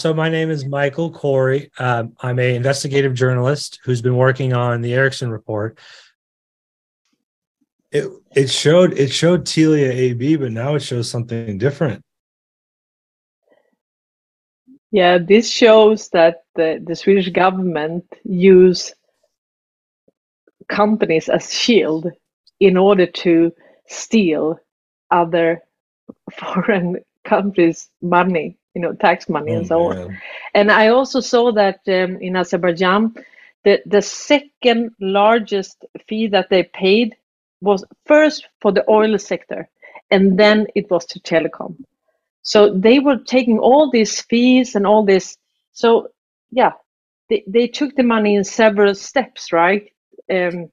So my name is Michael Khoury. Um, I'm a investigative journalist who's been working on the Ericsson report. It it showed it showed Telia AB, but now it shows something different. Yeah, this shows that the, the Swedish government use companies as shield in order to steal other foreign countries' money, you know, tax money Oh, and so on. And I also saw that um, in Azerbaijan, the, the second largest fee that they paid was first for the oil sector, and then it was to telecom. So they were taking all these fees and all this. So yeah, they, they took the money in several steps, right? Um,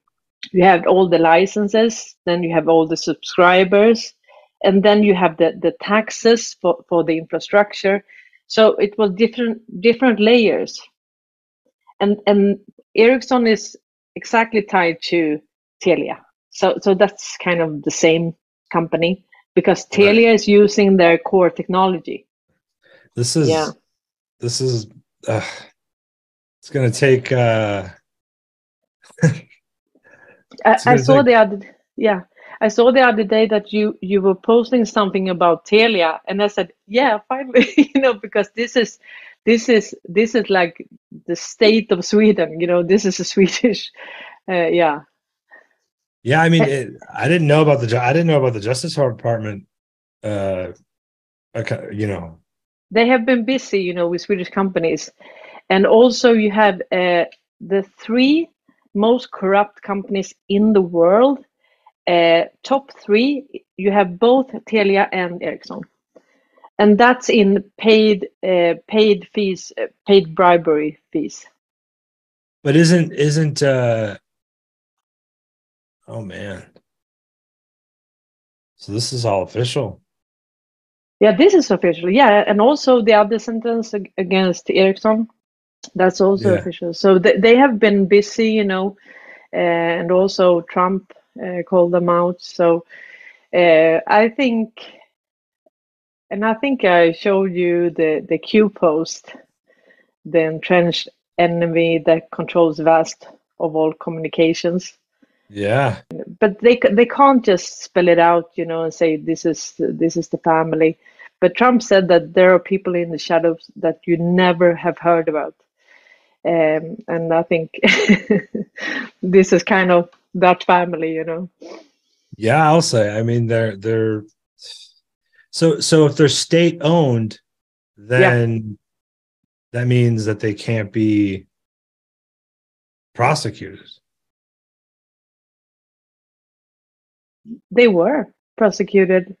you have all the licenses, then you have all the subscribers, and then you have the, the taxes for, for the infrastructure. So it was different different layers. And and Ericsson is exactly tied to Telia. So so that's kind of the same company because Telia is using their core technology. This is Yeah. this is uh, it's gonna take uh I, I saw take- the other yeah I saw the other day that you you were posting something about Telia and I said yeah finally you know because this is this is this is like the state of Sweden you know this is a Swedish uh, yeah yeah, I mean it, I didn't know about the I didn't know about the Justice Department uh okay, you know. they have been busy you know with Swedish companies and also you have uh, the three most corrupt companies in the world top three you have both Telia and Ericsson. And that's in paid paid fees uh, paid bribery fees. But isn't isn't uh oh man. So this is all official. yeah this is official. Yeah and also the other sentence against Ericsson that's also official. So th- they have been busy you know and also Trump uh, called them out so uh, I think and I think I showed you the the Q post the entrenched enemy that controls vast of all communications Yeah. but they they can't just spell it out, you know, and say this is this is the family. But Trump said that there are people in the shadows that you never have heard about, um, and I think this is kind of that family, you know. Yeah, I'll say. I mean, they're they're so so if they're state owned, then that means that they can't be prosecuted. They were prosecuted.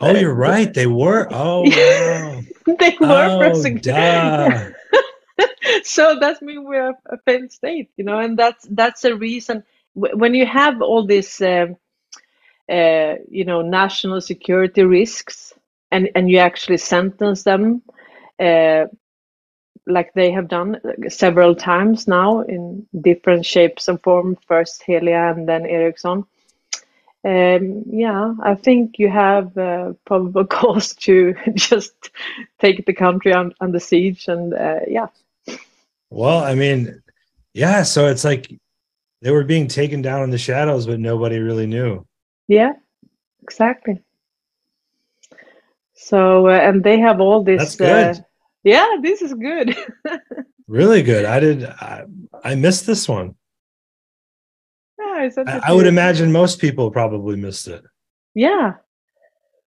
Oh, you're right. They were. Oh, wow. they were oh, prosecuted. so that means we're a failed state, you know, and that's that's a reason when you have all these, um, uh, you know, national security risks, and and you actually sentence them, uh, like they have done several times now in different shapes and forms. First Telia and then Ericsson. Um, yeah, I think you have uh, probable cause to just take the country under siege, and uh, yeah. Well, I mean, yeah. So it's like they were being taken down in the shadows, but nobody really knew. Yeah, exactly. So, uh, and they have all this. That's good. Uh, yeah, this is good. Really good. I did. I, I missed this one. yeah, I, I would imagine most people probably missed it. Yeah,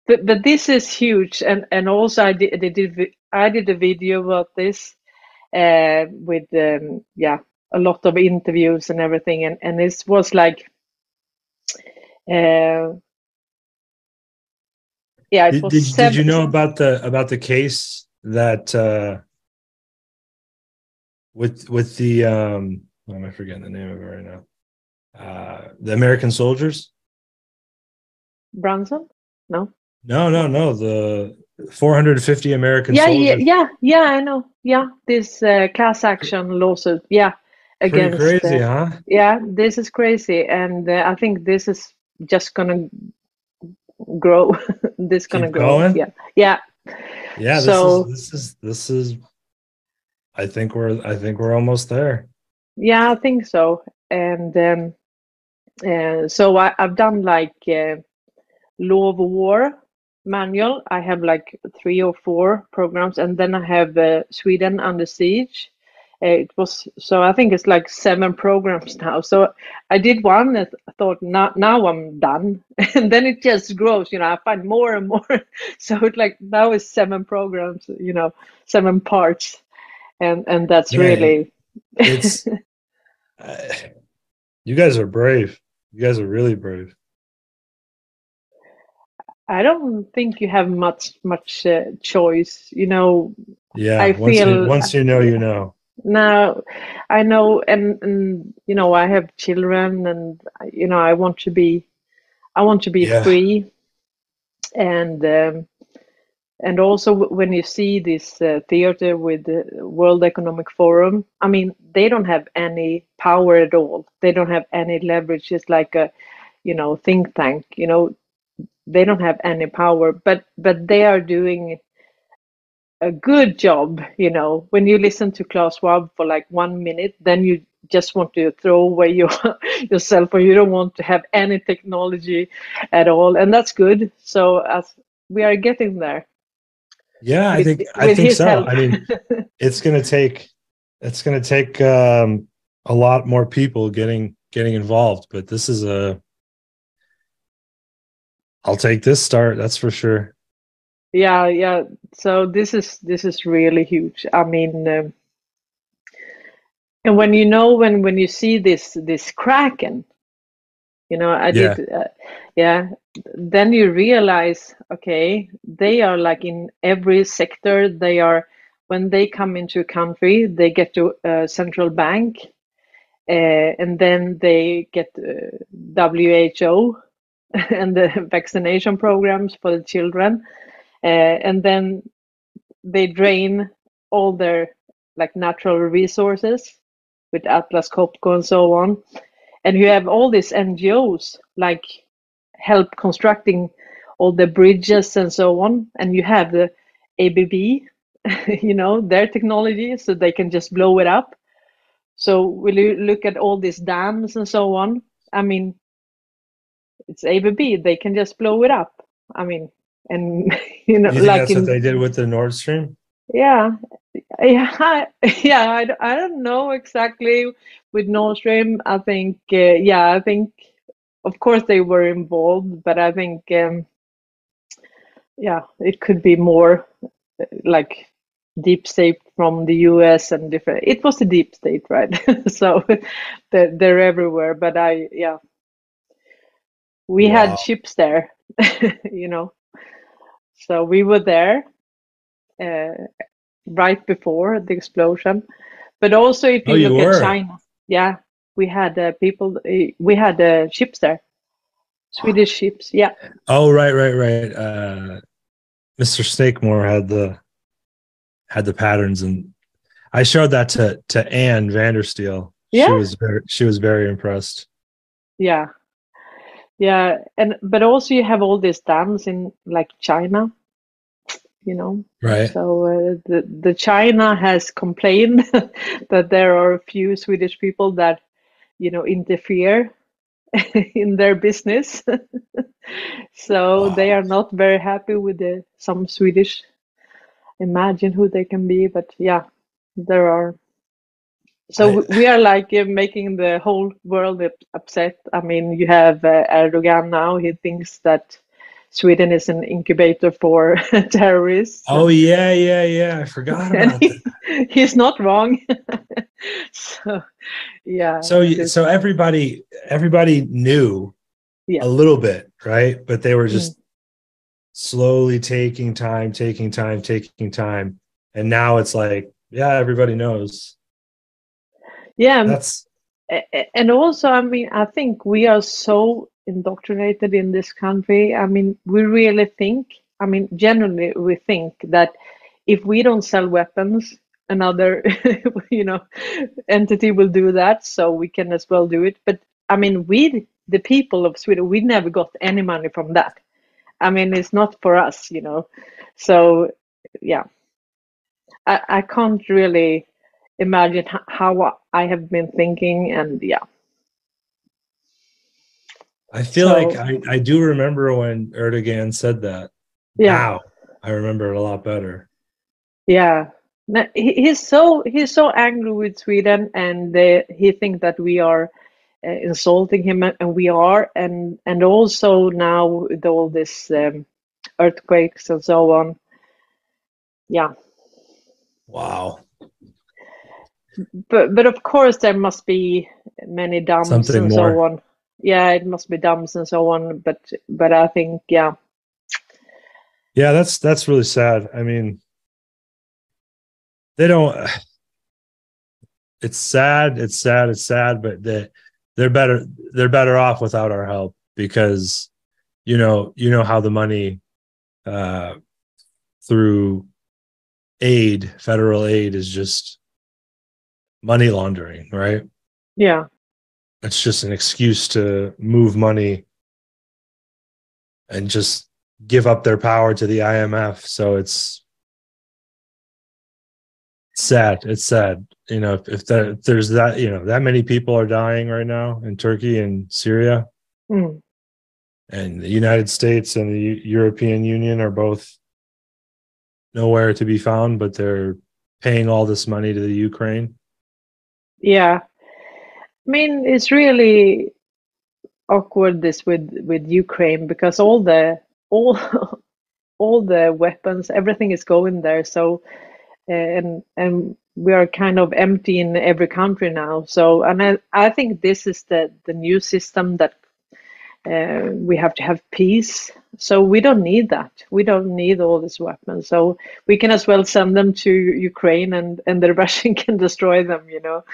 but but this is huge, and and also I did I did I did a video about this, uh, with um, yeah a lot of interviews and everything, and and this was like, uh, yeah, it Did, was did, did you know about the about the case that uh with with the um am I forgetting the name of it right now? Uh the American soldiers? Branson? No. No, no, no. The 450 American yeah, soldiers. yeah, yeah, yeah. I know. Yeah, this uh, class action lawsuit. Yeah, Pretty against. crazy, uh, huh? yeah, this is crazy, and uh, I think this is just gonna grow. this gonna grow. going? Yeah, yeah. Yeah, this So- is this is this is I think we're I think we're almost there. Yeah, I think so. And um, uh, so I, I've done like uh, Law of War manual. I have like three or four programs, and then I have uh, Sweden Under Siege. It was so I think it's like seven programs now. So I did one and I thought now now I'm done, and then it just grows. You know, I find more and more. So it's like now it's seven programs. You know, seven parts, and and that's really It's uh, you guys are brave. You guys are really brave. I don't think you have much much uh, choice. You know, Yeah, I once you once you know, you know. Now I know, and and you know, I have children, and you know, I want to be, I want to be Yeah. free, and um, and also when you see this uh, theater with the World Economic Forum, I mean, they don't have any power at all. They don't have any leverage. It's like a, you know, think tank. You know, they don't have any power, but but they are doing a good job. You know, when you listen to Klaus Schwab for like one minute, then you just want to throw away your yourself phone. You don't want to have any technology at all, and that's good. So as we are getting there. Yeah, I think I think so. help. I mean, it's gonna take it's gonna take um, a lot more people getting getting involved, but this is a I'll take this start, that's for sure. Yeah, yeah. So this is this is really huge. I mean, um, and when you know when when you see this this kraken, you know, I Yeah. did, uh, yeah. Then you realize, okay, they are like in every sector. They are when they come into a country, they get to a central bank, uh, and then they get uh, WHO and the vaccination programs for the children uh, Uh, and then they drain all their like natural resources with Atlas Copco and so on. And you have all these NGOs like help constructing all the bridges and so on. And you have the ABB, you know, their technology, so they can just blow it up. So will you look at all these dams and so on? I mean, it's ABB. They can just blow it up. I mean, and you know, You like that's in what they did with the Nord Stream? yeah, yeah, yeah. I, I don't know exactly with Nord Stream. I think, uh, yeah, I think, of course, they were involved, but I think, um, yeah, it could be more uh, like deep state from the US and different. It was a deep state, right? So they're, they're everywhere. But I, yeah, we Wow. had ships there, you know. So we were there. Uh, right before the explosion. But also, if you Oh, look were? at China, yeah, we had uh, people, uh, we had uh, ships there, Swedish ships. Yeah, Oh, right, right, right. Uh, Mr. Snakemore had the had the patterns, and I showed that to to Ann Vandersteel. Yeah, She was very she was very impressed. yeah, yeah. And but also, you have all these dams in like China, you know. Right. So uh, the the China has complained that there are a few Swedish people that you know interfere in their business. so they are not very happy with the some Swedish. Imagine who they can be, but yeah, there are. So I- we are like uh, making the whole world upset. I mean, you have uh, Erdogan now. He thinks that Sweden is an incubator for terrorists. Oh yeah, yeah, yeah. I forgot and about he, that. he's not wrong. so, yeah. So so everybody everybody knew Yeah. a little bit, right? But they were Mm. just slowly taking time, taking time, taking time, and now it's like, yeah, everybody knows. Yeah, and- That's and also, I mean, I think we are so indoctrinated in this country. I mean, we really think, I mean, generally, we think that if we don't sell weapons, another, you know, entity will do that, so we can as well do it. But I mean, we, the people of Sweden, we never got any money from that. I mean, it's not for us, you know. So yeah, I, I can't really imagine how I have been thinking, and yeah. I feel so, like I, I do remember when Erdogan said that. Yeah. I remember it a lot better. Yeah. He, He's so he's so angry with Sweden, and they, he thinks that we are uh, insulting him, and we are, and and also now with all this um, earthquakes and so on. Yeah. Wow. But but of course there must be many dams Something and more. so on yeah, it must be dams and so on. But but I think yeah. Yeah, that's that's really sad. I mean, they don't. It's sad. It's sad. It's sad. But they they're better. They're better off without our help because you know you know how the money uh, through aid, federal aid, is just money laundering, right? Yeah it's just an excuse to move money and just give up their power to the IMF. So it's sad. It's sad. You know, if, if that if there's that, you know, that many people are dying right now in Turkey and Syria. Mm. And the United States and the U- European Union are both nowhere to be found, but they're paying all this money to the Ukraine. Yeah. I mean, it's really awkward this with with Ukraine because all the all all the weapons, everything is going there. So and and we are kind of empty in every country now. So and I, I think this is the the new system that uh, we have to have peace. So we don't need that. We don't need all these weapons. So we can as well send them to Ukraine and and the Russian can destroy them. You know,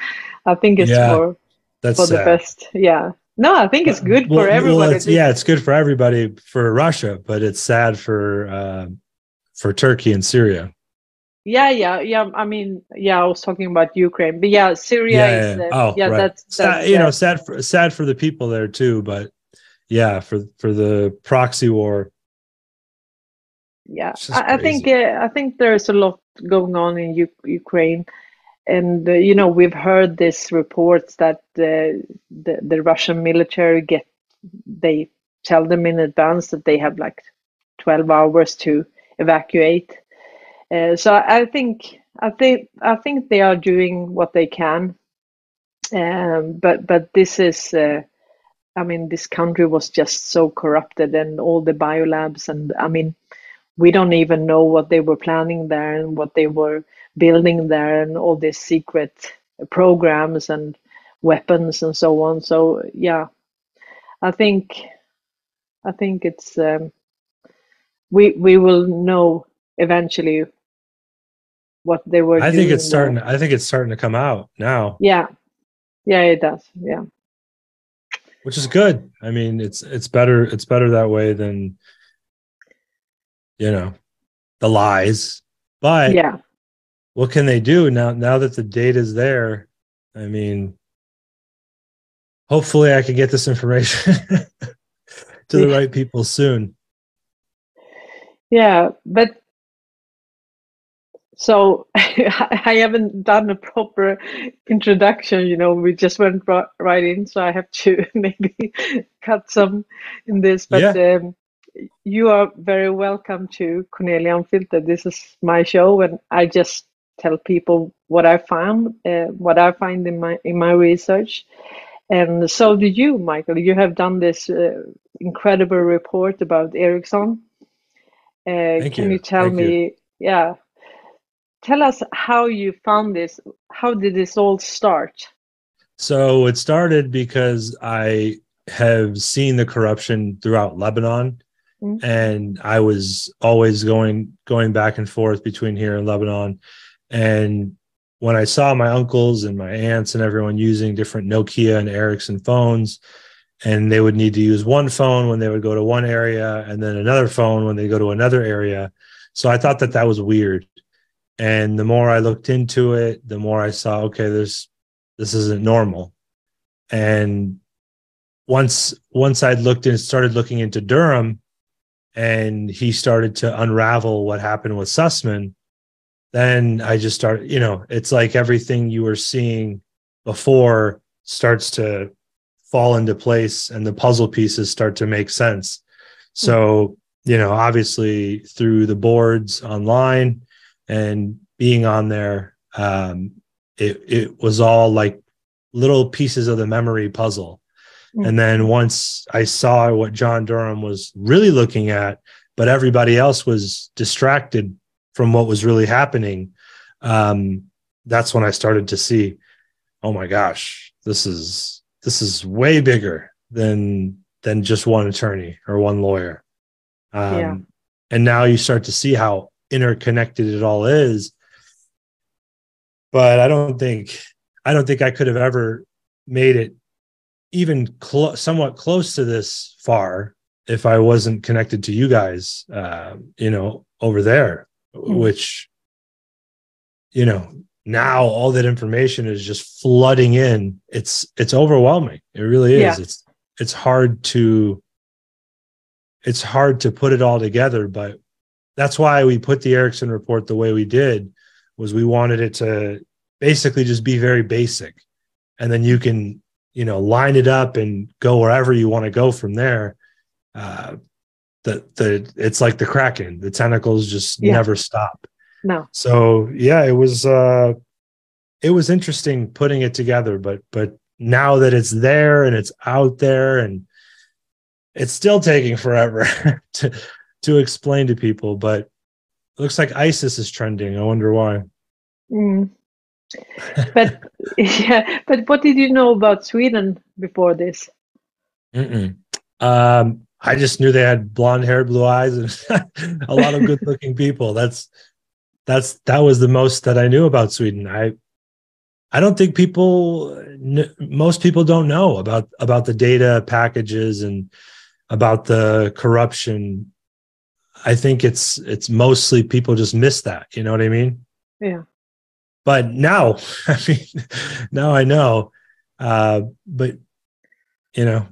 I think it's yeah. for the sad. best. Yeah. No, I think it's good well, for everybody. Well, it's, yeah, it's good for everybody for Russia, but it's sad for uh, for Turkey and Syria. Yeah, yeah, yeah. I mean, yeah, I was talking about Ukraine, but yeah, Syria yeah, is. Yeah. Uh, oh, yeah, right. that's, that's sad, you know sad for sad for the people there too, but yeah, for for the proxy war. Yeah, I, I, think uh, I think there's a lot going on in U- Ukraine and uh, you know we've heard these reports that uh, the the Russian military get they tell them in advance that they have like 12 hours to evacuate. Uh, so I think I think I think they are doing what they can, um, but but this is. I mean, this country was just so corrupted, and all the biolabs, and I mean, we don't even know what they were planning there and what they were building there and all these secret programs and weapons and so on. So yeah i think i think it's um, we we will know eventually what they were i think it's starting there. i think it's starting to come out now. Yeah. Yeah it does. Yeah which is good. I mean it's it's better it's better that way than you know the lies. But yeah. what can they do now now that the data is there? I mean hopefully i can get this information to the right people soon. Yeah but so i haven't done a proper introduction you know we just went right in so i have to maybe cut some in this but yeah. um, you are very welcome to cornelia unfiltered this is my show and i just tell people what I found, uh, what I find in my in my research. And so do you, Michael. You have done this uh, incredible report about Ericsson. Uh, can you, you tell Thank me, you. yeah, tell us how you found this? How did this all start? So it started because I have seen the corruption throughout Lebanon. Mm-hmm. And I was always going going back and forth between here and Lebanon and when I saw my uncles and my aunts and everyone using different Nokia and Ericsson phones, and they would need to use one phone when they would go to one area and then another phone when they go to another area. So I thought that that was weird. And the more I looked into it, the more I saw, okay, this this isn't normal. And once once I'd looked and started looking into Durham and he started to unravel what happened with Sussmann, then I just started, you know, it's like everything you were seeing before starts to fall into place and the puzzle pieces start to make sense. So, you know, obviously through the boards online and being on there, um, it, it was all like little pieces of the memory puzzle. Mm-hmm. And then once I saw what John Durham was really looking at, but everybody else was distracted from what was really happening, um, that's when I started to see, oh my gosh, this is this is way bigger than than just one attorney or one lawyer. Um, yeah. And now you start to see how interconnected it all is. But I don't think I don't think I could have ever made it even cl- somewhat close to this far if I wasn't connected to you guys, uh, you know, over there, mm. which, you know, now all that information is just flooding in. It's it's overwhelming. It really is. Yeah. It's it's hard to it's hard to put it all together, but that's why we put the Ericsson report the way we did was we wanted it to basically just be very basic. And then you can you know line it up and go wherever you want to go from there. Uh the the it's like the kraken. The tentacles just yeah. never stop. No. So yeah it was uh it was interesting putting it together but but now that it's there and it's out there and it's still taking forever to to explain to people but looks like isis is trending i wonder why mm but yeah, but what did you know about Sweden before this? Um, I just knew they had blonde hair, blue eyes, and a lot of good-looking people. That's that's that was the most that I knew about Sweden. I I don't think people most people don't know about about the data packages and about the corruption. I think it's it's mostly people just miss that. You know what I mean? Yeah but now i mean now i know uh but you know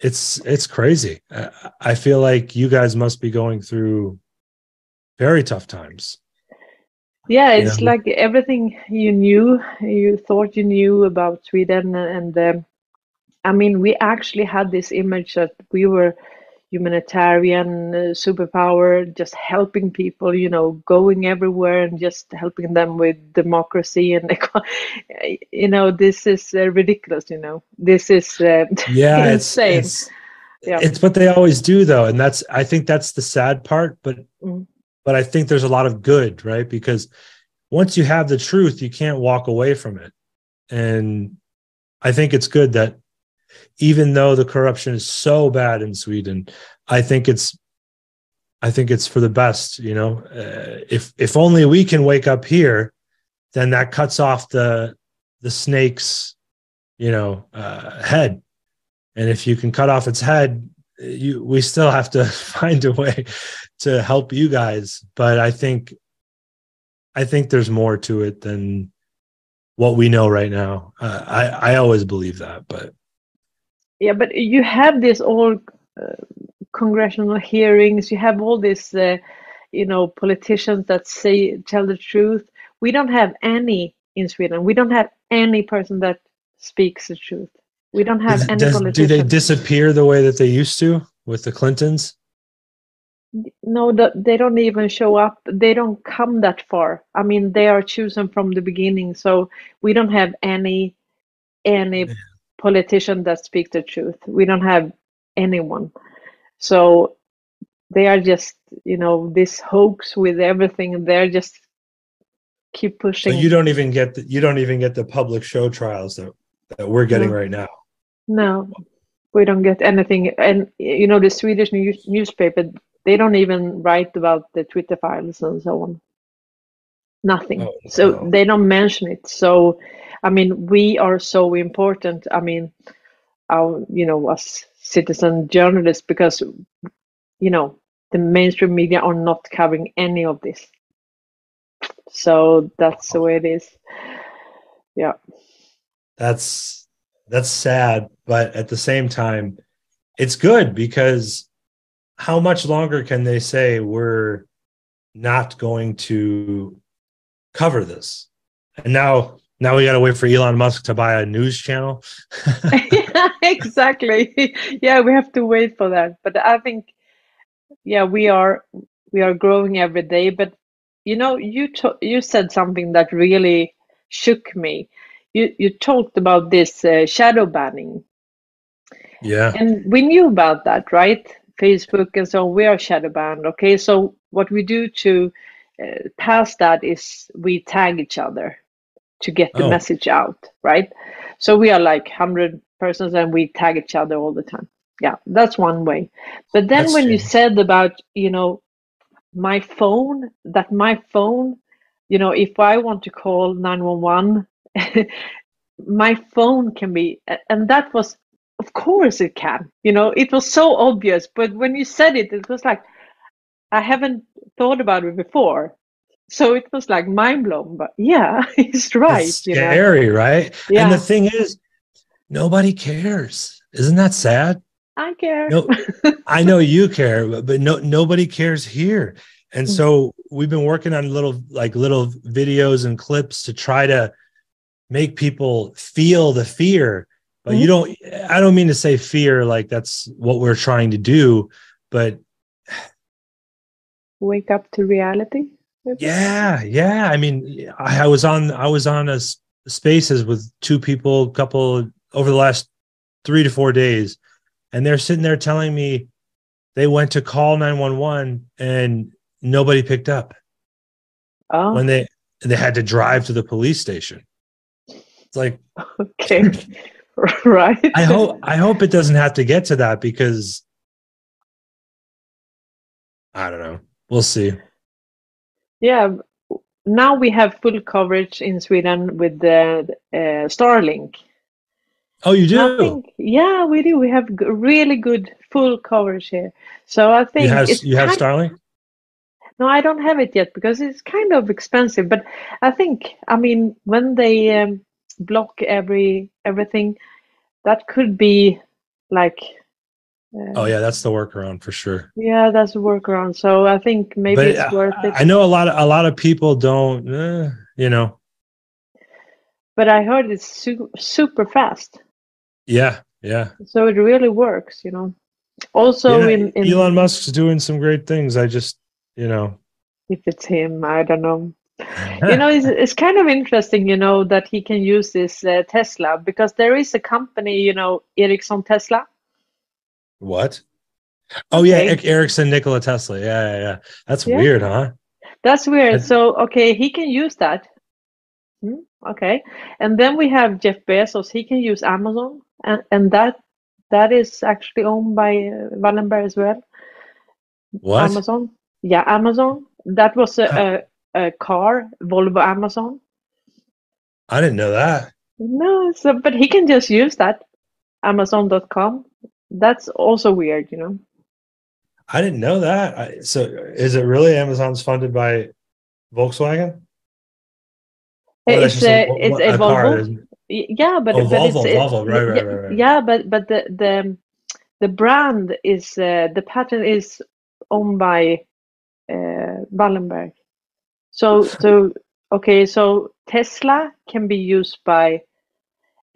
it's it's crazy I, feel like you guys must be going through very tough times yeah it's you know? like everything you knew you thought you knew about sweden and um, i mean we actually had this image that we were humanitarian uh, superpower, just helping people, you know, going everywhere and just helping them with democracy and you know, this is uh, ridiculous. You know, this is uh, yeah, insane. It's, it's, yeah. it's what they always do though, and that's I think that's the sad part, but mm. but I think there's a lot of good, right? Because once you have the truth, you can't walk away from it, and I think it's good that even though the corruption is so bad in Sweden, I think it's I think it's for the best. You know, uh, if if only we can wake up here, then that cuts off the the snake's you know uh, head, and if you can cut off its head, you we still have to find a way to help you guys. But I think I think there's more to it than what we know right now. Uh, I I always believe that, but yeah but you have this all uh, congressional hearings. You have all these uh, you know politicians that say tell the truth. We don't have any in sweden. We don't have any person that speaks the truth. We don't have any Does, do they disappear the way that they used to with the clintons? No they don't even show up. They don't come that far. I mean they are chosen from the beginning so we don't have any any politician that speak the truth. We don't have anyone. So they are just, you know, this hoax with everything. They're just keep pushing. So you don't even get the, you don't even get the public show trials that that we're getting no. right now. No, we don't get anything. And you know, the Swedish news, newspaper they don't even write about the Twitter files and so on. Nothing. Oh, so no. they don't mention it. So I mean, we are so important. I mean, our, you know, as citizen journalists, because, you know, the mainstream media are not covering any of this. So that's the way it is. Yeah. That's that's sad, but at the same time, it's good because how much longer can they say we're not going to cover this? And now now we got to wait for Elon Musk to buy a news channel. yeah, exactly. Yeah, we have to wait for that. But I think, yeah, we are we are growing every day. But you know, you to- you said something that really shook me. You you talked about this uh, shadow banning. Yeah. And we knew about that, right? Facebook and so on, we are shadow banned. Okay, so what we do to uh, pass that is we tag each other to get the Oh. message out, right? So we are like 100 persons and we tag each other all the time. Yeah, that's one way. But then That's when you said about, you know, my phone, that my phone, you know, if I want to call 911, my phone can be, and that was, of course it can, you know, it was so obvious. But when you said it, it was like, I haven't thought about it before. So it was like mind blown, but yeah, he's right. it's you know, scary, right? Yeah. And the thing is, nobody cares. Isn't that sad? I care. No, I know you care, but, but no, nobody cares here. And Mm. so we've been working on little, like little videos and clips to try to make people feel the fear. But you don't, I don't mean to say fear like that's what we're trying to do, but Wake up to reality. Yeah, yeah. I mean, I, I was on, I was on a spaces with two people, couple over the last three to four days, and they're sitting there telling me they went to call 911 and nobody picked up Oh, when they they had to drive to the police station. It's like okay. right. I hope I hope it doesn't have to get to that because I don't know. We'll see. Yeah. Now we have full coverage in Sweden with the uh, Starlink. Oh, you I do. think, yeah, we do. We have g- really good full coverage here. So I think You have you have Starlink? No, I don't have it yet because it's kind of expensive. But I think, I mean, when they um, block every everything, that could be like, uh, Oh yeah, that's the workaround for sure. yeah, that's a workaround. So I think maybe But it's worth it. I know a lot of a lot of people don't. eh, you know. But I heard it's su- super fast, Yeah, yeah. so it really works. You know. Also, Yeah, in, in Elon Musk's doing some great things. I just, you know, if it's him, I don't know. you know it's, it's kind of interesting you know that he can use this uh, tesla because there is a company you know ericsson tesla what? Oh yeah, Okay. Eric- Ericsson, Nikola Tesla. Yeah, yeah, yeah. That's Yeah. weird, huh? that's weird so okay he can use that Hmm, okay and then we have jeff bezos he can use amazon and and that that is actually owned by uh, wallenberg as well What? amazon yeah amazon that was a, a, a car volvo amazon I didn't know that. no so but he can just use that amazon.com that's also weird you know I didn't know that. I, so, is it really Amazon's funded by Volkswagen? It's a, a, it's a a? Volvo. Yeah, but, Oh, but Volvo, it's, Volvo, right, right, yeah, right, right. yeah, but but the the the brand is uh, the patent is owned by uh, Wallenberg. So so okay, so Tesla can be used by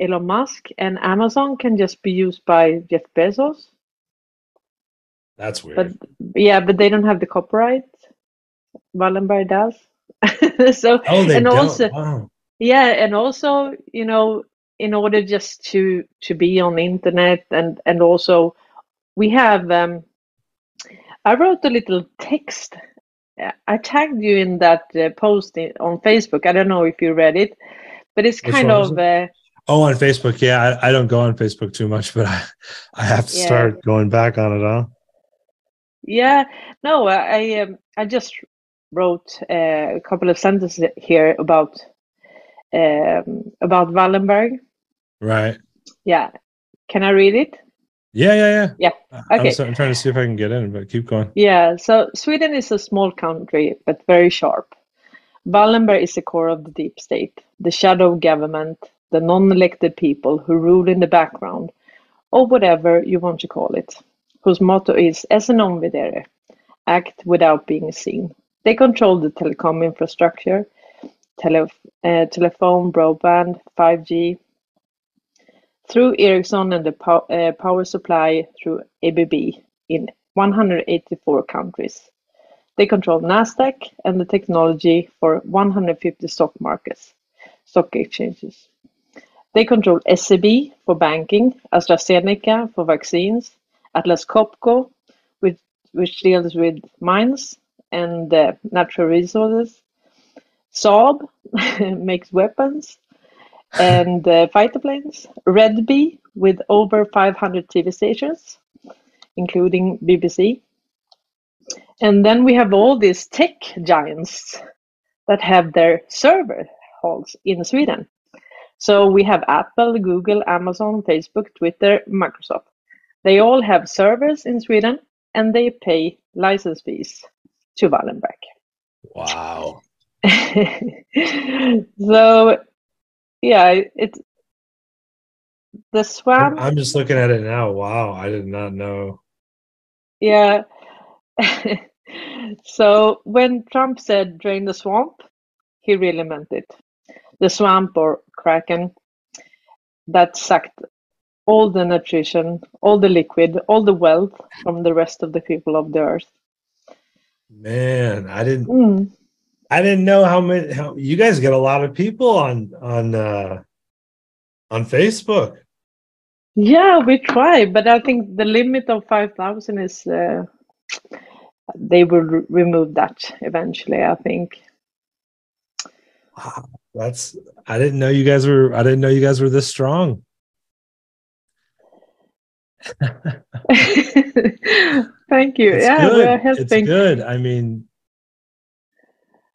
Elon Musk, and Amazon can just be used by Jeff Bezos. That's weird. But yeah, but they don't have the copyright. Wallenberg does. so oh, they and don't. also- wow. yeah and also you know in order just to to be on the internet and and also we have um i wrote a little text i tagged you in that uh, post in, on facebook i don't know if you read it but it's Which kind of uh, Oh, on Facebook. Yeah, I, I don't go on Facebook too much, but I, I have to Yeah. start going back on it, huh? yeah no i I, um, i just wrote uh, a couple of sentences here about um about wallenberg Right. yeah can i read it Yeah, yeah, yeah. Yeah. Okay. I'm, so- I'm trying to see if I can get in, but keep going. Yeah, so Sweden is a small country, but very sharp. Wallenberg is the core of the deep state, the shadow government, the non elected people who rule in the background, or whatever you want to call it. whose motto is "Esse non videri," act without being seen. They control the telecom infrastructure, tele, uh, telephone, broadband, 5G, through Ericsson and the uh, power supply through ABB in 184 countries. They control Nasdaq and the technology for 150 stock markets, stock exchanges. They control SEB for banking, AstraZeneca for vaccines, Atlas Copco, which, deals with mines and uh, natural resources. Saab makes weapons and uh, fighter planes. Red Bee with over 500 TV stations, including BBC. And then we have all these tech giants that have their server halls in Sweden. So we have Apple, Google, Amazon, Facebook, Twitter, Microsoft. They all have servers in Sweden and they pay license fees to Wallenberg. Wow. so yeah, it's the swamp. I'm just looking at it now. Wow, I did not know. Yeah. so when Trump said drain the swamp, he really meant it. The swamp or kraken that sucked all the nutrition, all the liquid, all the wealth from the rest of the people of the earth. Man, I didn't mm. I didn't know how many how you guys get a lot of people on on uh on Facebook. Yeah, we try, but I think the limit of 5,000 is uh, they will re- remove that eventually, I think. Wow, that's I didn't know you guys were I didn't know you guys were this strong. Thank you. It's yeah, good. It's good. I mean,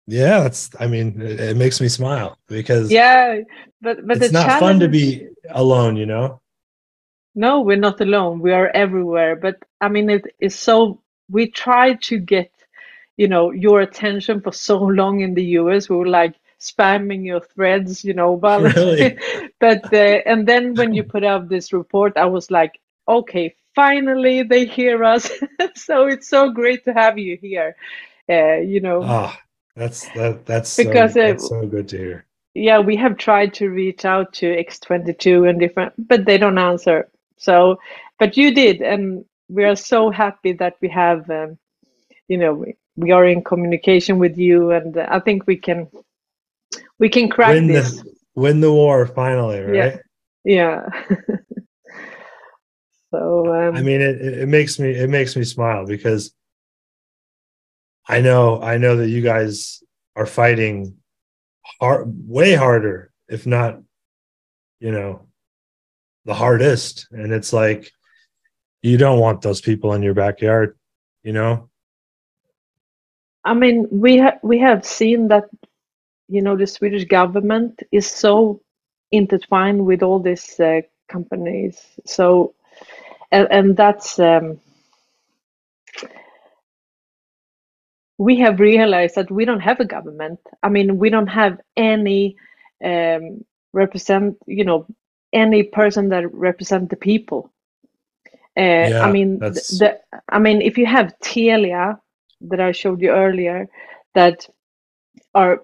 yeah, that's. I mean, it, it makes me smile because yeah, but but it's not fun to be alone. You know. No, we're not alone. We are everywhere. But I mean, it is so. We try to get, you know, your attention for so long in the US. We were like spamming your threads, you know, but really? but uh, and then when you put out this report, I was like, okay, finally they hear us. so it's so great to have you here. Uh, you know. Ah, that's that. That's because so, that's so good to hear. Yeah, we have tried to reach out to X22 and different, but they don't answer. So, but you did, and we are so happy that we have, um, you know, we, we are in communication with you, and uh, I think we can, we can crack win this. The, win the war finally, right? Yeah. yeah. so um, I mean, it it makes me it makes me smile because I know I know that you guys are fighting hard, way harder, if not, you know, the hardest. And it's like you don't want those people in your backyard, you know. I mean, we have we have seen that, you know, the Swedish government is so intertwined with all these uh, companies. So, and, and that's um, we have realized that we don't have a government. I mean, we don't have any um, represent, you know, any person that represent the people. Uh, yeah, I mean, the, I mean, if you have Telia that I showed you earlier, that are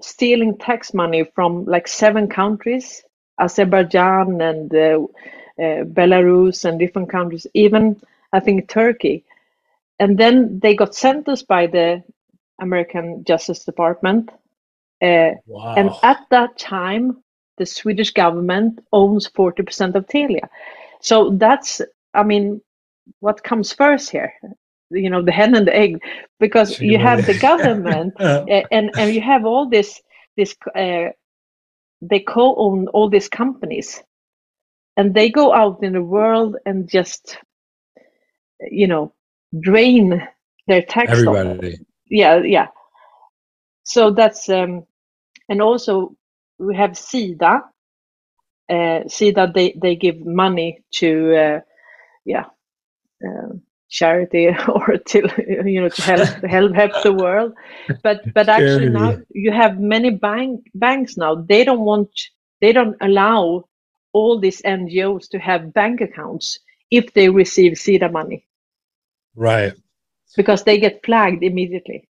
stealing tax money from like seven countries, Azerbaijan and uh, uh, Belarus and different countries, even I think Turkey and then they got sentenced by the American Justice Department. Uh, wow. And at that time, the Swedish government owns 40% of Telia. So that's, I mean, what comes first here? You know, the hen and the egg, because you have the government and, and you have all this, this uh, they co-own all these companies and they go out in the world and just, you know, drain their tax everybody. Yeah yeah. So that's um and also we have sida uh sida they they give money to uh yeah uh, charity or to you know to help help help the world but but actually now you have many bank banks now they don't want they don't allow all these ngos to have bank accounts if they receive sida money Right. Because they get flagged immediately.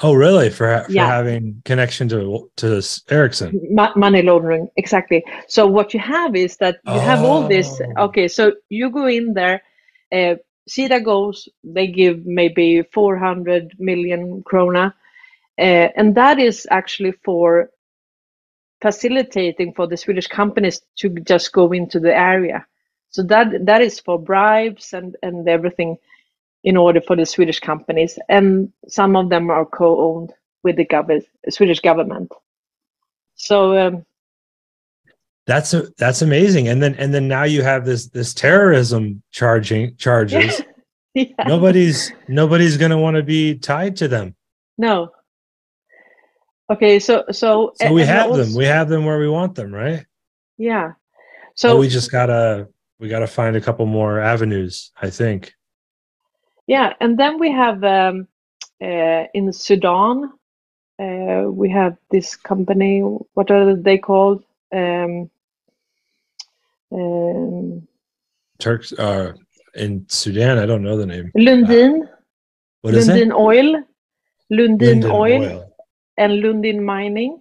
Oh, really? For, for Yeah. having connection to to Ericsson. Mo- money laundering, exactly. So what you have is that you have all this. Oh. Okay, so you go in there. Uh, Sida goes. They give maybe 400 million krona, uh, and that is actually for facilitating for the Swedish companies to just go into the area. So that that is for bribes and and everything in order for the Swedish companies, and some of them are co-owned with the gov- Swedish government. So um, That's a, that's amazing. And then and then now you have this this terrorism charging charges. yeah, nobody's nobody's going to want to be tied to them. no. Okay, so so So we have also- them. We have them where we want them, right? yeah. So So we just gotta we gotta find a couple more avenues. I think. Yeah, and then we have um, uh, in Sudan, uh, we have this company. What are they called? Um, um, Turks uh in Sudan. I don't know the name. Lundin, What is Lundin it? Oil, Lundin Linden Oil, and Lundin Mining.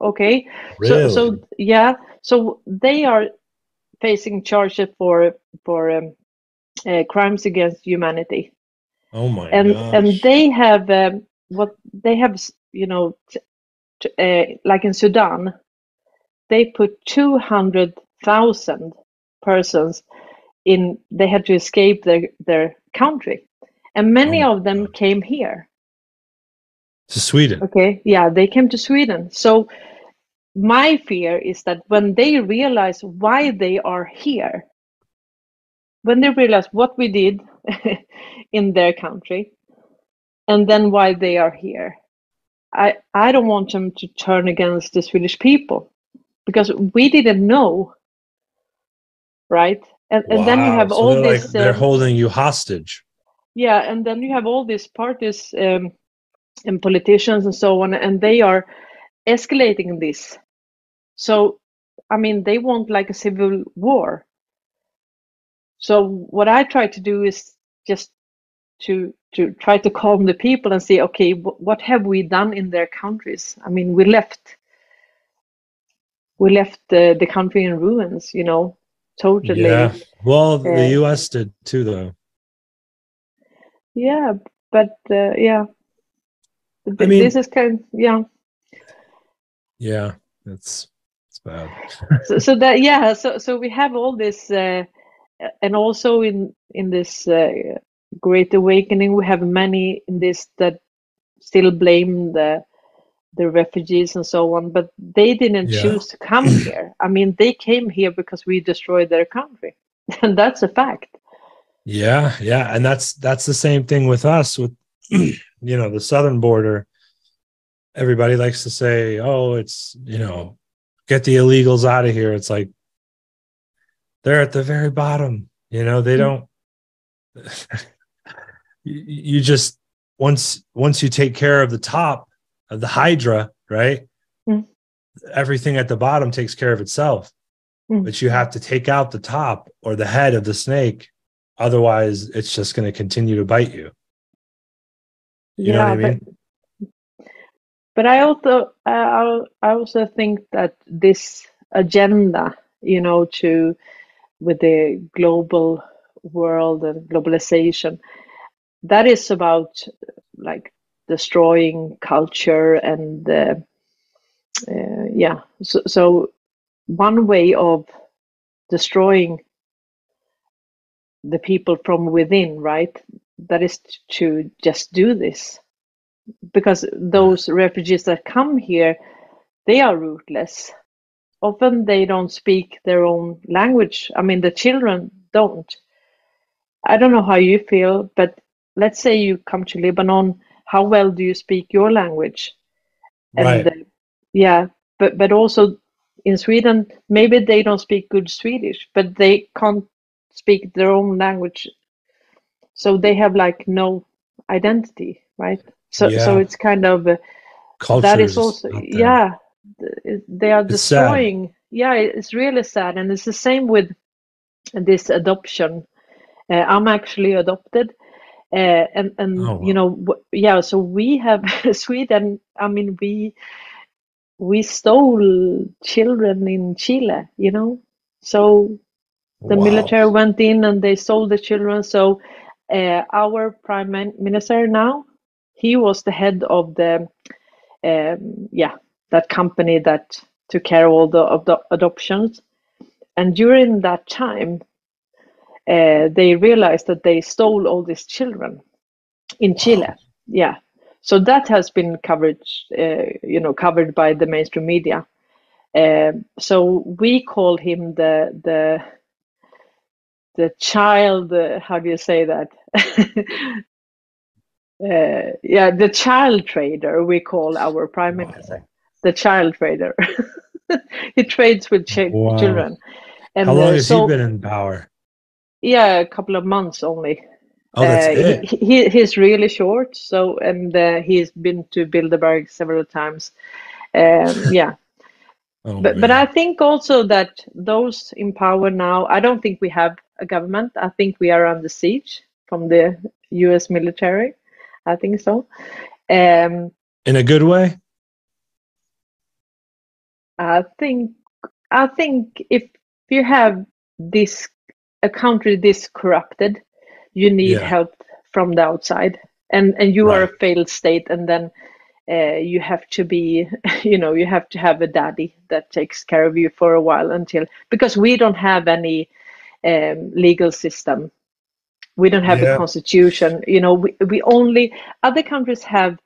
Okay, Really? so so yeah, so they are facing charges for for um, uh, crimes against humanity. oh my and gosh. and they have um, what they have you know t- t- uh, like in Sudan they put 200,000 persons in they had to escape their their country and many Oh of them God. came here to Sweden. okay yeah they came to Sweden so my fear is that when they realize why they are here when they realize what we did in their country and then why they are here i i don't want them to turn against the swedish people because we didn't know right? And, and then you have So all they're this like, they're um, holding you hostage. yeah and then you have all these parties um, and politicians and so on and they are escalating this. So i mean they want like a civil war. So what i try to do is just to to try to calm the people and say okay wh- what have we done in their countries? I mean we left we left the, the country in ruins you know totally Yeah. Well, the uh, U.S. did too, though. Yeah, but uh, yeah, Th- mean- this is kind. of, Yeah, Yeah, that's it's bad. so, so that yeah, so so we have all this, uh, and also in in this uh, great awakening, we have many in this that still blame the the refugees and so on, but they didn't Yeah. choose to come here. I mean, they came here because we destroyed their country, and that's a fact. Yeah, yeah, and that's that's the same thing with us with you know the southern border. Everybody likes to say, "Oh, it's you know, get the illegals out of here." It's like they're at the very bottom. You know, they Mm. don't. you, just once once you take care of the top the hydra, right? Mm. Everything at the bottom takes care of itself. Mm. But you have to take out the top or the head of the snake otherwise it's just going to continue to bite you you know what i mean but but I also I I also think that this agenda, you know, to with the global world and globalization, that is about like destroying culture and uh, uh, yeah. So, so one way of destroying the people from within, right? That is to just do this because those refugees that come here they are rootless often they don't speak their own language i mean the children don't i don't know how you feel but let's say you come to lebanon how well do you speak your language? Right. uh, yeah but but also in sweden maybe they don't speak good swedish but they can't speak their own language. So they have like no identity right? So so it's kind of uh, culture that is also yeah they are It's destroying yeah it's really sad. And it's the same with this adoption. Uh, i'm actually adopted uh, and and Oh, wow. you know w- yeah so we have sweden i mean we we stole children in chile you know so the Wow. military went in and they sold the children so uh, our prime minister now he was the head of the um, yeah that company that took care of all the, of the adoptions and during that time uh, they realized that they stole all these children in Chile. Yeah, so that has been covered, uh, you know, covered by the mainstream media. Um so we call him the the the child. Uh, how do you say that? uh, yeah, the child trader. We call our prime minister the child trader. he trades with chi- Wow. children. And How long uh, has so, he been in power? Yeah, a couple of months only. Oh, that's Uh, it. He, he he's really short, so and uh, he's been to Bilderberg several times. Um, yeah, Oh, but but. I think also that those in power now, I don't think we have a government. I think we are under siege from the U.S. military. I think so. Um, in a good way. I think I think if you have this a country this corrupted, you need Yeah. help from the outside, and and you are a failed state, and then uh, you have to be, you know, you have to have a daddy that takes care of you for a while until because we don't have any um, legal system. We don't have Yeah. a constitution. You know, we, we only other countries have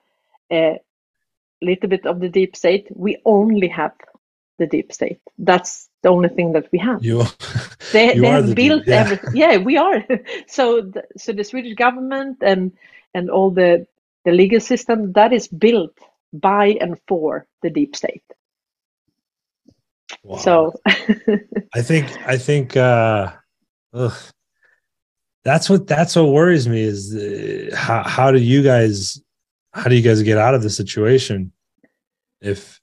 a little bit of the deep state. We only have the deep state. That's the only thing that we have. You, They, you they have the built yeah. everything. Yeah, we are. so, the, so the Swedish government and and all the the legal system that is built by and for the deep state. Wow. So, I think I think uh ugh, that's what that's what worries me is uh, how how do you guys how do you guys get out of the situation if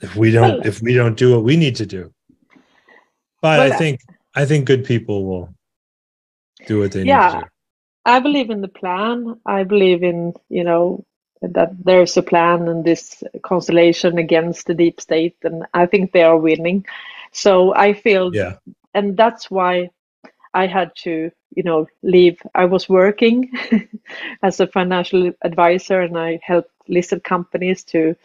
if we don't Well- if we don't do what we need to do. But Well, I think I think good people will do what they need to do. I believe in the plan. I believe in, you know, that there's a plan and this constellation against the deep state, and I think they are winning. So I feel, Yeah. and that's why I had to, you know, leave. I was working as a financial advisor, and I helped listed companies to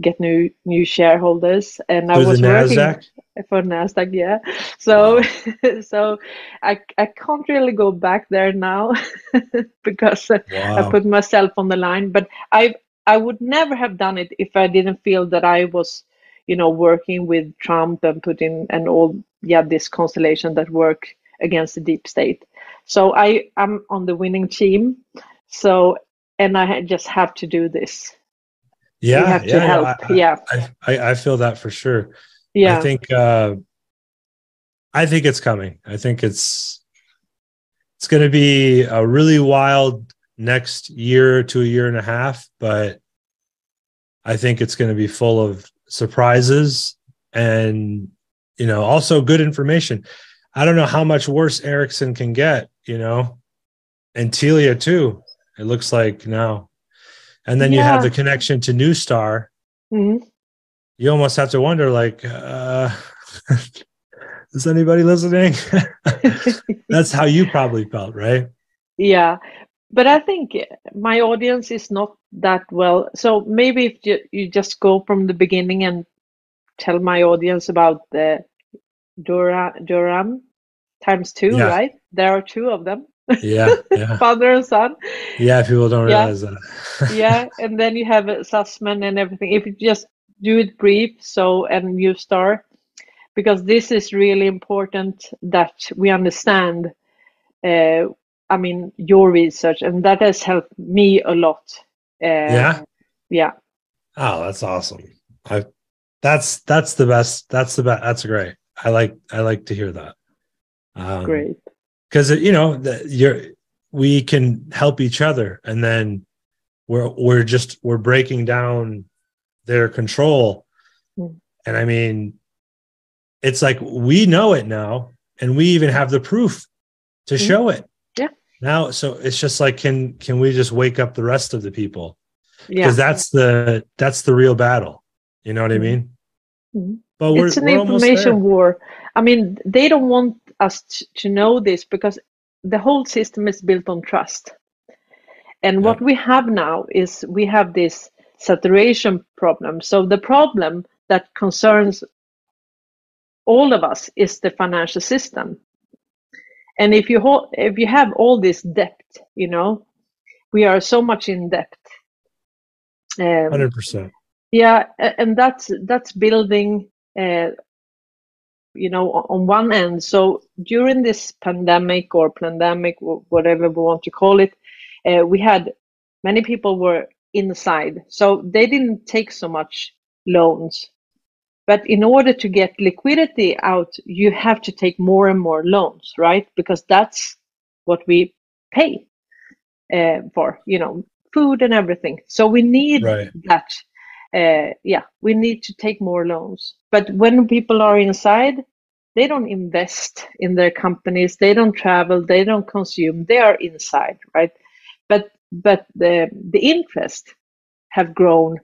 get new new shareholders, and I For the was working Nasdaq? for Nasdaq, yeah. So, so I I can't really go back there now because uh, I put myself on the line. But I I would never have done it if I didn't feel that I was, you know, working with Trump and Putin and all yeah this constellation that work against the deep state. So I am on the winning team. So and I just have to do this. Yeah. yeah, to no, help. I- yeah, I, I, I feel that for sure. yeah. I think uh I think it's coming. I think it's it's going to be a really wild next year to a year and a half, but I think it's going to be full of surprises and you know, also good information. I don't know how much worse Ericsson can get, you know, and Telia too. It looks like now. And then you have the connection to Neustar Mhm. you almost have to wonder like uh is anybody listening that's how you probably felt right Yeah, but I think my audience is not that well. So maybe if you, you just go from the beginning and tell my audience about the Dura Durham times two, Yeah. right? There are two of them, yeah yeah father and son. yeah people don't Yeah. realize that Yeah, and then you have Sussmann and everything. If you just do it brief, so and you start, because this is really important that we understand. Uh, I mean, your research, and that has helped me a lot. Uh, yeah yeah, oh that's awesome i that's that's the best that's the best that's great i like i like to hear that um great. Because you know the, you're we can help each other and then we're we're just we're breaking down their control Mm. and i mean it's like we know it now and we even have the proof to Mm. show it Yeah. now so it's just like can can we just wake up the rest of the people Yeah. because that's the that's the real battle you know what i mean Mhm. but we're, it's an information war. I mean, they don't want us t- to know this because the whole system is built on trust. And what we have now is we have this saturation problem. So the problem that concerns all of us is the financial system. And if you if you have all this debt, you know, we are so much in debt. Um, 100% yeah, and that's that's building, uh, you know, on one end. So during this pandemic or pandemic, whatever we want to call it, uh, we had many people were inside, so they didn't take so much loans. But in order to get liquidity out, you have to take more and more loans, right? Because that's what we pay uh, for, you know, food and everything. So we need Right. that. Uh, yeah, we need to take more loans. But when people are inside, they don't invest in their companies. They don't travel. They don't consume. They are inside, right? But but the the interest have grown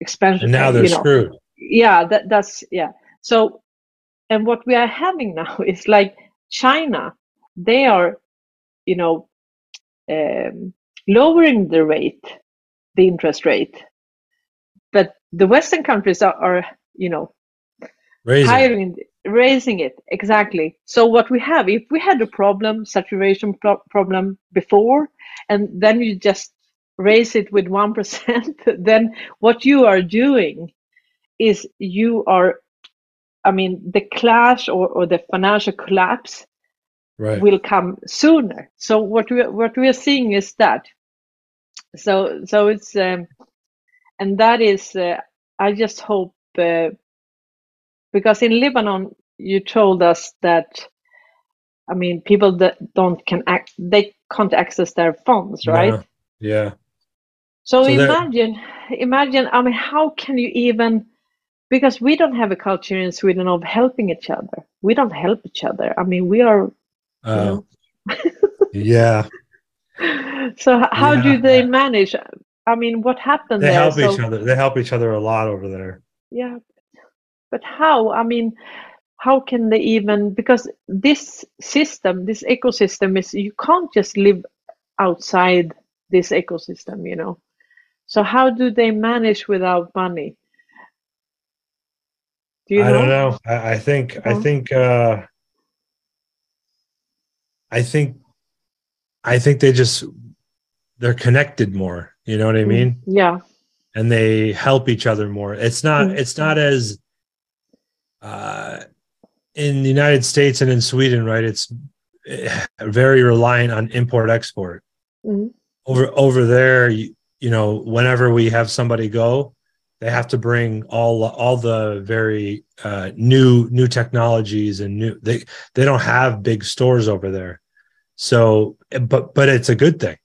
expansion. and now they're you know screwed yeah that that's yeah so and what we are having now is like china they are you know um, lowering the rate the interest rate the western countries are, are you know raising hiring raising it exactly. So what we have if we had a problem saturation pro- problem before and then you just raise it with 1% then what you are doing is you are i mean the clash or, or the financial collapse right. will come sooner. So what we what we are seeing is that. So so it's um, and that is uh, i just hope uh, because in lebanon you told us that i mean people that don't can act they can't access their funds right? No. yeah. So, So imagine imagine i mean how can you even because we don't have a culture in sweden of helping each other. We don't help each other. I mean we are uh, yeah. So how do they manage i mean what happened they there? help So- each other they help each other a lot over there. Yeah. But how i mean how can they even because this system this ecosystem is you can't just live outside this ecosystem you know. So how do they manage without money? Do you I know don't know. I, I think I think uh I think I think they just they're connected more, you know what I Mm. mean? yeah And they help each other more. It's not Mm. it's not as uh in the United States and in Sweden, right? It's eh, very reliant on import export. Mhm. Over over there, you, you know, whenever we have somebody go, they have to bring all all the very uh, new new technologies and new they they don't have big stores over there so but but it's a good thing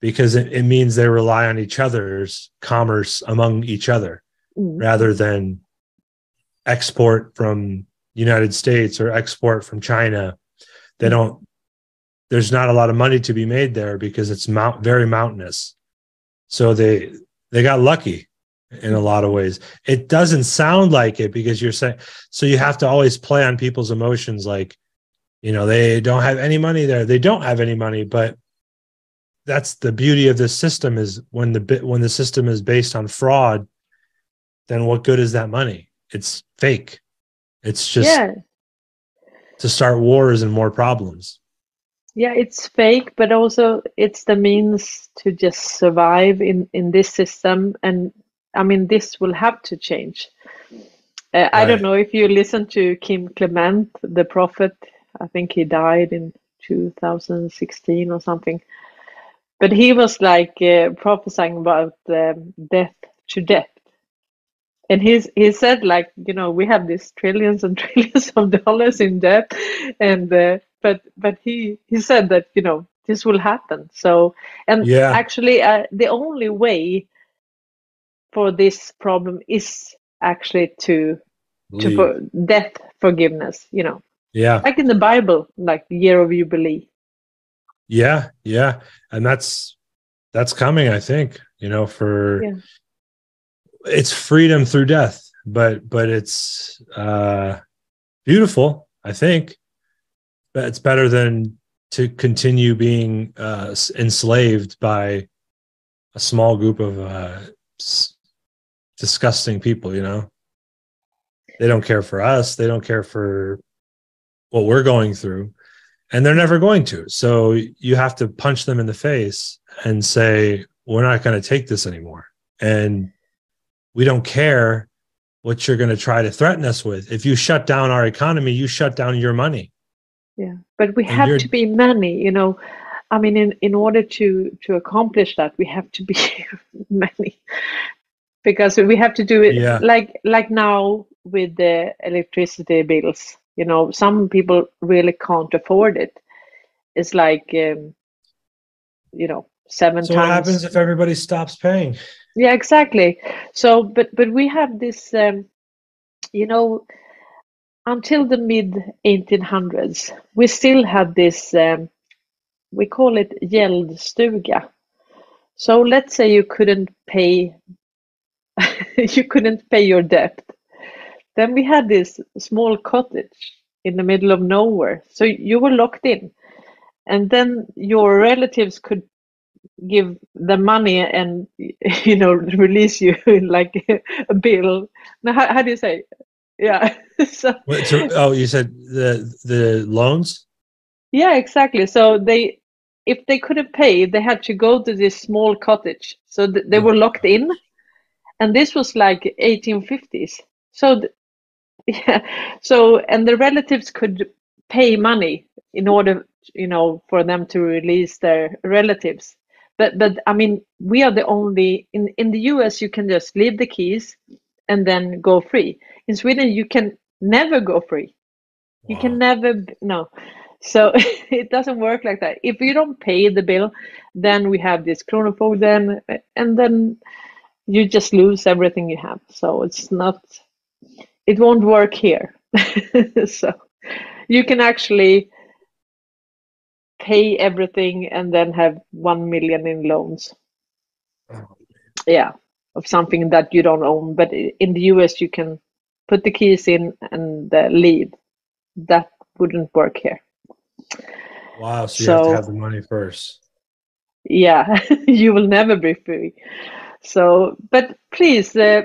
because it, it means they rely on each other's commerce among each other Mm. rather than export from united states or export from china. They don't there's not a lot of money to be made there because it's mount very mountainous. So they they got lucky in a lot of ways. It doesn't sound like it because you're saying so you have to always play on people's emotions like you know they don't have any money there. They don't have any money but that's the beauty of this system is when the bit when the system is based on fraud then what good is that money? It's fake. It's just yeah. to start wars and more problems. Yeah it's fake but also it's the means to just survive in in this system. And i mean this will have to change. Uh, i don't know if you listen to kim clement the prophet. I think he died in 2016 or something but he was like uh, prophesying about um, death to death. And he's he said like you know we have these trillions and trillions of dollars in debt. And uh, but but he he said that you know this will happen. So and Yeah. actually uh, the only way for this problem is actually to to for death forgiveness you know. Yeah. Like in the bible like year of jubilee Yeah, yeah, and that's that's coming. I think you know for yeah. it's freedom through death, but but it's uh, beautiful. I think, but it's better than to continue being uh, enslaved by a small group of uh, s- disgusting people. You know, they don't care for us. They don't care for what we're going through and they're never going to. So you have to punch them in the face and say, we're not going to take this anymore. And we don't care what you're going to try to threaten us with. If you shut down our economy, you shut down your money. Yeah. But we and have to be many, you know. I mean, in, in order to to accomplish that, we have to be many, because we have to do it yeah. like like now with the electricity bills you know some people really can't afford it. It's like um, you know seven so times what happens if everybody stops paying? Yeah exactly. So but but we have this um, you know until the mid 1800s we still had this um, we call it gäldstuga. So let's say you couldn't pay you couldn't pay your debt then we had this small cottage in the middle of nowhere. So you were locked in. And then your relatives could give the money and you know release you in like a bill. Now, how, how do you say? Yeah. so, Wait, so, oh, you said the the loans. Yeah, exactly. So they, if they couldn't pay, they had to go to this small cottage. So th- they hmm. were locked in, and this was like 1850s. So th- yeah. So and the relatives could pay money in order you know for them to release their relatives. But but i mean we are the only in in the us you can just leave the keys and then go free. In sweden you can never go free. You can never no. So it doesn't work like that. If you don't pay the bill then we have this kronofogden and then you just lose everything you have. So it's not it won't work here. so you can actually pay everything and then have 1 million in loans. Oh. Yeah, of something that you don't own. But in the US, you can put the keys in and uh, leave. That wouldn't work here. Wow, so you so, have to have the money first. Yeah, you will never be free. So, but please, uh,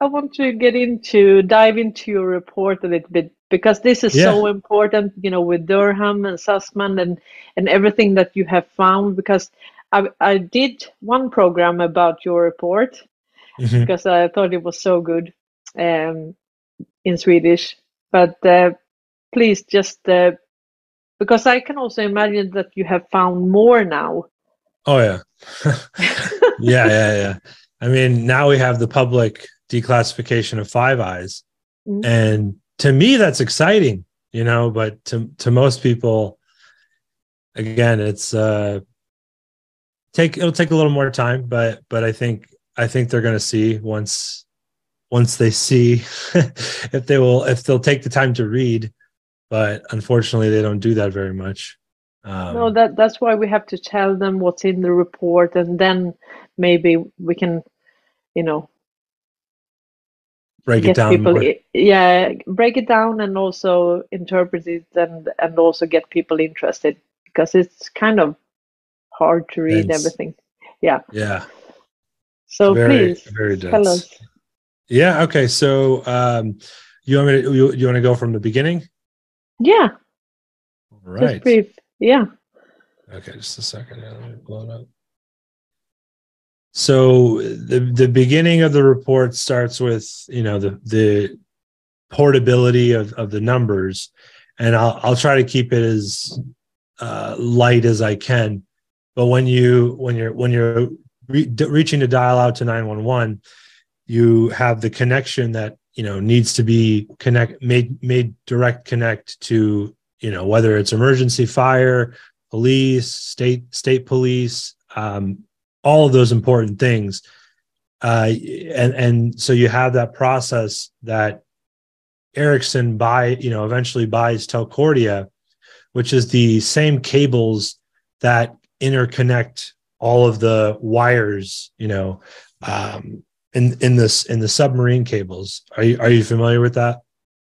I want to get into dive into your report a little bit because this is yeah. so important, you know, with Durham and Sussmann and and everything that you have found. Because I I did one program about your report mm-hmm. because I thought it was so good um, in Swedish. But uh, please just uh, because I can also imagine that you have found more now. Oh yeah, yeah, yeah, yeah. I mean, now we have the public declassification of Five Eyes. Mm-hmm. And to me, that's exciting, you know, but to, to most people, again, it's, uh, take, it'll take a little more time, but, but I think, I think they're going to see once, once they see if they will, if they'll take the time to read, but unfortunately they don't do that very much. Um, no, that that's why we have to tell them what's in the report, and then maybe we can, you know, break it down people, more. yeah break it down and also interpret it and and also get people interested because it's kind of hard to read dense. everything. Yeah. Yeah. So very, please very tell us. Yeah okay so um you want me to you, you want to go from the beginning? Yeah. All right. just brief. Yeah. Okay just a second let me blow it up so the the beginning of the report starts with you know the the portability of, of the numbers and I'll, I'll try to keep it as uh, light as I can. But when you when you're when you're re- reaching to dial out to 911, you have the connection that you know needs to be connect made made direct connect to you know whether it's emergency fire, police, state state police, um, all of those important things uh, and and so you have that process that Ericsson buy you know eventually buys Telcordia, which is the same cables that interconnect all of the wires, you know, um, in in this in the submarine cables. Are you are you familiar with that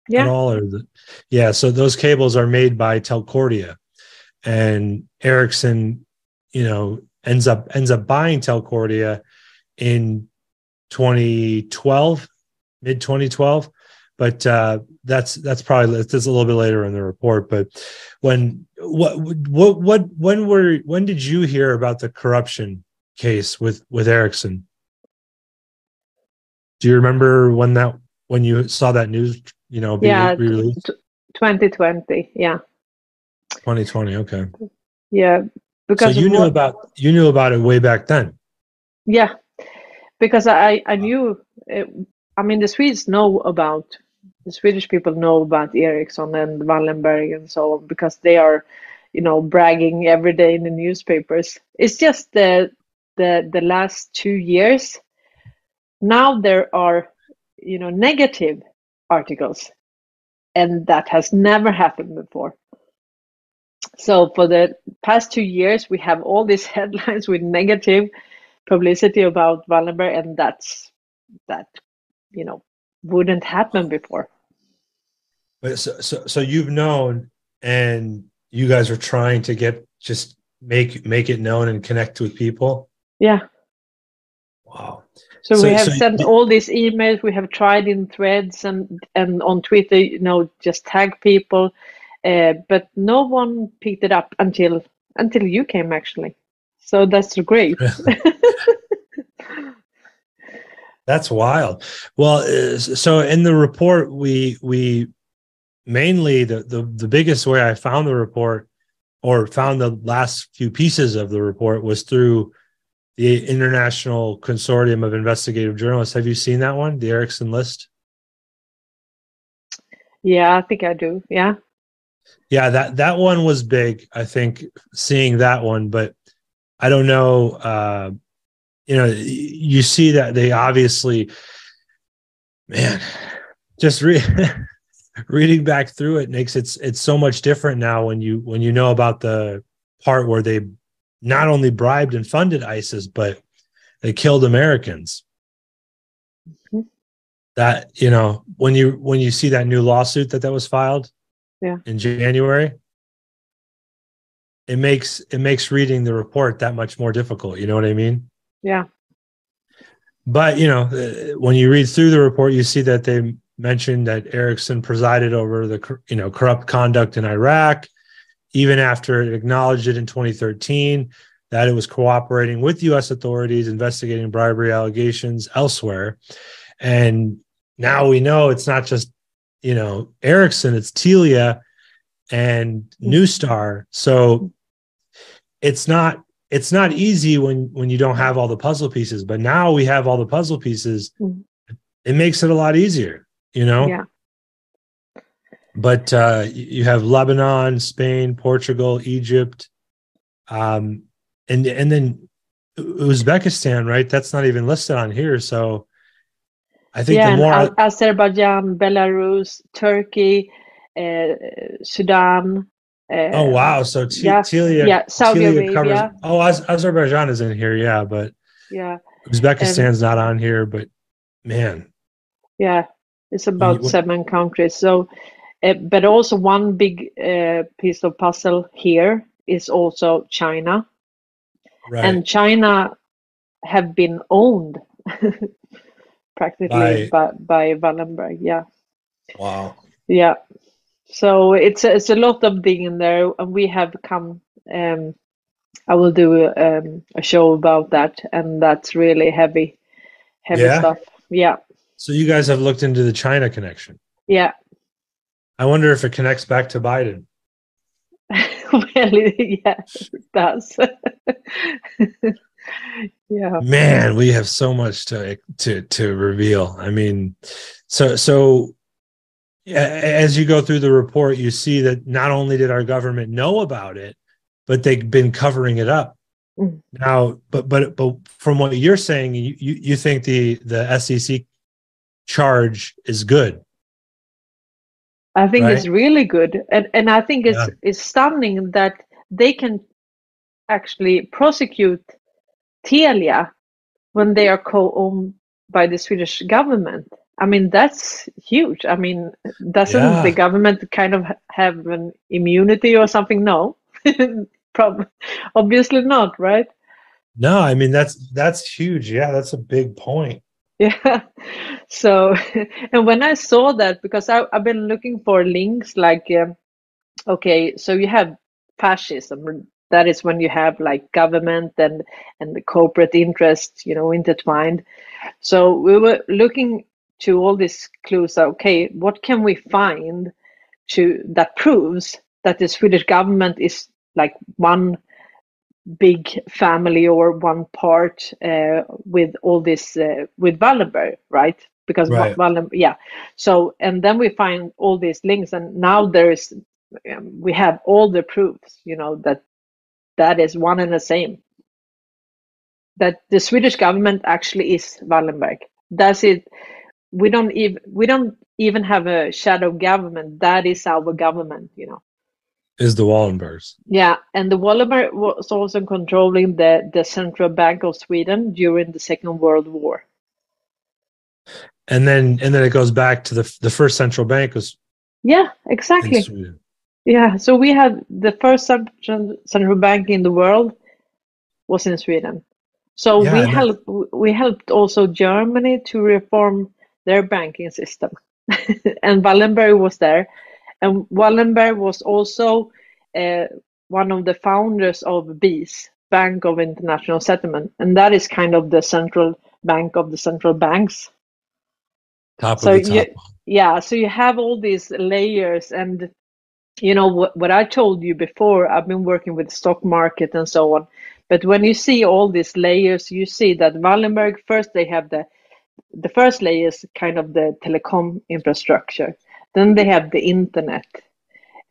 yeah. at all? Or the, yeah, so those cables are made by Telcordia, and Ericsson, you know, ends up ends up buying Telcordia in 2012, mid 2012. But uh, that's that's probably that's a little bit later in the report. But when what what what when were when did you hear about the corruption case with with Ericsson? Do you remember when that when you saw that news? You know, yeah, twenty twenty. Yeah, twenty twenty. Okay. Yeah, because so you knew what, about you knew about it way back then. Yeah, because I I knew. It, I mean, the Swedes know about the Swedish people know about Ericsson and Wallenberg and so on because they are, you know, bragging every day in the newspapers. It's just the the the last two years now there are you know negative articles and that has never happened before so for the past two years we have all these headlines with negative publicity about Wallenberg and that's that you know wouldn't happen before. But so, so so you've known and you guys are trying to get just make make it known and connect with people? Yeah. Wow. So, so we have so sent you, all these emails. We have tried in threads and and on Twitter, you know, just tag people, uh, but no one picked it up until until you came actually. So that's great. that's wild. Well, uh, so in the report, we we mainly the the the biggest way I found the report or found the last few pieces of the report was through the International Consortium of Investigative Journalists. Have you seen that one, the Ericsson list? Yeah, I think I do. Yeah. Yeah, that that one was big. I think seeing that one, but I don't know. Uh, you know, you see that they obviously, man, just re- reading back through it makes it it's so much different now when you when you know about the part where they not only bribed and funded ISIS, but they killed Americans. Mm-hmm. That you know when you when you see that new lawsuit that that was filed, yeah, in January, it makes it makes reading the report that much more difficult. You know what I mean? Yeah. But you know, uh, when you read through the report, you see that they mentioned that Ericsson presided over the you know corrupt conduct in Iraq even after it acknowledged it in 2013 that it was cooperating with U.S. authorities investigating bribery allegations elsewhere. And now we know it's not just, you know, Ericsson, it's Telia and Neustar. So it's not it's not easy when when you don't have all the puzzle pieces. But now we have all the puzzle pieces. Mm. It makes it a lot easier, you know. Yeah but uh, you have Lebanon, Spain, Portugal, Egypt, um, and and then Uzbekistan, right? That's not even listed on here. So I think yeah, the more and Azerbaijan, Belarus, Turkey, uh, Sudan. Uh, oh wow! So T- yeah, Telia, yeah, Saudi Telia Arabia. Covers, oh, Azerbaijan is in here, yeah, but yeah, Uzbekistan's not on here. But man, yeah, it's about seven countries. So uh, but also one big uh, piece of puzzle here is also China. Right. And China have been owned practically by, by, Wallenberg. Yeah. Wow. Yeah. So it's it's a lot of digging there, and we have come. Um, I will do a, um, a show about that, and that's really heavy, heavy yeah. stuff. Yeah. So you guys have looked into the China connection. Yeah. I wonder if it connects back to Biden. well, yes, it does. yeah. Man, we have so much to to to reveal. I mean, so so as you go through the report, you see that not only did our government know about it, but they've been covering it up. Mm. Now, but but but from what you're saying, you you think the the SEC charge is good I think right? it's really good, and and I think it's yeah. it's stunning that they can actually prosecute Telia when they are co-owned by the Swedish government. I mean, that's huge. I mean, doesn't yeah. the government kind of have an immunity or something? No, probably, obviously not, right? No, I mean that's that's huge. Yeah, that's a big point. Yeah. So, and when I saw that, because I, have been looking for links like, um, okay, so you have fascism. That is when you have like government and and the corporate interest, you know, intertwined. So we were looking to all these clues. Okay, what can we find to that proves that the Swedish government is like one big family or one part uh, with all this uh, with Wallenberg, right? Because right. Wallenberg, yeah. So and then we find all these links, and now there is um, we have all the proofs, you know, that that is one and the same. That the Swedish government actually is Wallenberg. Does it? We don't even we don't even have a shadow government. That is our government, you know is the Wallenbergs. Yeah, and the Wallenberg was also controlling the, the central bank of Sweden during the Second World War. And then and then it goes back to the the first central bank was Yeah, exactly. Yeah, so we had the first central, bank in the world was in Sweden. So yeah, we helped we helped also Germany to reform their banking system. and Wallenberg was there and Wallenberg was also uh, one of the founders of BIS, Bank of International Settlement, and that is kind of the central bank of the central banks. Top so of the top. You, yeah, so you have all these layers, and you know what, what I told you before. I've been working with the stock market and so on, but when you see all these layers, you see that Wallenberg first they have the the first layer is kind of the telecom infrastructure then they have the internet.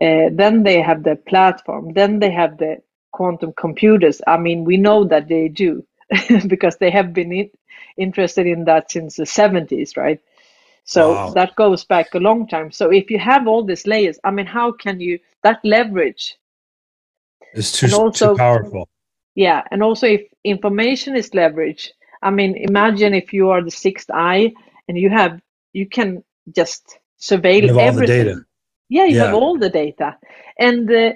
Uh, then they have the platform. Then they have the quantum computers. I mean, we know that they do because they have been in, interested in that since the 70s, right? So wow. that goes back a long time. So if you have all these layers, I mean, how can you that leverage? It's too, also, too powerful. Yeah, and also if information is leveraged, I mean, imagine if you are the sixth eye and you have you can just surveil everything. Yeah, you yeah. have all the data. And uh,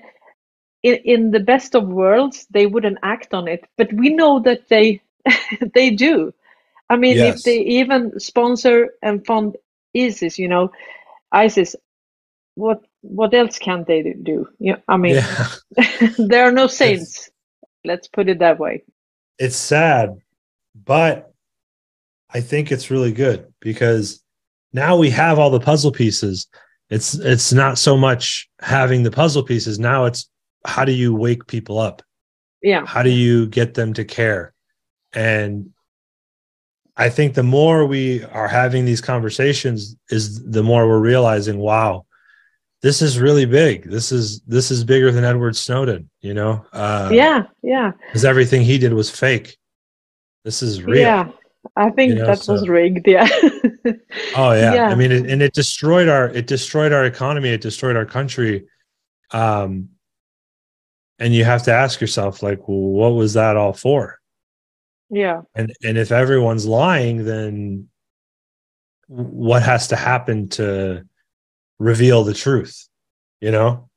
in, in the best of worlds, they wouldn't act on it, but we know that they they do. I mean, yes. if they even sponsor and fund ISIS, you know, ISIS, what what else can they do? Yeah, I mean, yeah. there are no saints. It's, Let's put it that way. It's sad, but I think it's really good because now we have all the puzzle pieces it's it's not so much having the puzzle pieces now it's how do you wake people up yeah how do you get them to care and i think the more we are having these conversations is the more we're realizing wow this is really big this is this is bigger than edward snowden you know uh, yeah yeah because everything he did was fake this is real yeah I think you know, that so. was rigged. Yeah. oh yeah. yeah. I mean, it, and it destroyed our it destroyed our economy. It destroyed our country. Um, and you have to ask yourself, like, well, what was that all for? Yeah. And and if everyone's lying, then what has to happen to reveal the truth? You know.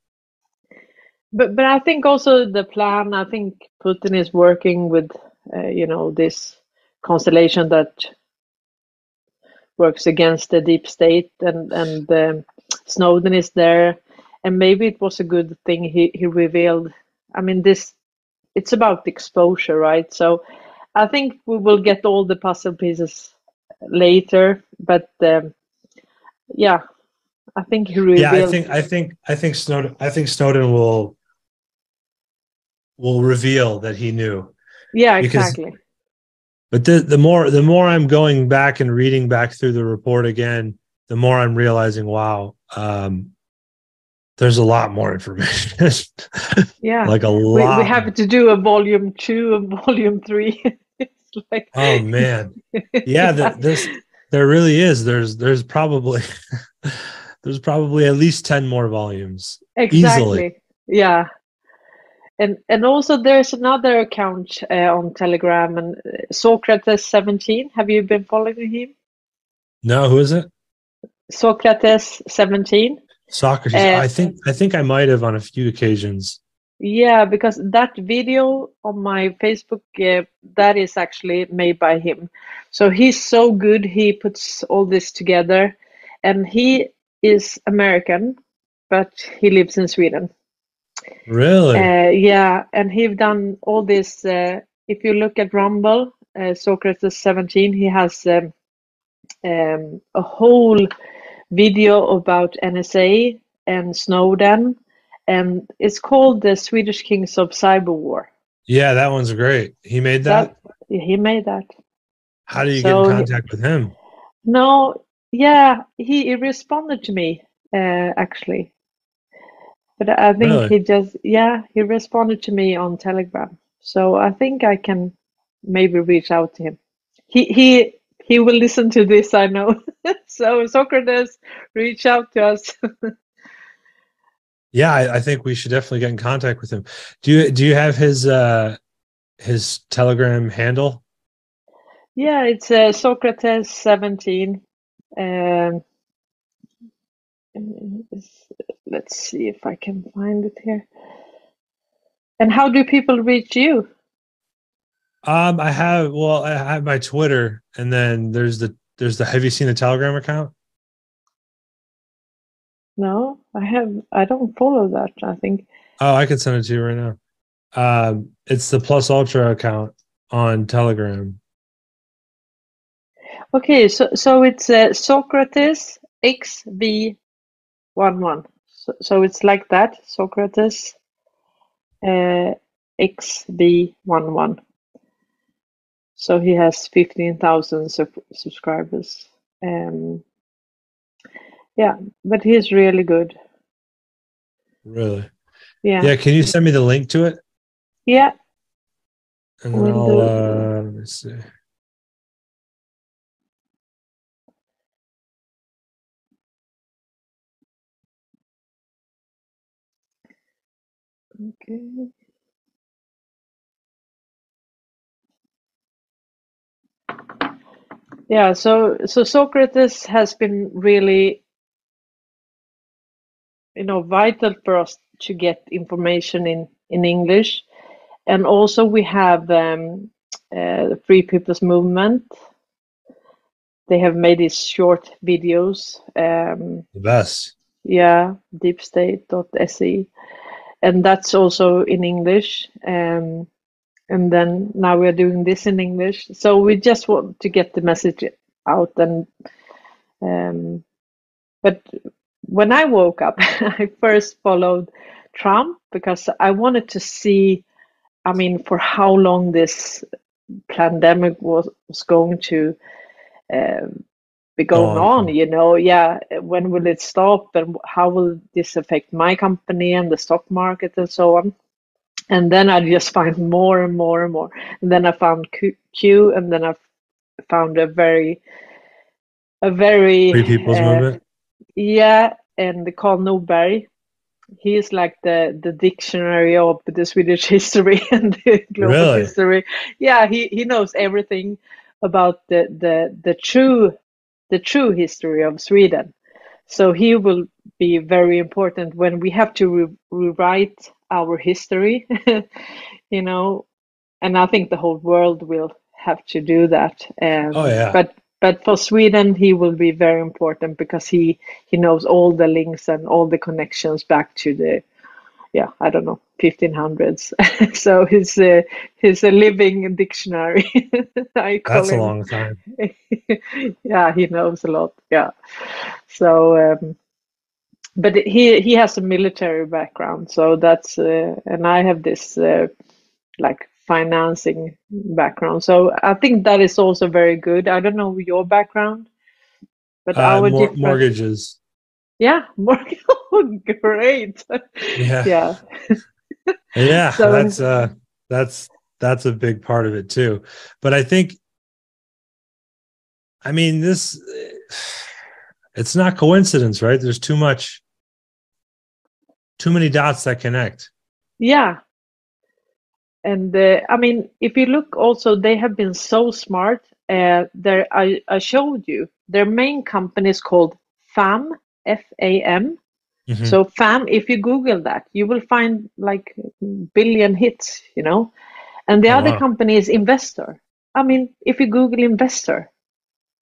But but I think also the plan. I think Putin is working with, uh, you know, this constellation that works against the deep state and and um, Snowden is there and maybe it was a good thing he, he revealed I mean this it's about exposure right so I think we will get all the puzzle pieces later but um, yeah I think he revealed yeah I think I think I think Snowden I think Snowden will will reveal that he knew. Yeah exactly. But the, the more the more i'm going back and reading back through the report again the more i'm realizing wow um, there's a lot more information. Yeah. Like a lot we, we have to do a volume two and volume three like oh man yeah the, this there really is there's there's probably there's probably at least 10 more volumes exactly easily. yeah and and also there's another account uh, on Telegram and uh, Sokrates seventeen. Have you been following him? No, who is it? Sokrates seventeen. Sokrates. Uh, I think I think I might have on a few occasions. Yeah, because that video on my Facebook uh, that is actually made by him. So he's so good. He puts all this together, and he is American, but he lives in Sweden. Really? Uh, yeah, and he've done all this. Uh, if you look at Rumble, uh, Sokrates 17, he has um, um, a whole video about NSA and Snowden, and it's called the Swedish Kings of Cyber War. Yeah, that one's great. He made that. that he made that. How do you so get in contact with him? No, yeah, he, he responded to me uh, actually. But I think really? he just, yeah, he responded to me on Telegram. So I think I can maybe reach out to him. He he he will listen to this, I know. so Sokrates, reach out to us. yeah, I, I, think we should definitely get in contact with him. Do you do you have his uh his Telegram handle? Yeah, it's uh, Sokrates seventeen. Um, let's see if I can find it here. And how do people reach you? Um, I have well, I have my Twitter, and then there's the there's the. Have you seen the Telegram account? No, I have. I don't follow that. I think. Oh, I can send it to you right now. Um, it's the Plus Ultra account on Telegram. Okay, so so it's uh, Sokrates XV one one. So, so it's like that. Sokrates uh, XV one one. So he has fifteen thousand sub- subscribers. Um, yeah, but he's really good. Really? Yeah. Yeah. Can you send me the link to it? Yeah. And then I'll uh, let me see. Okay. Yeah, so so Sokrates has been really you know vital for us to get information in in English, and also we have um, uh, the Free People's Movement. They have made these short videos. Um, the best. Yeah, deepstate.se and that's also in English. Um, and then now we are doing this in English. So we just want to get the message out. And um, but when I woke up, I first followed Trump because I wanted to see. I mean, for how long this pandemic was was going to um, be going oh, on. you know? Yeah when will it stop? And how will this affect my company and the stock market and so on? And then i just find more and more and more. And then i found q, and then i found a very a very Free people's uh, movement yeah and carl norberg he is like the the dictionary of the swedish history and the global really? history yeah he he knows everything about the the the true the true history of Sweden. So he will be very important when we have to re- rewrite our history, you know, and I think the whole world will have to do that. Um, oh yeah. But but for Sweden, he will be very important because he he knows all the links and all the connections back to the yeah, I don't know, 1500s. so he's a, he's a living dictionary. I call That's him. a long time. yeah, he knows a lot. Yeah. So, um, but he he has a military background, so that's uh, and I have this uh, like financing background. So I think that is also very good. I don't know your background, but uh, our mor- mortgages. Yeah, mortgage. great. Yeah. Yeah. yeah. So, that's uh that's that's a big part of it too. But I think I mean this it's not coincidence, right? There's too much too many dots that connect. Yeah. And uh, I mean, if you look also, they have been so smart. Uh, there, I, I showed you their main company is called FAM, F A M. Mm-hmm. So FAM, if you Google that, you will find like billion hits, you know. And the oh, other wow. company is Investor. I mean, if you Google Investor,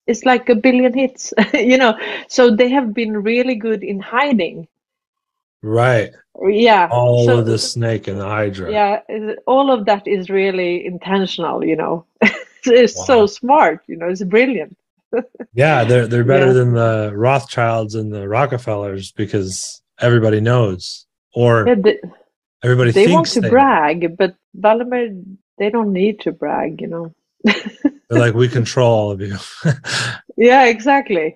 it's like a billion hits, you know. So they have been really good in hiding. Right. Yeah. All so, of the snake and the hydra. Yeah, all of that is really intentional, you know. it's wow. so smart, you know. It's brilliant. yeah, they're they're better yeah. than the Rothschilds and the Rockefellers because everybody knows, or yeah, they, everybody they want to they brag, know. but Wallenberg they don't need to brag, you know. They're like, we control all of you. yeah, exactly.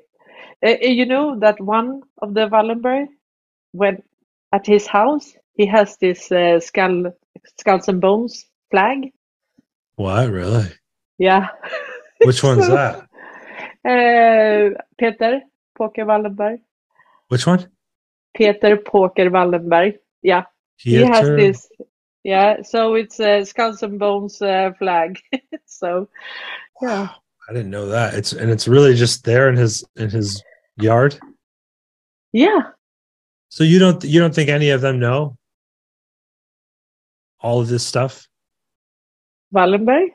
Uh, you know that one of the Wallenberg, when at his house, he has this uh, skull, skulls and bones flag. What really? Yeah. Which one's so, that? Uh, Peter Poker Wallenberg. Which one? Peter Poker Wallenberg. Yeah. Peter? He has this yeah, so it's a Skulls and Bones uh, flag. so, yeah. Wow, I didn't know that. It's and it's really just there in his in his yard. Yeah. So you don't you don't think any of them know all of this stuff? Wallenberg?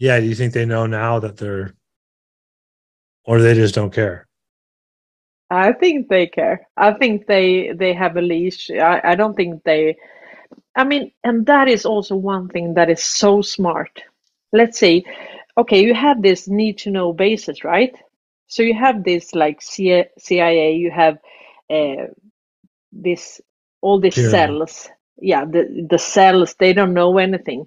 Yeah, do you think they know now that they're or they just don't care? I think they care. I think they they have a leash. I, I don't think they I mean, and that is also one thing that is so smart. Let's say, okay, you have this need to know basis, right? So you have this like CIA, you have uh, this all these yeah. cells. Yeah, the the cells they don't know anything,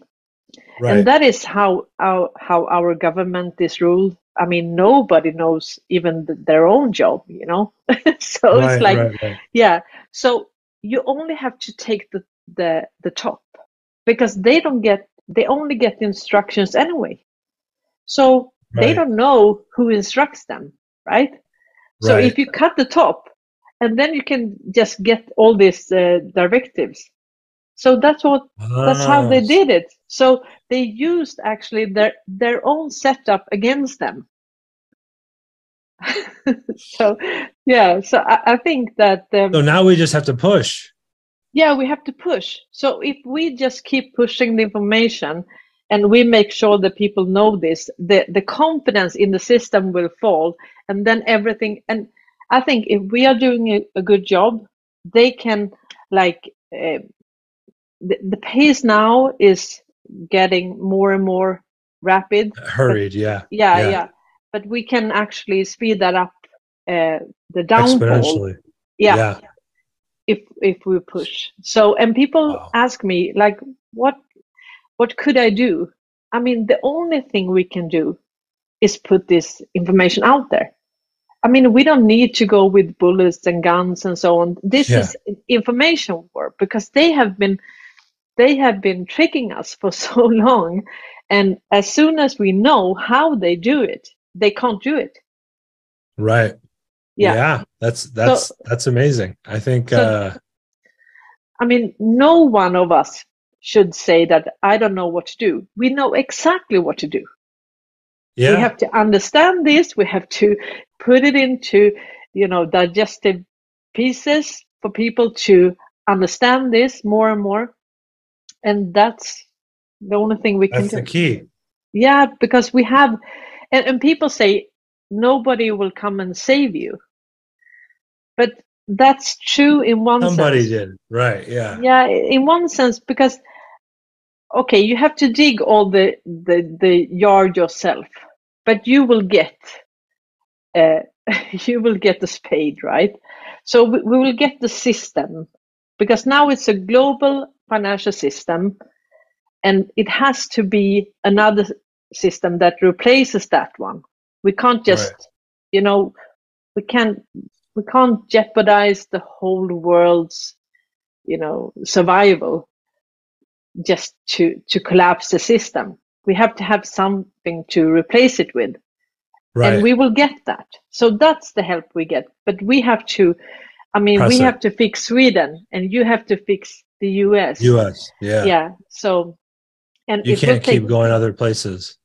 right. and that is how our how our government is ruled. I mean, nobody knows even the, their own job, you know. so right, it's like, right, yeah. So you only have to take the the the top because they don't get they only get instructions anyway so they don't know who instructs them right so if you cut the top and then you can just get all these uh, directives. So that's what that's how they ah. did it. So they used actually their their own setup against them. So yeah so I, I think that um, so now we just have to push. Yeah we have to push. So if we just keep pushing the information and we make sure that people know this the the confidence in the system will fall and then everything and i think if we are doing a, a good job they can like uh, the, the pace now is getting more and more rapid hurried but, yeah. yeah. yeah yeah but we can actually speed that up uh, the downfall yeah. yeah if if we push so and people wow. ask me like what what could i do i mean the only thing we can do is put this information out there i mean we don't need to go with bullets and guns and so on. This yeah. is information war because they have been they have been tricking us for so long. And as soon as we know how they do it they can't do it. Right. Yeah, yeah. That's that's so, that's amazing. I think so, uh i mean no one of us should say that i don't know what to do. We know exactly what to do. Yeah. we have to understand this. We have to put it into you know digestive pieces for people to understand this more and more and that's the only thing we can that's do. the key yeah because we have and, and people say nobody will come and save you but that's true in one somebody sense. did right yeah yeah in one sense because okay you have to dig all the the, the yard yourself but you will get uh, you will get the spade right? So we, we will get the system because now it's a global financial system and it has to be another system that replaces that one. We can't just right. you know we can't we can't jeopardize the whole world's you know survival just to to collapse the system. We have to have something to replace it with right. and we will get that so that's the help we get but we have to i mean Press we it. have to fix sweden and you have to fix the us us yeah yeah so and you can't keep take- going other places.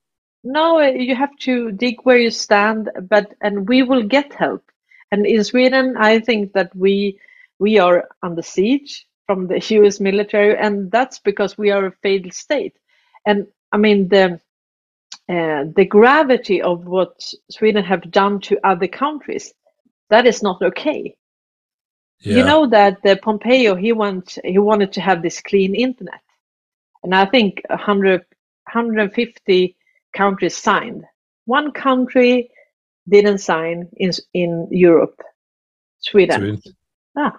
No, uh, you have to dig where you stand, but and we will get help. And in Sweden, I think that we we are under siege from the U.S. military, and that's because we are a failed state. And I mean the the gravity of what Sweden have done to other countries, that is not okay. Yeah. You know that uh, Pompeo he want he wanted to have this clean internet, and I think 100, 150 countries signed. One country didn't sign in in Europe, Sweden. Sweden. Ah,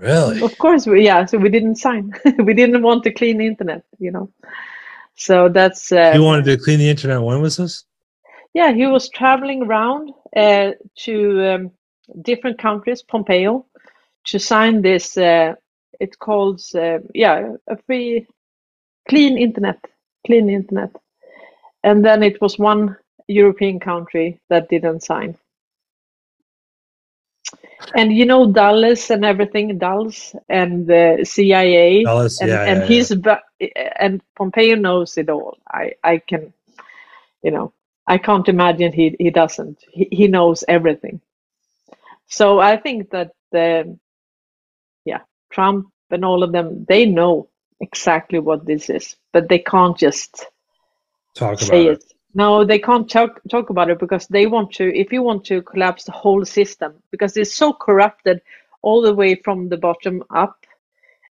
Really? of course, we, yeah. So we didn't sign. we didn't want to clean internet, you know. So that's uh, You wanted to clean the internet. When was this? yeah. He was traveling around uh, to um, different countries, Pompeo, to sign this. Uh, it's called uh, yeah, a free, clean internet, clean internet, and then it was one European country that didn't sign. And you know Dulles and everything, Dulles and the CIA, Dulles? and yeah, and yeah, he's ba- and Pompeo knows it all. I I can, you know, I can't imagine he he doesn't. He he knows everything. So I think that the, yeah, Trump and all of them they know exactly what this is, but they can't just Talk about say it. it. No, they can't talk talk about it because they want to. If you want to collapse the whole system, because it's so corrupted all the way from the bottom up,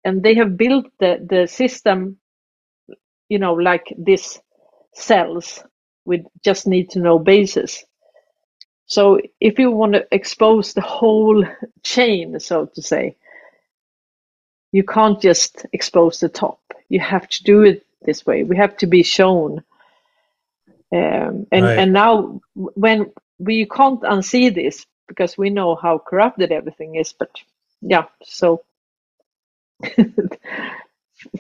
and they have built the the system, you know, like this cells with just need to know basis. So if you want to expose the whole chain, so to say, you can't just expose the top. You have to do it this way. We have to be shown. Um, and Right. and now when we can't unsee this because we know how corrupted everything is, but yeah, so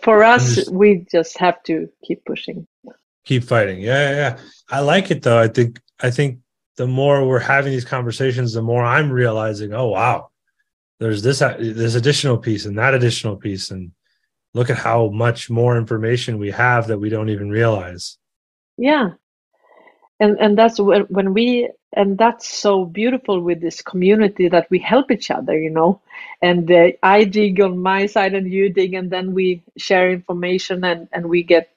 for us, just- we just have to keep pushing. Keep fighting. Yeah, yeah, yeah. I like it though. I think I think the more we're having these conversations, the more I'm realizing, oh wow, there's this this additional piece and that additional piece, and look at how much more information we have that we don't even realize. Yeah. And and that's when when we and that's so beautiful with this community that we help each other, you know. And uh, I dig on my side and you dig, and then we share information and and we get.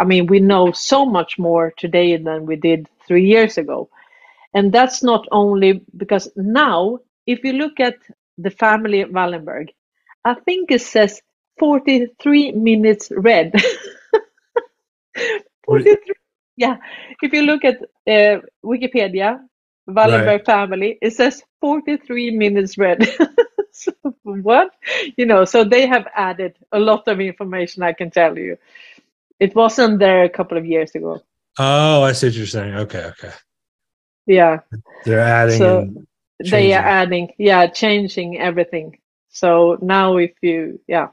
I mean, we know so much more today than we did three years ago, and that's not only because now, if you look at the family Wallenberg, I think it says 43 minutes read. 43 yeah if you look at uh, wikipedia wallenberg family it says 43 minutes read. So what? You know so they have added a lot of information i can tell you. It wasn't there a couple of years ago. Oh, I see what you're saying. Okay, okay. yeah. They're adding. So, they are adding yeah changing everything. So now if you yeah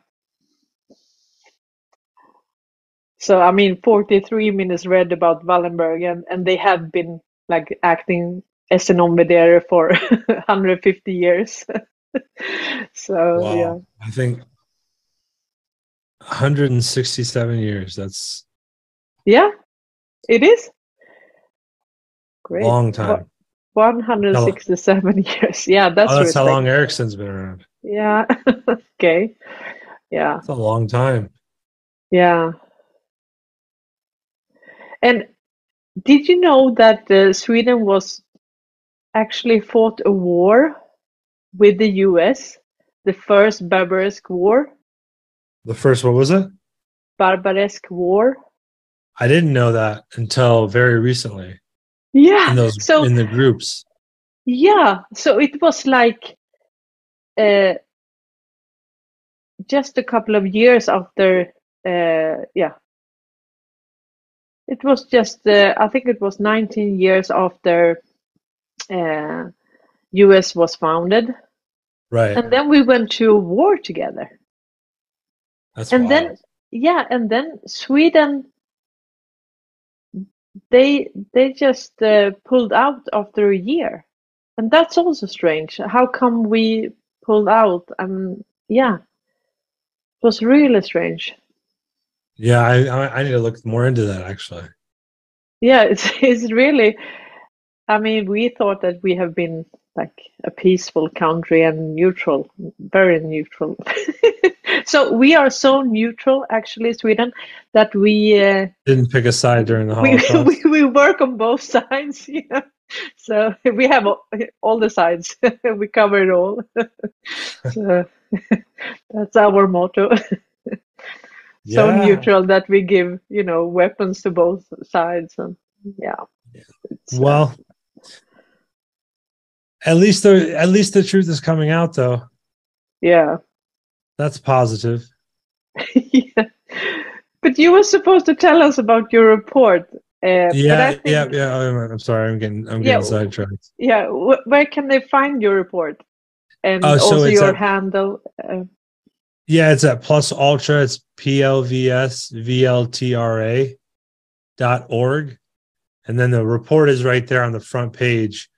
so i mean 43 minutes read about wallenberg and, and they have been like acting as an there for 150 years so Wow. yeah I think 167 years. That's yeah it is great long time. 167 years yeah that's, oh, that's how long Ericsson's been around. yeah okay yeah That's a long time. Yeah. And did you know that uh, Sweden was actually fought a war with the US, the first Barbaresque War? The first, what was it? Barbaresque War? I didn't know that until very recently Yeah. in those So in the groups. yeah, so it was like uh, just a couple of years after uh, yeah. It was just uh, I think it was 19 years after uh, US was founded. Right. and then we went to war together That's and wild. then yeah and then sweden they they just uh, pulled out after a year and that's also strange how come we pulled out and yeah it was really strange Yeah, I I need to look more into that actually. Yeah, it's it's really. I mean, we thought that we have been like a peaceful country and neutral, very neutral. so we are so neutral, actually, Sweden, that we uh, didn't pick a side during the Holocaust. We, we, we work on both sides. Yeah. So we have all, all the sides. we cover it all. so that's our motto. So yeah. neutral that we give, you know, weapons to both sides, and yeah. Uh, well, at least the at least the truth is coming out, though. Yeah. That's positive. yeah. But you were supposed to tell us about your report. Uh, yeah, think, yeah, yeah. I'm sorry, I'm getting, I'm getting yeah, sidetracked. Yeah, where can they find your report? And oh, so also your handle. Uh, yeah, it's at Plus Ultra. It's plvsvltra dot org, and then the report is right there on the front page.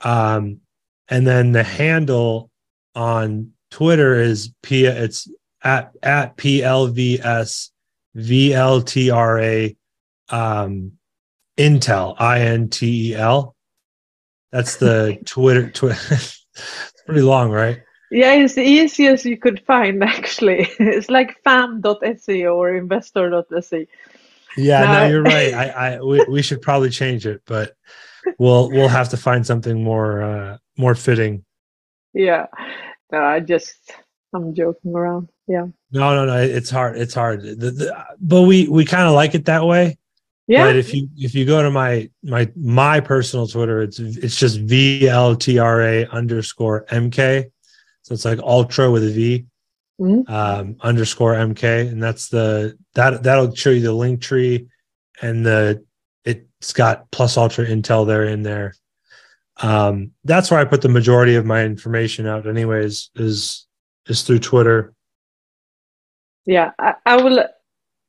Um, and then the handle on Twitter is P. It's at at plvsvltra um, Intel, I N T E L. That's the Twitter. Twitter. it's pretty long, right? Yeah, it's the easiest you could find actually. It's like fam.se or investor.se. Yeah, now, no, you're right. I, I we, we should probably change it, but we'll we'll have to find something more uh more fitting. Yeah. No, I just I'm joking around. Yeah. No, no, no. It's hard. It's hard. The, the, but we we kind of like it that way. Yeah. But if you if you go to my my my personal Twitter, it's it's just VLTRA underscore MK. So it's like ultra with a v, mm-hmm. um, underscore MK. And that's the that that'll show you the link tree and the it's got plus ultra intel there in there. Um, that's where I put the majority of my information out anyways, is is through Twitter. Yeah, I, I will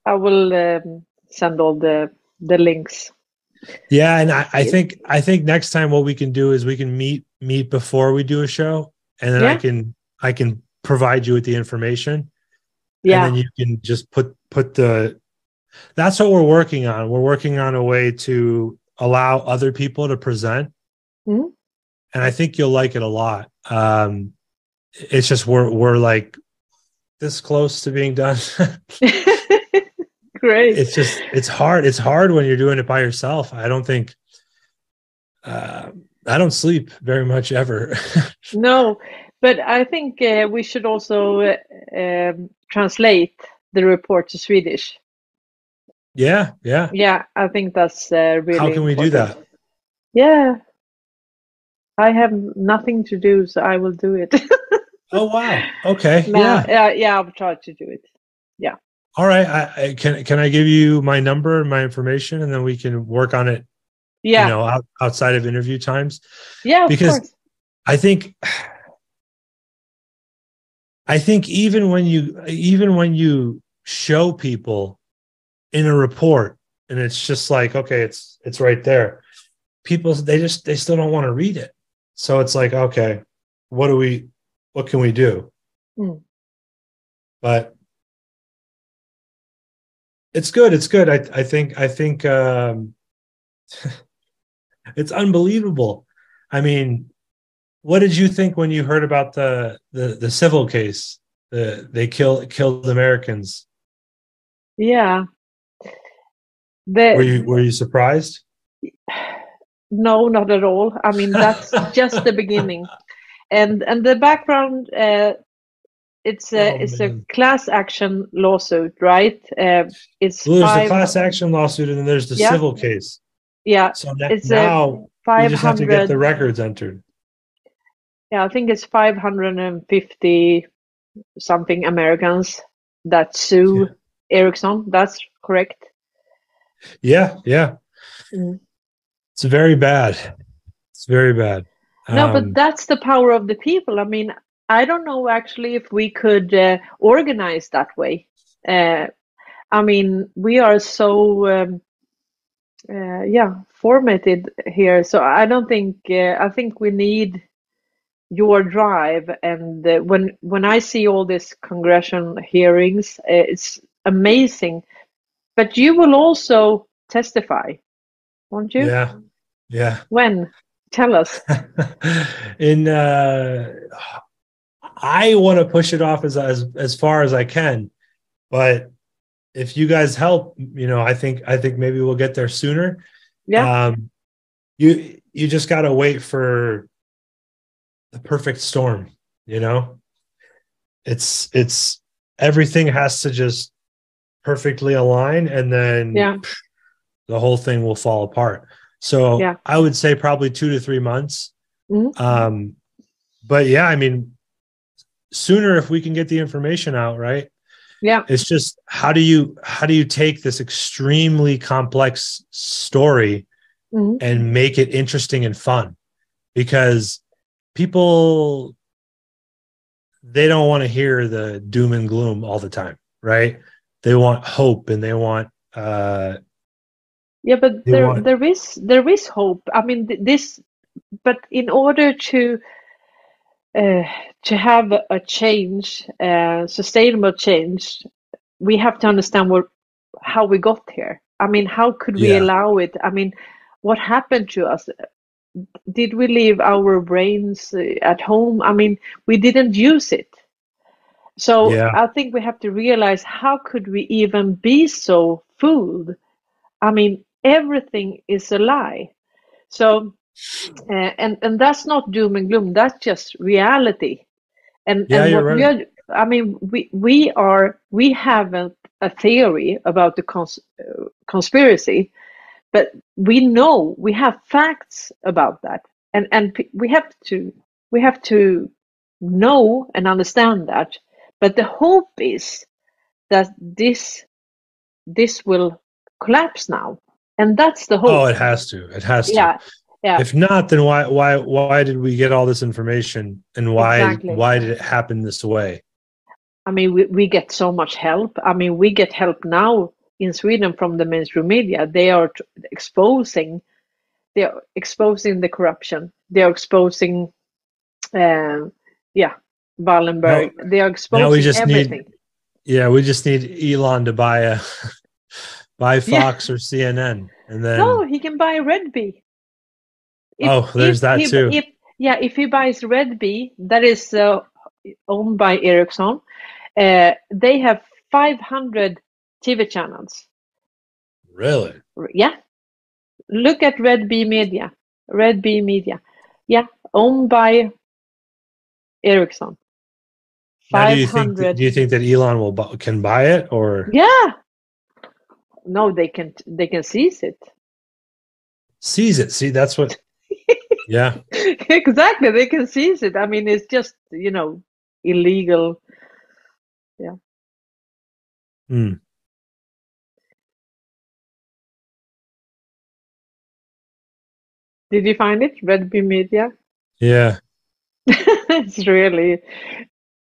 I will um, send all the the links. Yeah, and I, I, think I think next time what we can do is we can meet meet before we do a show, and then yeah. I can I can provide you with the information. Yeah, and then you can just put put the. That's what we're working on. We're working on a way to allow other people to present, mm-hmm. and I think you'll like it a lot. Um, it's just we're we're like this close to being done. Great. It's just it's hard. It's hard when you're doing it by yourself. I don't think uh, I don't sleep very much ever. no, but I think uh, we should also uh, um, translate the report to Swedish. Yeah, yeah, yeah. I think that's uh, really. How can we do that? Yeah, I have nothing to do, so I will do it. oh wow! Okay. yeah. Yeah, yeah. I'll try to do it. Yeah all right I, I, can can i give you my number my information and then we can work on it yeah you know out, outside of interview times yeah because i think i think even when you even when you show people in a report and it's just like okay it's it's right there people they just they still don't want to read it so it's like okay what do we what can we do mm. but it's good. It's good. I I think I think um, it's unbelievable. I mean, what did you think when you heard about the the, the civil case? The they kill killed Americans. Yeah. The, were you were you surprised? No, not at all. I mean, that's just the beginning, and and the background uh, it's a oh, it's man. a class action lawsuit, right? Uh, it's well, there's five, a class action lawsuit, and then there's the yeah. civil case. Yeah, so that, it's now you just have to get the records entered. Yeah, I think it's 550 something Americans that sue yeah. Ericsson. That's correct. Yeah, yeah. Mm. It's very bad. It's very bad. No, um, but that's the power of the people. I mean, I don't know actually if we could uh, organize that way. Uh, I mean, we are so um, uh, yeah formatted here, so I don't think uh, I think we need your drive. And uh, when when I see all these congressional hearings, uh, it's amazing but you will also testify, won't you? Yeah. Yeah. When? Tell us. In uh I want to push it off as as as far as I can, but if you guys help, you know, I think I think maybe we'll get there sooner. Yeah. Um, you you just got to wait for the perfect storm. You know, it's it's everything has to just perfectly align, and then yeah. the whole thing will fall apart. So yeah. I would say probably two to three months. Mm-hmm. Um, but yeah, I mean, sooner if we can get the information out, right? Yeah. It's just how do you how do you take this extremely complex story mm-hmm. and make it interesting and fun? Because people they don't want to hear the doom and gloom all the time, right? They want hope and they want uh yeah but there want... there is there is hope i mean this but in order to uh, to have a change uh, sustainable change we have to understand what how we got here. I mean how could we Yeah. allow it? I mean what happened to us? Did we leave our brains uh, at home? I mean we didn't use it. So Yeah. i think we have to realize how could we even be so fooled? I mean everything is a lie. So uh, and and that's not doom and gloom that's just reality and Yeah, and we right. are i mean we we are we have a, a theory about the cons- uh, conspiracy but we know we have facts about that and and p- we have to we have to know and understand that but the hope is that this this will collapse now and that's the hope oh it has to. It has to. yeah yeah If not, then why why why did we get all this information and why Exactly. why did it happen this way? I mean, we, we get so much help. I mean, we get help now in Sweden from the mainstream media. They are t- exposing, they are exposing the corruption. They are exposing, um, yeah, Wallenberg. they are exposing just need- everything. Yeah, we just need Elon to buy a buy Yeah. Fox or CNN, and then no, he can buy Red Bee. If- Oh, there's that he, too. If, yeah, if he buys Red Bee, that is uh, owned by Ericsson. Uh, they have 500 TV channels. really, Yeah. Look at Red Bee Media. Red Bee Media. Yeah. Owned by Ericsson. now do you think 500. do you think that Elon will bu- can buy it or yeah. No, they can they can seize it. seize it? See, that's what. Yeah, exactly. They can seize it. I mean, it's just, you know, illegal. Yeah. Hmm. Did you find it? Red Bee Media? yeah, it's really,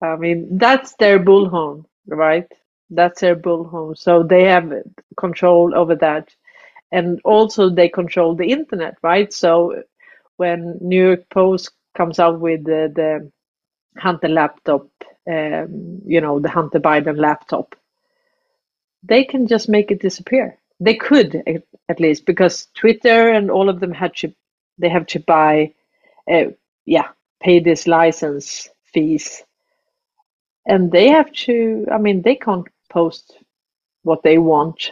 I mean, that's their bullhorn, right? That's their bullhorn. So they have control over that. And also they control the internet, right? So when New York Post comes out with the, the Hunter laptop, um, you know, the Hunter Biden laptop, they can just make it disappear. They could at, least because Twitter and all of them had to, they have to buy, uh, yeah, pay this license fees. And they have to i mean they can't post what they want.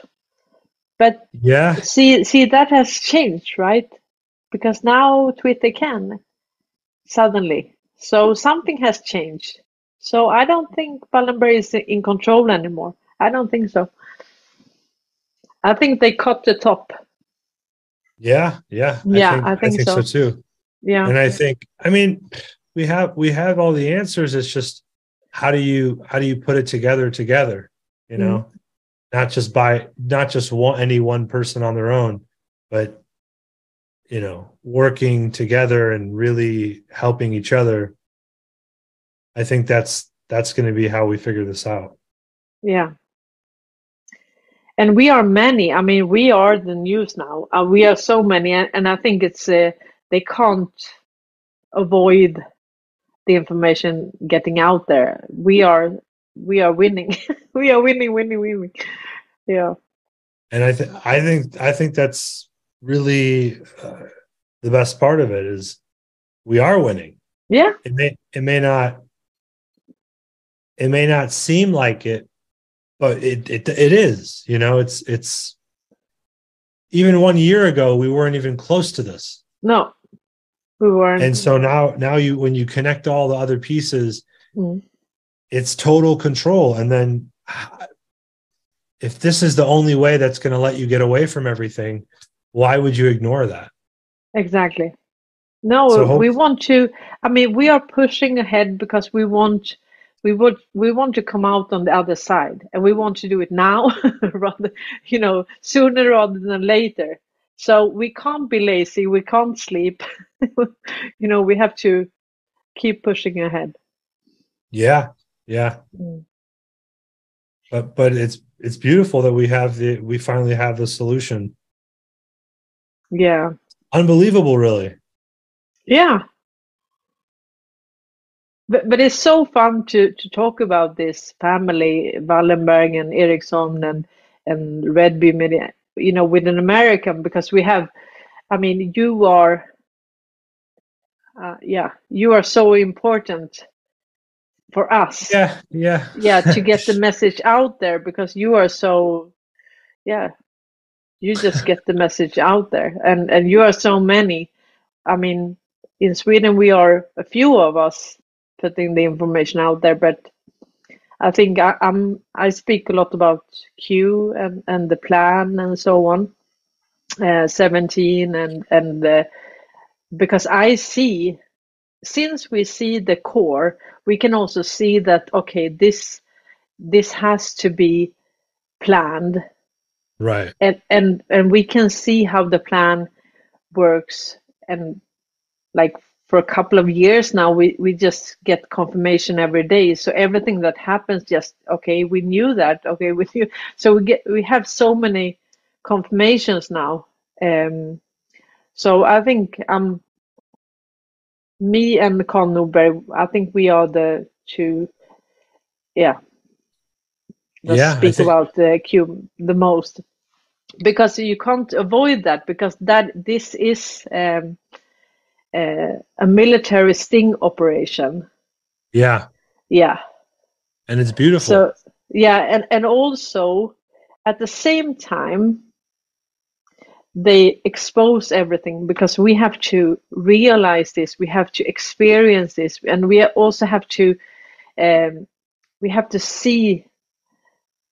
But yeah, see see that has changed right because now twitter can suddenly so something has changed so i don't think Wallenberg is in control anymore i don't think so i think they cut the top yeah, yeah. Yeah, I think so. so. too. yeah And I think, I mean, we have we have all the answers. It's just how do you how do you put it together together? You know, mm-hmm. not just by not just one any one person on their own, but you know, working together and really helping each other. I think that's that's going to be how we figure this out. Yeah. And we are many. I mean, we are the news now. Uh, we are so many, and, and I think it's uh, they can't avoid the information getting out there. We are we are winning. we are winning, winning, winning. Yeah. and I think I think I think that's really uh, the best part of it is we are winning. Yeah. It may it may not it may not seem like it, but it it it is. You know, it's it's even one year ago we weren't even close to this. No, we weren't. And so now now you when you connect all the other pieces, Mm. it's total control. And then if this is the only way that's going to let you get away from everything, why would you ignore that? Exactly. No, So we want to. I mean, we are pushing ahead because we want. We would. We want to come out on the other side, and we want to do it now, rather, you know, sooner rather than later. So we can't be lazy. We can't sleep. you know, we have to keep pushing ahead. Yeah. Yeah. Mm. But but it's it's beautiful that we have the we finally have the solution. Yeah. Unbelievable, really. Yeah. But but it's so fun to to talk about this family, Wallenberg and Ericsson and and Red Bee you know, with an American because we have, I mean, you are, uh, yeah, you are so important for us. Yeah, yeah. Yeah, to get the message out there because you are so, yeah, you just get the message out there and and you are so many. I mean, in Sweden we are a few of us putting the information out there, but I think I, I'm I speak a lot about Q and and the plan and so on, uh, 17 and and because I see since we see the core, we can also see that okay, this this has to be planned Right. and and and we can see how the plan works. And like for a couple of years now we we just get confirmation every day. So everything that happens just okay we knew that okay with you so we get we have so many confirmations now. Um so i think um me and Carl Norberg, I think we are the two. Yeah that Yeah, speak about the Q the most because you can't avoid that because that this is um, uh, a military sting operation. Yeah. Yeah. And it's beautiful. So yeah, and and also at the same time they expose everything because we have to realize this, we have to experience this, and we also have to um, we have to see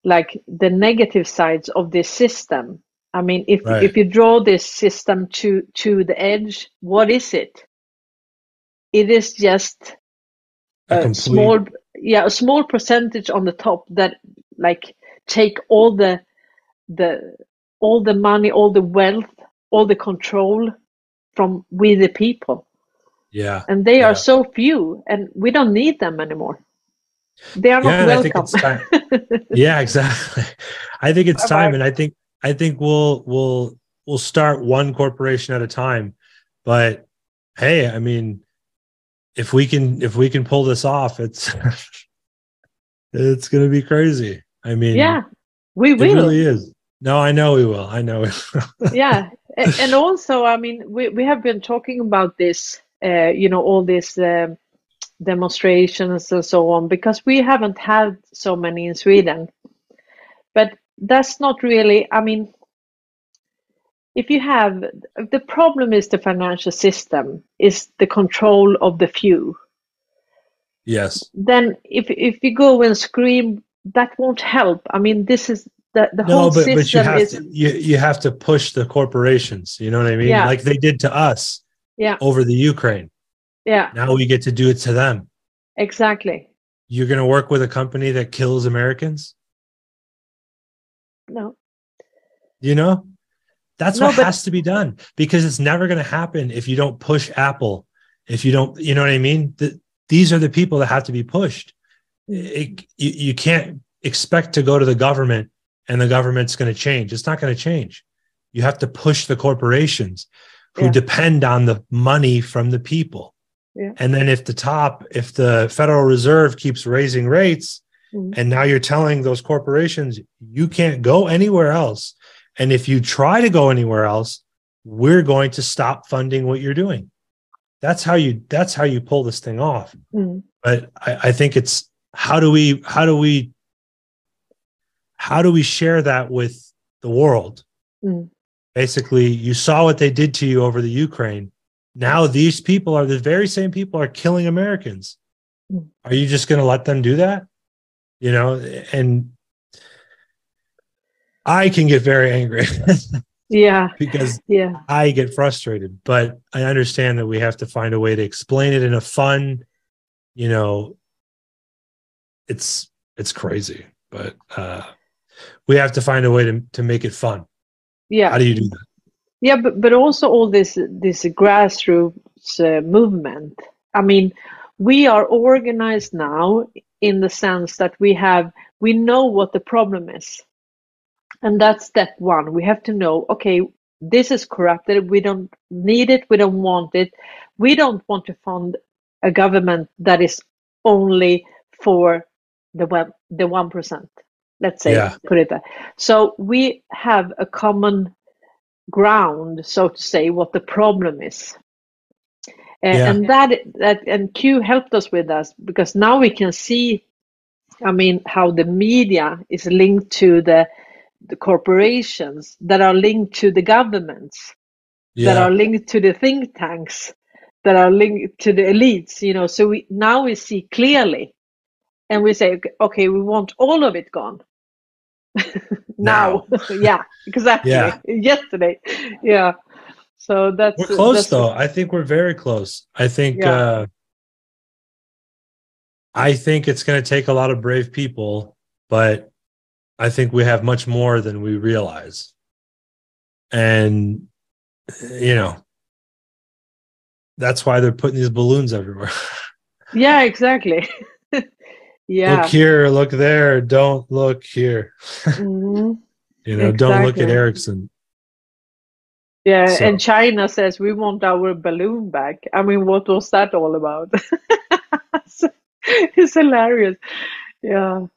like the negative sides of this system. I mean, if Right. if you draw this system to to the edge, what is it? It is just A a small yeah a small percentage on the top that like take all the the all the money all the wealth all the control from we the people yeah. and they Yeah. are so few and we don't need them anymore they are Yeah, not and I think welcome yeah, exactly. I think it's Bye-bye. time, and I think I think we'll we'll we'll start one corporation at a time. But hey, I mean, if we can if we can pull this off, it's it's gonna be crazy. I mean, yeah we will. it really is. No, I know we will. I know. we will. yeah and also i mean we, we have been talking about this uh, you know all this. um, demonstrations and so on because we haven't had so many in sweden but that's not really i mean if you have the problem is the financial system is the control of the few yes. then if if you go and scream that won't help i mean this is the, the No, whole but but you have is to you you have to push the corporations. You know what I mean? Yeah. Like they did to us yeah over the Ukraine. Yeah Now we get to do it to them. exactly You're going to work with a company that kills Americans. no You know, that's No, what but- has to be done because it's never going to happen if you don't push Apple. If you don't, you know what I mean? The, these are the people that have to be pushed. It, you, you can't expect to go to the government and the government's going to change. It's not going to change. You have to push the corporations who Yeah. depend on the money from the people. Yeah. And then if the top, if the Federal Reserve keeps raising rates, Mhm. and now you're telling those corporations you can't go anywhere else And if you try to go anywhere else, we're going to stop funding what you're doing. That's how you that's how you pull this thing off. Mm. But I, I think it's how do we how do we how do we share that with the world? Mm. Basically, you saw what they did to you over the Ukraine. Now these people are the very same people are killing Americans. Mm. Are you just going to let them do that? You know, and I can get very angry. yeah. Because yeah. I get frustrated, but I understand that we have to find a way to explain it in a fun, you know, it's it's crazy, but uh we have to find a way to to make it fun. Yeah. How do you do that? Yeah, but but also all this this grassroots uh, movement. I mean, we are organized now in the sense that we have we know what the problem is and that's step one. We have to know, okay, this is corrupted. We don't need it. We don't want it. We don't want to fund a government that is only for the web, the one percent. Let's say, yeah. put it that. So we have a common ground, so to say, what the problem is. And, yeah. and that that and Q helped us with us because now we can see, I mean, how the media is linked to the the corporations that are linked to the governments, yeah. that are linked to the think tanks, that are linked to the elites. You know, so we now we see clearly, and we say, okay, we want all of it gone. now, yeah, exactly. Yeah. Yesterday, yeah. So that's we're close that's, though. I think we're very close. I think. Yeah. uh I think it's going to take a lot of brave people, but I think we have much more than we realize. And, you know, that's why they're putting these balloons everywhere. yeah, exactly. Yeah. Look here, look there, don't look here. Mm-hmm. you know, exactly. don't look at Ericsson. Yeah, so. and China says we want our balloon back. I mean, what was that all about? it's hilarious. Yeah.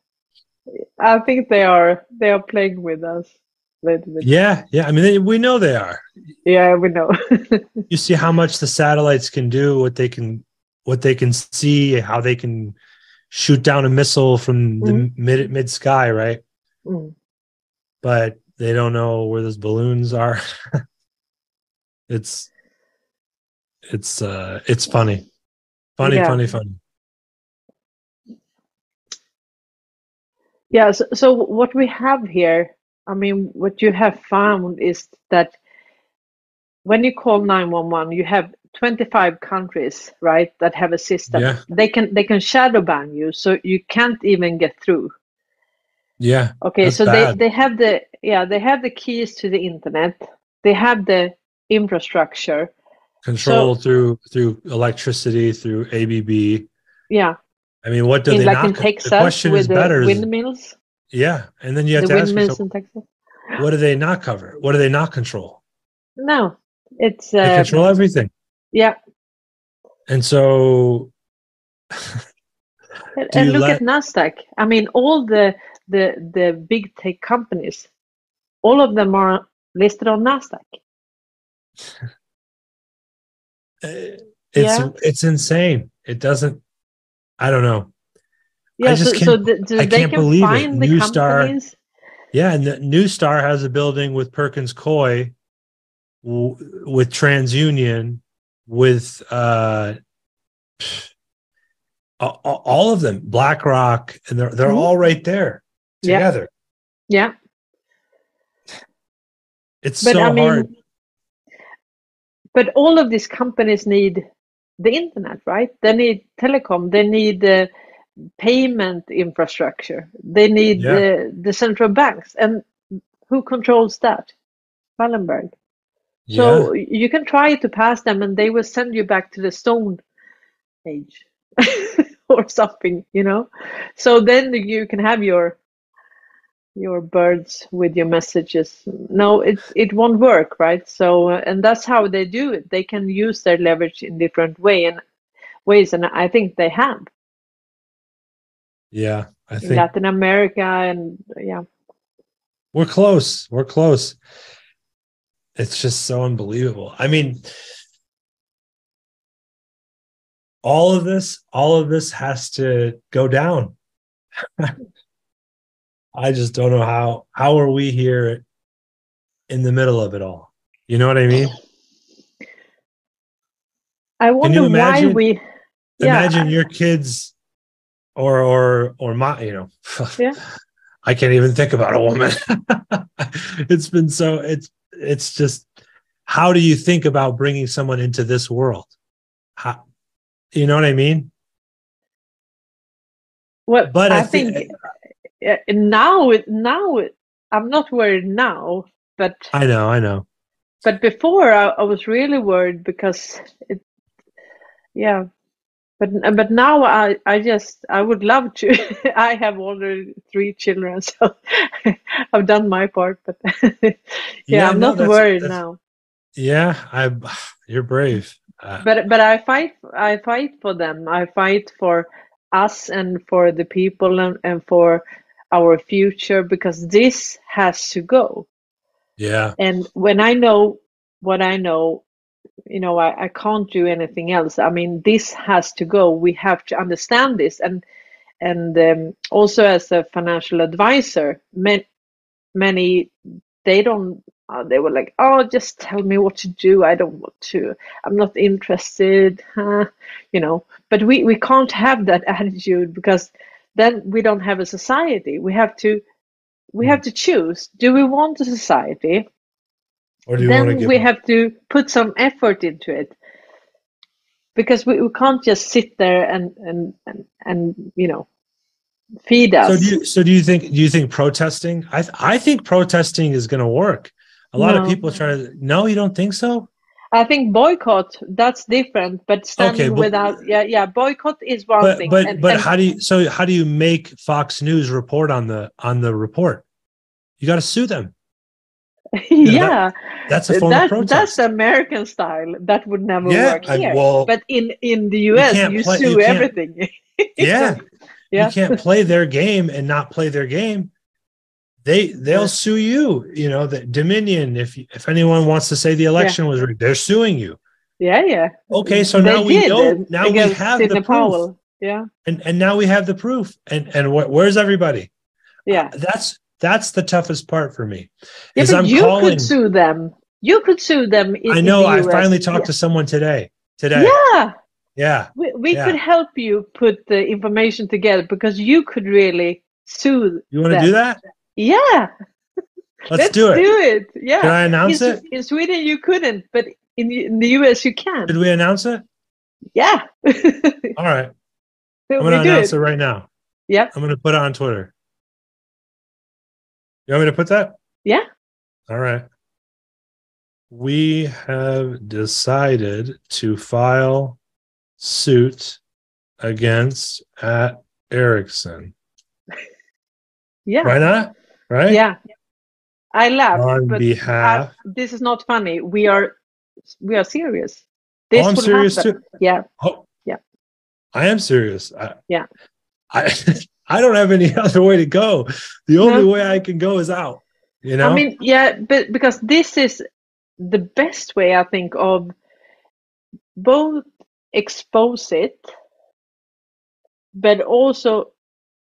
I think they are they are playing with us. Yeah, yeah. I mean, they, we know they are. Yeah, we know. you see how much the satellites can do, what they can, what they can see, how they can shoot down a missile from the mm. mid mid sky, right? Mm. But they don't know where those balloons are. it's, it's, uh, it's funny, funny, yeah. funny, funny. Yeah, so, so what we have here, I mean, what you have found is that when you call 911, you have 25 countries, right, that have a system. Yeah. They can they can shadow ban you, so you can't even get through. Yeah. Okay, so bad. they they have the yeah they have the keys to the internet. They have the infrastructure. Control so, through through electricity through ABB. Yeah. I mean, what do in, they like not? in Texas the question with is better. windmills. Yeah, and then you have the to ask yourself, in Texas. what do they not cover? What do they not control? No, it's uh, they control everything. Yeah. And so. and, and look at Nasdaq. I mean, all the the the big tech companies, all of them are listed on Nasdaq. Eh, it's yeah. it's insane. It doesn't I don't know. Yeah, so, so the, I can't believe it. Neustar, yeah, and the Neustar has a building with Perkins Coie, w- with TransUnion, with uh, all of them, BlackRock, and they're they're mm-hmm. all right there together. Yeah. yeah. It's but, so I mean, hard. But all of these companies need the internet, right? They need telecom. They need uh, payment infrastructure. They need yeah. the, the central banks. And who controls that? Wallenberg. Yeah. So you can try to pass them and they will send you back to the stone age or something, you know? So then you can have your your birds with your messages. No, it it won't work, right? So, uh, and that's how they do it. They can use their leverage in different way and ways, and I think they have. Yeah, I think Latin America and yeah. We're close. We're close. It's just so unbelievable. I mean, all of this, all of this has to go down. I just don't know how how are we here in the middle of it all. You know what I mean? I wonder imagine, why we yeah. imagine your kids or or or my you know yeah. I can't even think about a woman. it's been so it's it's just how do you think about bringing someone into this world? How, you know what I mean? Well, but I, I think th- uh, uh, now now I'm not worried now, but I know, I know. But before I, I was really worried because it, yeah, but but now I I just I would love to. I have already three children, so I've done my part. But yeah, yeah, I'm no, not worried now. Yeah, I you're brave. Uh, but but I fight I fight for them. I fight for us and for the people and, and for our future because this has to go. Yeah. And when I know what I know, you know, I, I can't do anything else. I mean, this has to go. We have to understand this. And and um, also as a financial advisor, many, many they don't. Uh, they were like, "Oh, just tell me what to do. I don't want to. I'm not interested." Huh? You know. But we we can't have that attitude because then we don't have a society. We have to we have to choose do we want a society or do you then want to we up? have to put some effort into it because we, we can't just sit there and and and, and you know feed us so do you so do you think do you think protesting i th- i think protesting is going to work a lot no. of people try to no you don't think so I think boycott that's different, but standing okay, but, without yeah yeah boycott is one but, thing. But and, but and, how do you so how do you make Fox News report on the on the report? You got to sue them. yeah, that, that's a form that, of protest. That's American style. That would never yeah, work here. I, well, but in in the US, you, you play, sue you everything. yeah, yeah, you can't play their game and not play their game they they'll yeah. sue you you know the dominion if if anyone wants to say the election yeah. was rigged they're suing you yeah yeah okay so they now we know now we have the proof Powell. yeah and and now we have the proof and and wh- where's everybody yeah uh, that's that's the toughest part for me yeah, is I'm you calling, could sue them you could sue them in, i know i finally talked yeah. to someone today today yeah yeah we, we yeah. could help you put the information together because you could really sue you want to do that yeah. Let's, Let's do it. Do it. Yeah. Can I announce in, it? In Sweden, you couldn't, but in, in the US, you can. Did we announce it? Yeah. All right. I'm going to announce it. it right now. Yep. I'm going to put it on Twitter. You want me to put that? Yeah. All right. We have decided to file suit against at Ericsson. Yeah. Why not? Right? Yeah. I laugh. On but uh, behalf. I, this is not funny. We are we are serious. This oh, I'm serious happen. too. Yeah. Oh, yeah. I am serious. I, yeah. I I don't have any other way to go. The only no. way I can go is out. You know. I mean, yeah, but because this is the best way I think of both expose it, but also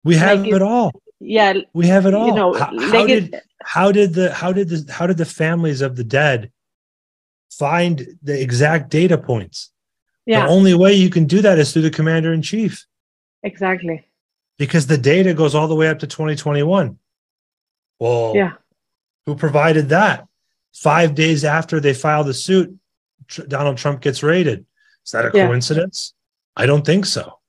we have it, it all yeah we have it all you know how, how did how did the how did the how did the families of the dead find the exact data points yeah the only way you can do that is through the commander in chief exactly because the data goes all the way up to 2021 well yeah. Who provided that? Five days after they file the suit donald trump gets raided. Is that a yeah. coincidence? I don't think so.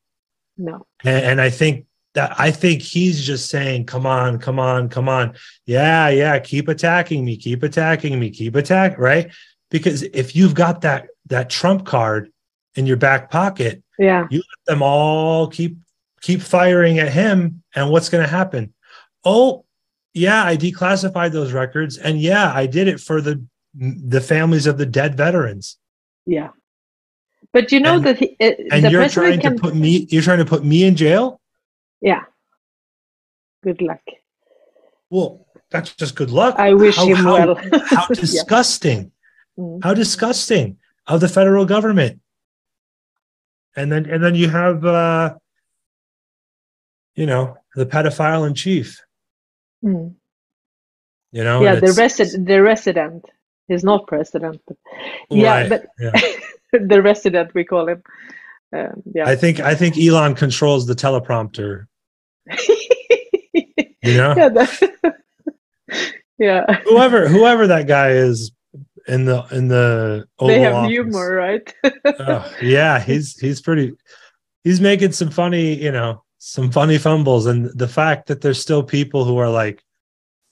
No. And, and i think that I think he's just saying, come on, come on, come on. Yeah, yeah, keep attacking me, keep attacking me, keep attack, right? Because if you've got that that trump card in your back pocket, yeah, you let them all keep keep firing at him, and what's gonna happen? Oh, yeah, I declassified those records, and yeah, I did it for the the families of the dead veterans. Yeah. But you know and, that he, uh, and you're trying can... to put me you're trying to put me in jail yeah. Good luck. Well, that's just good luck. I wish how, him how, well. how disgusting. Mm. How disgusting of the federal government. And then and then you have uh you know, the pedophile in chief. Mm. You know, yeah, the resident, the resident is not president. But yeah, Right, but yeah. the resident we call him. Um, yeah. I think I think Elon controls the teleprompter. You know, yeah, that- yeah. whoever whoever that guy is in the in the Oval they have Office. humor, right? Oh, yeah, he's he's pretty. He's making some funny, you know, some funny fumbles, and the fact that there's still people who are like,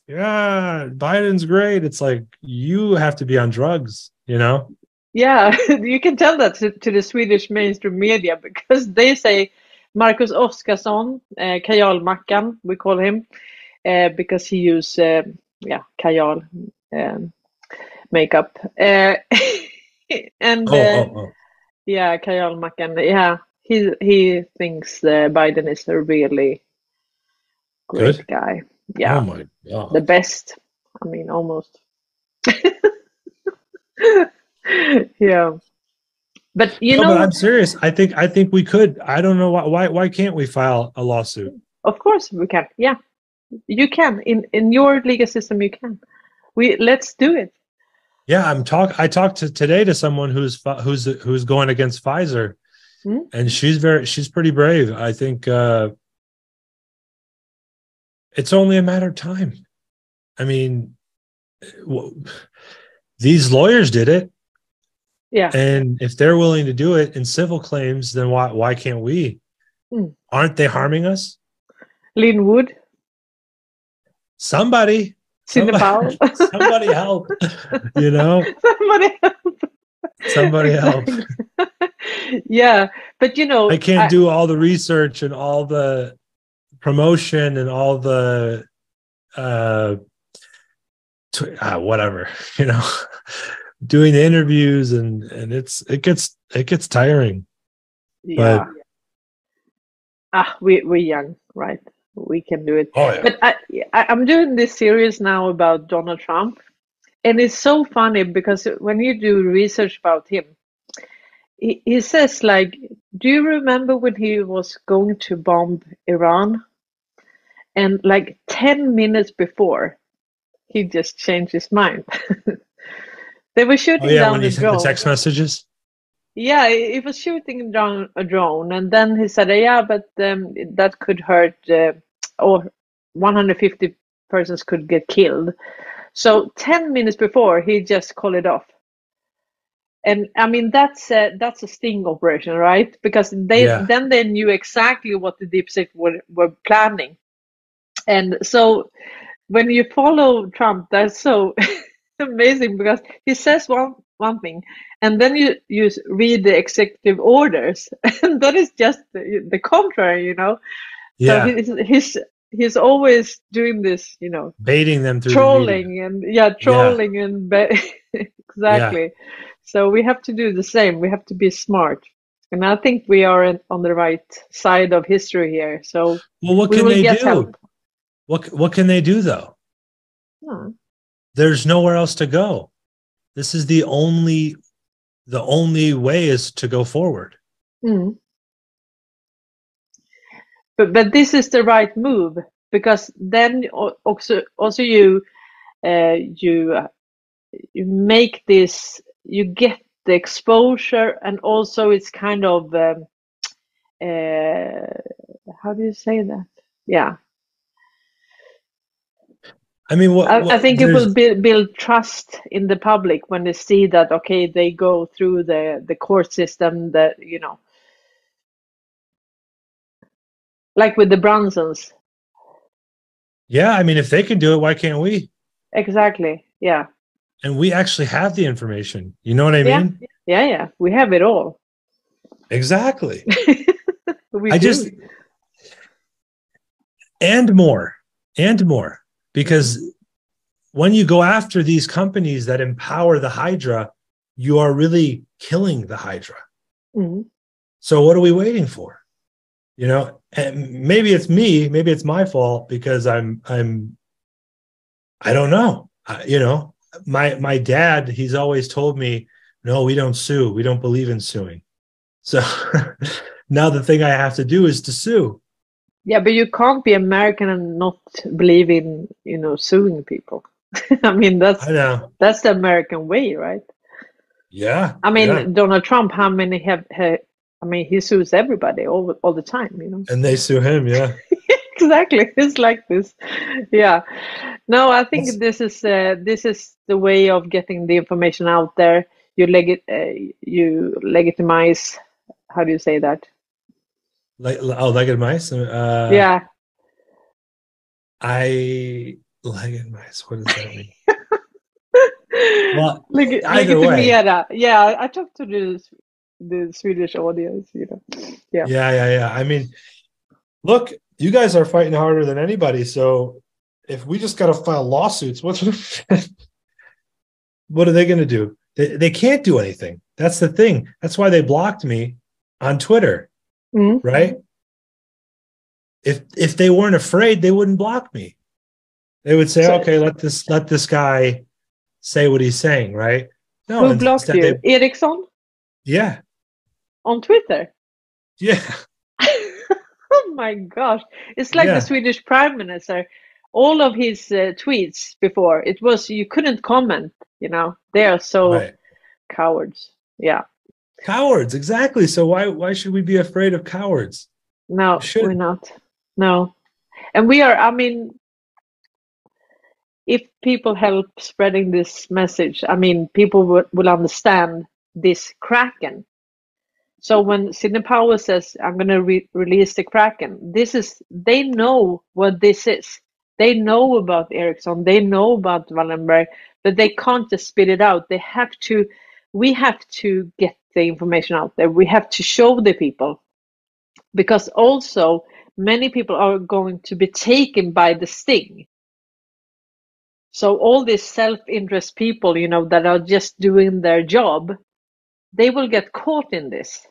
"Yeah, Biden's great." It's like you have to be on drugs, you know. Yeah, you can tell that to, to the Swedish mainstream media because they say Marcus Oskarsson, uh, Kajalmackan, we call him, uh, because he used, uh, yeah, Kajal um, makeup. Uh, and Oh, uh, oh, oh. yeah, Kajalmackan, yeah, he he thinks uh, Biden is a really great Good? guy. Yeah, Oh my god. the best. I mean, almost. yeah, but you no, know, but I'm serious. I think I think we could. I don't know why why why can't we file a lawsuit? of course we can. Yeah, you can in in your legal system. You can. We let's do it. Yeah, I'm talk. I talked to today to someone who's who's who's going against Pfizer, Hmm? and she's very she's pretty brave. I think uh, it's only a matter of time. I mean, w- these lawyers did it, Yeah, and if they're willing to do it in civil claims, then why why can't we? Hmm. Aren't they harming us? Lin Wood, Somebody, Powell, somebody help! You know, somebody help. Somebody help. Yeah, but you know, I can't do all the research and all the promotion and all the uh, tw- uh whatever you know doing the interviews and and it's it gets it gets tiring Yeah. ah, we we're young, right? We can do it. oh yeah But I, I, I'm doing this series now about Donald Trump, and it's so funny because when you do research about him, he, he says like, "Do you remember when he was going to bomb Iran?" And like ten minutes before, he just changed his mind. they were shooting oh yeah down when the sent the text messages Yeah, he he was shooting down a drone, and then he said, "Yeah, but um, that could hurt, uh, or 150 persons could get killed." So 10 minutes before, he just called it off. And I mean, that's a, that's a sting operation, right? Because they Yeah. then they knew exactly what the deep state were, were planning. And so when you follow Trump, that's so amazing because he says one one thing, and then you you read the executive orders, and that is just the, the contrary, you know. yeah So he's, he's he's always doing this, you know, baiting them through the trolling and yeah, trolling and ba- exactly. So we have to do the same. We have to be smart, and I think we are on the right side of history here. So well what can will they do help. what what can they do though Hmm. there's nowhere else to go this is the only the only way is to go forward Mm. But but this is the right move because then also also you uh, you uh, you make this you get the exposure and also it's kind of um, uh, how do you say that? Yeah, i mean what, I, I think it will build, build trust in the public when they see that okay they go through the the court system that you know like with the Brunsons. yeah i mean if they can do it why can't we exactly yeah and we actually have the information you know what i Yeah. mean yeah yeah we have it all exactly we i do. just and more and more because when you go after these companies that empower the hydra you are really killing the hydra Mhm. so what are we waiting for you know and maybe it's me maybe it's my fault because i'm i'm I don't know. Uh, you know, my my dad, he's always told me, no, we don't sue. We don't believe in suing. So now the thing I have to do is to sue. Yeah, but you can't be American and not believe in, you know, suing people. I mean, that's I know. that's the American way, right? Yeah. I mean, yeah. Donald Trump, how many have, have I mean, he sues everybody all all the time, you know. And they sue him, yeah. exactly. It's like this. Yeah. No, I think this is uh, this is the way of getting the information out there. You leg uh, you legitimize. How do you say that? Like oh, legged mice. Uh, yeah. I legged mice. What does that mean? well, Leg- either way. Yeah, I talked to the the Swedish audience. You know. Yeah. yeah, yeah, yeah. I mean, look, you guys are fighting harder than anybody. So if we just got to file lawsuits, what's what are they going to do? They, they can't do anything. That's the thing. That's why they blocked me on Twitter, Mhm. right? If if they weren't afraid, they wouldn't block me. They would say, So- "Okay, let this let this guy say what he's saying," right? No, Who blocked you? they- Ericsson yeah, on Twitter. yeah, my gosh. It's like Yeah. the Swedish prime minister. All of his uh, tweets before, it was you couldn't comment, you know. They are so right. cowards. Yeah. Cowards, exactly. So why why should we be afraid of cowards? No, Should- we're not. No. And we are, I mean, if people help spreading this message, I mean, people will, will understand this Kraken. So when Sidney Powell says, I'm going to re- release the Kraken, this is, they know what this is. They know about Ericsson, they know about Wallenberg, but they can't just spit it out. They have to, we have to get the information out there. We have to show the people because also many people are going to be taken by the sting. So all these self-interest people, you know, that are just doing their job, they will get caught in this.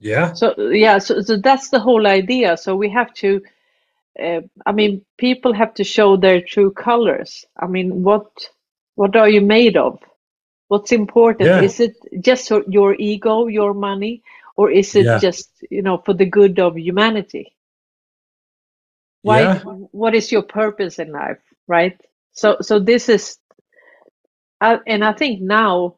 Yeah, So yeah, so, so that's the whole idea. So we have to, uh, I mean, people have to show their true colors. I mean, what what are you made of? What's important? Yeah. Is it just your- ego, your money, or is it Yeah. just you know for the good of humanity? Why? Yeah. What is your purpose in life, right? So so this is, uh, and I think now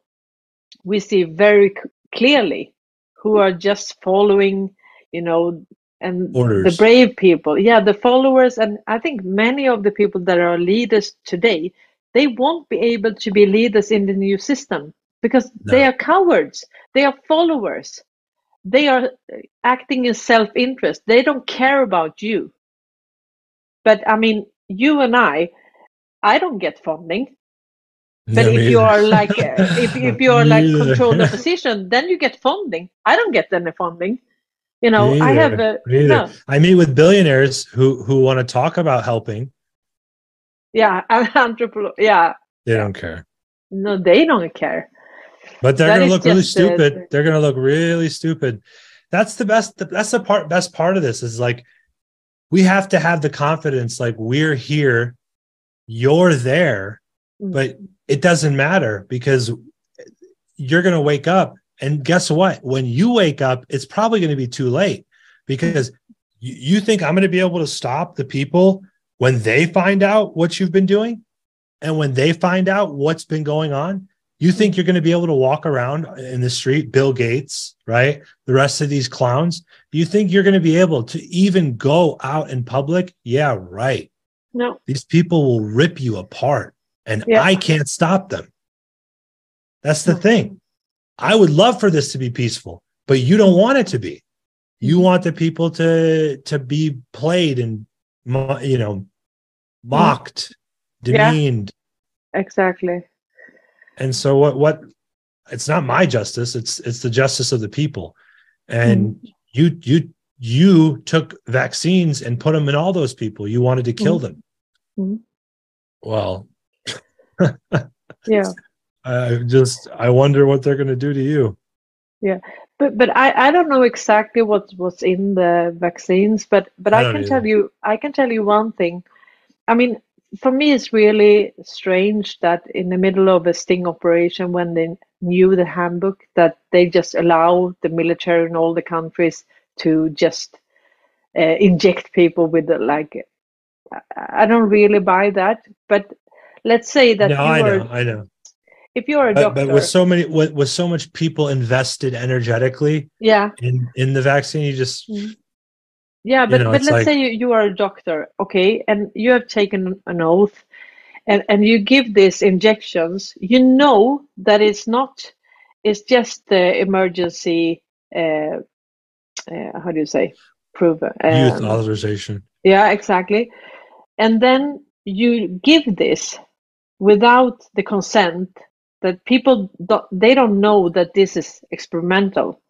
we see very clearly who are just following, you know, and the brave people. Yeah, the followers. And I think many of the people that are leaders today, they won't be able to be leaders in the new system because they are cowards. They are followers. They are uh, acting in self interest. They don't care about you. But I mean, you and I, I don't get funding. But Yeah, if you are like uh, if if you are like control the position, then you get funding. I don't get any funding. You know, I have a no, I meet with billionaires who who want to talk about helping. yeah, an entrepreneur. Yeah, They don't care, no, they don't care. but they're That gonna look really uh, stupid. they're going to look really stupid. That's the best. That's the part. Best part of this is like we have to have the confidence. Like we're here, you're there, Mm. but it doesn't matter because you're going to wake up and guess what? When you wake up it's probably going to be too late because you, think i'm going to be able to stop the people when they find out what you've been doing? And when they find out what's been going on you think you're going to be able to walk around in the street bill gates right? The rest of these clowns. Do you think you're going to be able to even go out in public? Yeah right. No, these people will rip you apart and Yeah. I can't stop them. That's the thing. I would love for this to be peaceful, but you don't want it to be. You Mhm. want the people to to be played and you know mocked, Yeah. demeaned. exactly. And so what what it's not my justice, it's it's the justice of the people. And you you you took vaccines and put them in all those people. You wanted to kill them. Mhm. Well, Yeah, I just I wonder what they're going to do to you. Yeah, but but I I don't know exactly what what's in the vaccines, but but I I, can either. tell you I can tell you one thing. I mean, for me it's really strange that in the middle of a sting operation when they knew the handbook that they just allow the military in all the countries to just uh, inject people with the, like I don't really buy that but let's say that no, I know, I know. If you're a but, doctor, but with so many, with, with so much people invested energetically, yeah, in in the vaccine, you just mm. Yeah, but, you know, but let's like... say you, you are a doctor, okay, and you have taken an oath and, and you give these injections, you know that it's not, it's just the emergency, uh, uh, how do you say, proof? Um, Use authorization. Yeah, exactly. And then you give this without the consent that people, do, they don't know that this is experimental.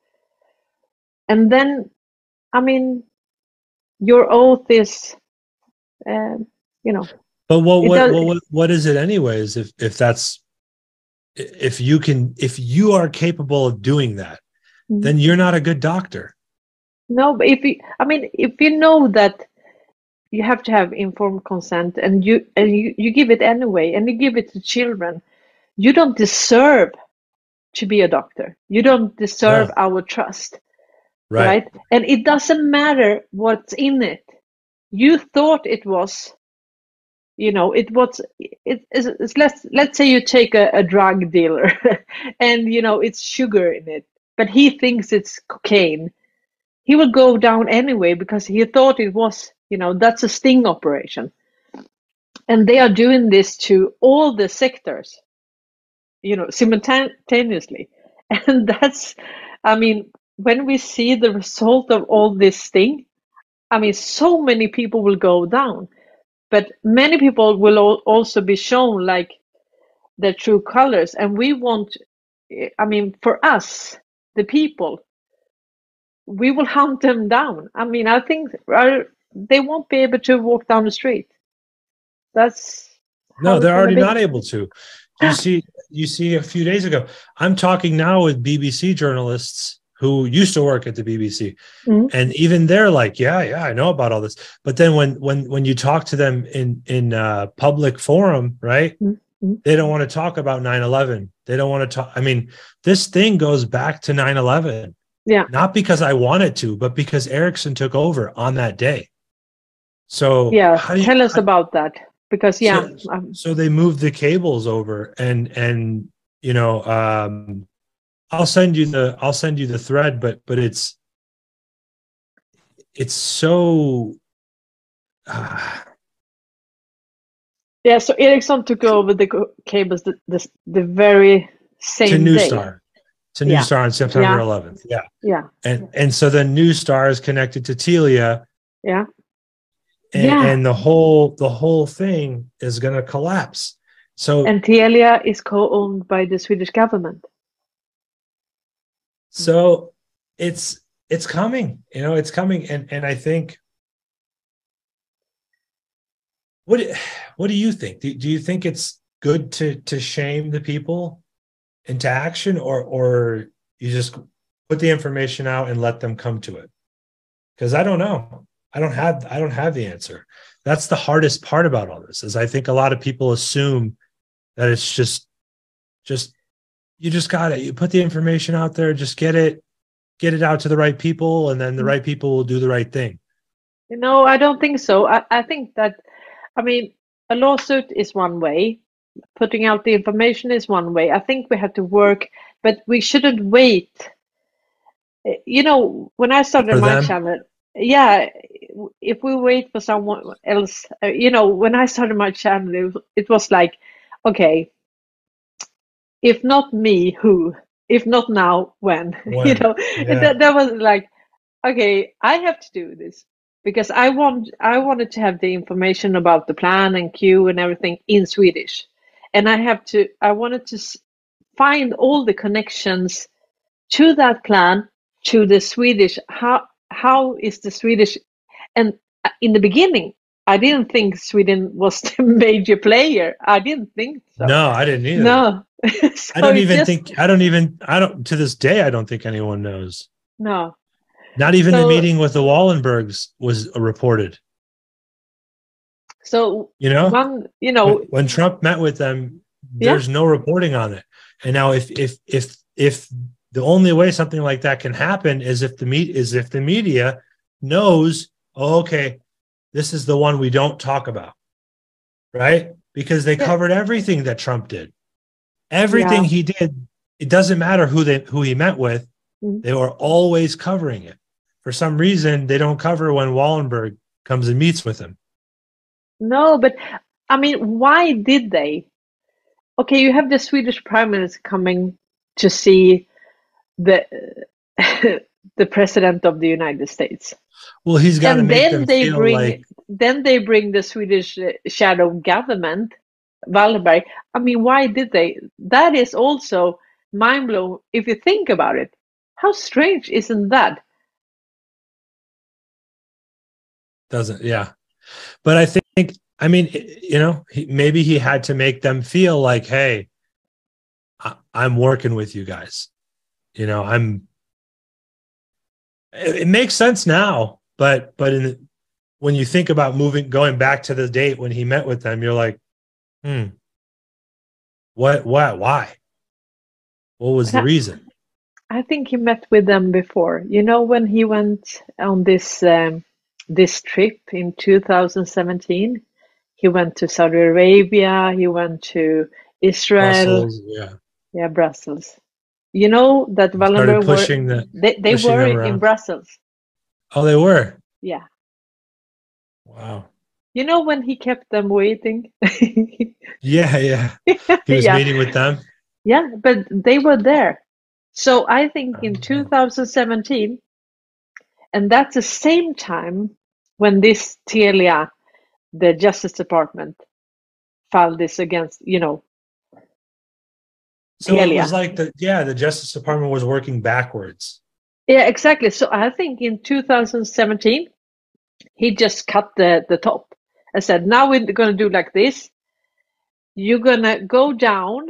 And then, I mean, your oath is, uh, you know. But what what, what what is it anyways? If if that's if you can if you are capable of doing that, mm-hmm. then you're not a good doctor. No, but if you, I mean, if you know that you have to have informed consent and you and you, you give it anyway and you give it to children, you don't deserve to be a doctor. You don't deserve no. our trust. Right. right. And it doesn't matter what's in it. You thought it was, you know, it was, it's, it's, let's, let's say you take a, a drug dealer and, you know, it's sugar in it, but he thinks it's cocaine. He will go down anyway because he thought it was, you know, that's a sting operation. And they are doing this to all the sectors, you know, simultaneously. And that's, I mean, when we see the result of all this thing, I mean, so many people will go down, but many people will also be shown like their true colors. And we want, I mean, for us, the people, we will hunt them down. I mean, I think they won't be able to walk down the street. That's no, they're already not able to. You see, you see, a few days ago, I'm talking now with BBC journalists who used to work at the BBC, mm-hmm. and even they're like, "Yeah, yeah, I know about all this." But then when when when you talk to them in in uh, public forum, right? Mm-hmm. They don't want to talk about 9/11. They don't want to talk. I mean, this thing goes back to 9/11. Yeah. Not because I wanted to, but because Ericsson took over on that day. So yeah, tell us how, about that because yeah. So, um, so they moved the cables over and and you know um I'll send you the I'll send you the thread, but but it's it's so. Uh, yeah, so Ericsson took over the cables the the, the very same to New day. Star to New yeah. Star on September yeah. 11th. Yeah, yeah, and and so then Neustar is connected to Telia. Yeah. And, yeah. and the whole the whole thing is going to collapse. So and Telia is co-owned by the Swedish government. So it's it's coming, you know, it's coming, and and I think what what do you think? Do, do you think it's good to to shame the people into action, or or you just put the information out and let them come to it? Because I don't know. I don't have I don't have the answer. That's the hardest part about all this. Is I think a lot of people assume that it's just just you just got it. You put the information out there, just get it, get it out to the right people, and then the mm-hmm. right people will do the right thing. No, I don't think so. I, I think that, I mean, a lawsuit is one way, putting out the information is one way. I think we have to work, but we shouldn't wait. You know, when I started my channel, yeah, if we wait for someone else, uh, you know, when I started my channel, it was, it was like, okay, if not me, who? If not now, when? when? you know, yeah. that, that was like, okay, I have to do this because I want I wanted to have the information about the plan and Q and everything in Swedish, and I have to I wanted to find all the connections to that plan to the Swedish. How how is the Swedish? And uh, in the beginning, I didn't think Sweden was the major player. I didn't think so. No, I didn't either. No. so I don't even just, think I don't even I don't to this day I don't think anyone knows. No. Not even so, the meeting with the Wallenbergs was reported. So you know, one, you know, when, when Trump met with them, there's yeah. no reporting on it. And now, if if if if the only way something like that can happen is if the meet is if the media knows, oh, okay, this is the one we don't talk about, right? Because they covered everything that Trump did, everything yeah. he did. It doesn't matter who they who he met with; mm-hmm. they were always covering it. For some reason, they don't cover when Wallenberg comes and meets with him. No, but I mean, why did they? Okay, you have the Swedish prime minister coming to see the the president of the United States. Well, he's got to make them they feel bring, like. Then they bring the Swedish shadow government, Wallenberg. I mean, why did they? That is also mind blowing if you think about it. How strange isn't that? Doesn't yeah, but I think I mean you know he, maybe he had to make them feel like hey, I, I'm working with you guys. You know, I'm. It, it makes sense now, but but in when you think about moving, going back to the date when he met with them, you're like, hmm, what, what, why? What was the reason? I think he met with them before. You know, when he went on this um, this trip in 2017, he went to Saudi Arabia. He went to Israel. Brussels, yeah. Yeah, Brussels. You know that Wallenberg were the, they, they were in Brussels. Oh, they were. Yeah. Wow. You know when he kept them waiting? yeah, yeah. He was yeah. meeting with them. Yeah, but they were there. So I think in 2017, and that's the same time when this Telia, the Justice Department, filed this against, you know, so it was like the yeah, the Justice Department was working backwards. Yeah, exactly. So I think in 2017, he just cut the the top and said, "Now we're going to do like this. You're going to go down,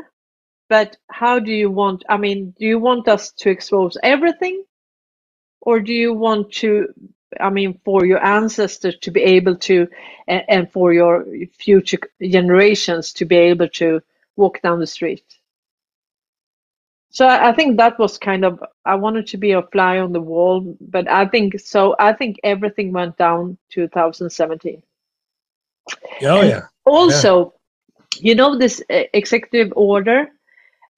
but how do you want? I mean, do you want us to expose everything, or do you want to?" I mean, for your ancestors to be able to, and, and for your future generations to be able to walk down the street. So I think that was kind of I wanted to be a fly on the wall, but I think so. I think everything went down 2017. Oh and yeah. Also, yeah. you know this uh, executive order.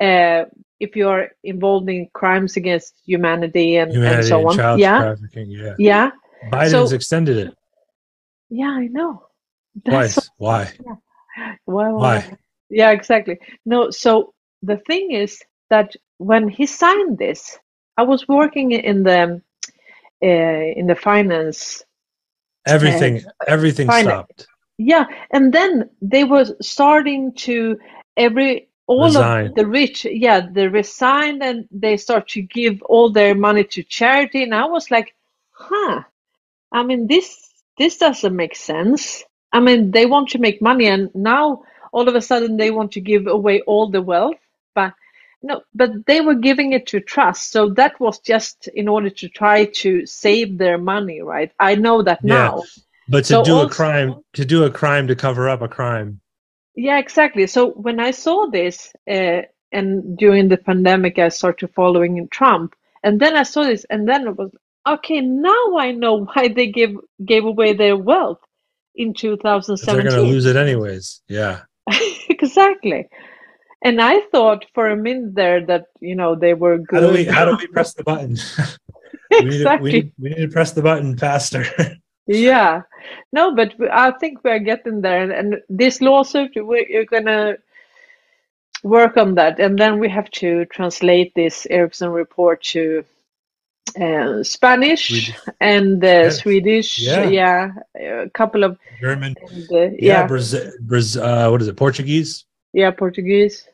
Uh, if you're involved in crimes against humanity and, humanity and so on, yeah, yeah, yeah. Biden's so, extended it. Yeah, I know. Twice. So, Why? Yeah. Why? Why? Yeah, exactly. No, so the thing is that when he signed this, I was working in the uh, in the finance. Everything, uh, everything finance. stopped. Yeah, and then they were starting to every all Resign. of the rich, yeah, they resigned and they start to give all their money to charity, and I was like, huh. I mean, this this doesn't make sense. I mean, they want to make money, and now all of a sudden they want to give away all the wealth. But no, but they were giving it to trust. So that was just in order to try to save their money, right? I know that yeah. now. But to so do also, a crime, to do a crime to cover up a crime. Yeah, exactly. So when I saw this, uh, and during the pandemic, I started following Trump, and then I saw this, and then it was okay. Now I know why they gave gave away their wealth in 2017. They're going to lose it anyways. Yeah. exactly. And I thought for a minute there that you know they were good. How do we how do we press the button? we, exactly. need to, we, need, we need to press the button faster. yeah, no, but I think we're getting there, and this lawsuit we're gonna work on that, and then we have to translate this Ericsson report to uh, Spanish Swedish. and uh, yes. Swedish. Yeah. yeah. a couple of German. And, uh, yeah, yeah. Brazil, Brazil uh, what is it? Portuguese. Yeah, Portuguese.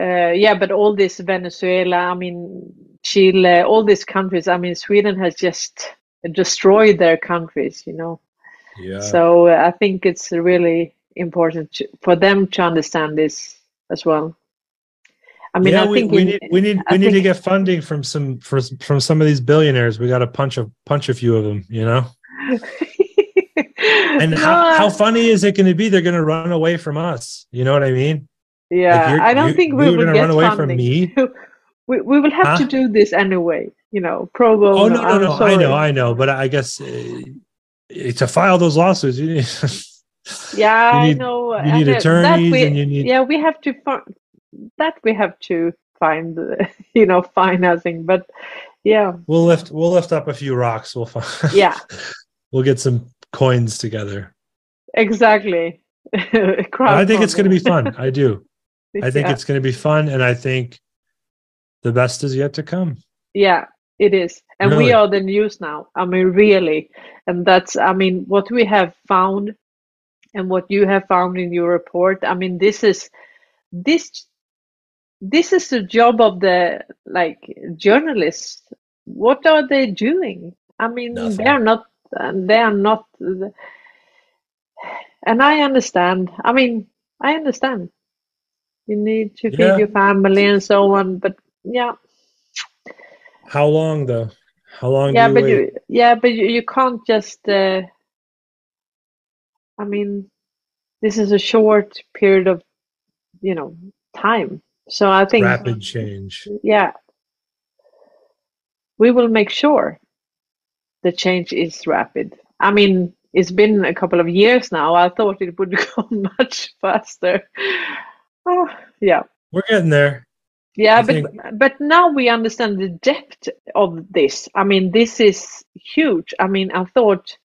Uh, yeah, but all this Venezuela, I mean, Chile, all these countries, I mean, Sweden has just destroyed their countries, you know. Yeah. So uh, I think it's really important to, for them to understand this as well. I mean, yeah, I we, think we in, need we need we need to get funding from some for, from some of these billionaires. We got to punch a punch a few of them, you know. and No, how, how funny is it going to be? They're going to run away from us. You know what I mean? Like, Yeah, you're- I don't you- think we will get run away from funding. me. we, we will have to do this anyway. You know, pro bono. Oh no, no, no! I know, I know, but I guess uh, to file those lawsuits, you need, Yeah, You I know. you need uh, that attorneys we- and you need- Yeah, we have to find that. We have to find, uh, you know, financing. But yeah, we'll lift we'll lift up a few rocks. We'll find, yeah, we'll get some coins together. exactly. I think it's going to be fun. I do. I think yeah. it's going to be fun, and I think the best is yet to come. Yeah, it is. And we are the news now. I mean, really. And that's, I mean, what we have found and what you have found in your report. I mean, this is, this, this is the job of the, like, journalists. What are they doing? I mean, Nothing. they're not, they are not, and I understand. I mean, I understand. You need to feed Yeah. your family and so on, but yeah. How long though? How long? yeah do you but wait? you yeah but you, you can't just uh, i mean this is a short period of you know time so i think rapid change. yeah we will make sure the change is rapid i mean it's been a couple of years now i thought it would go much faster oh, yeah We're getting there. yeah, I but think- but now we understand the depth of this. I mean, this is huge. I mean, I thought,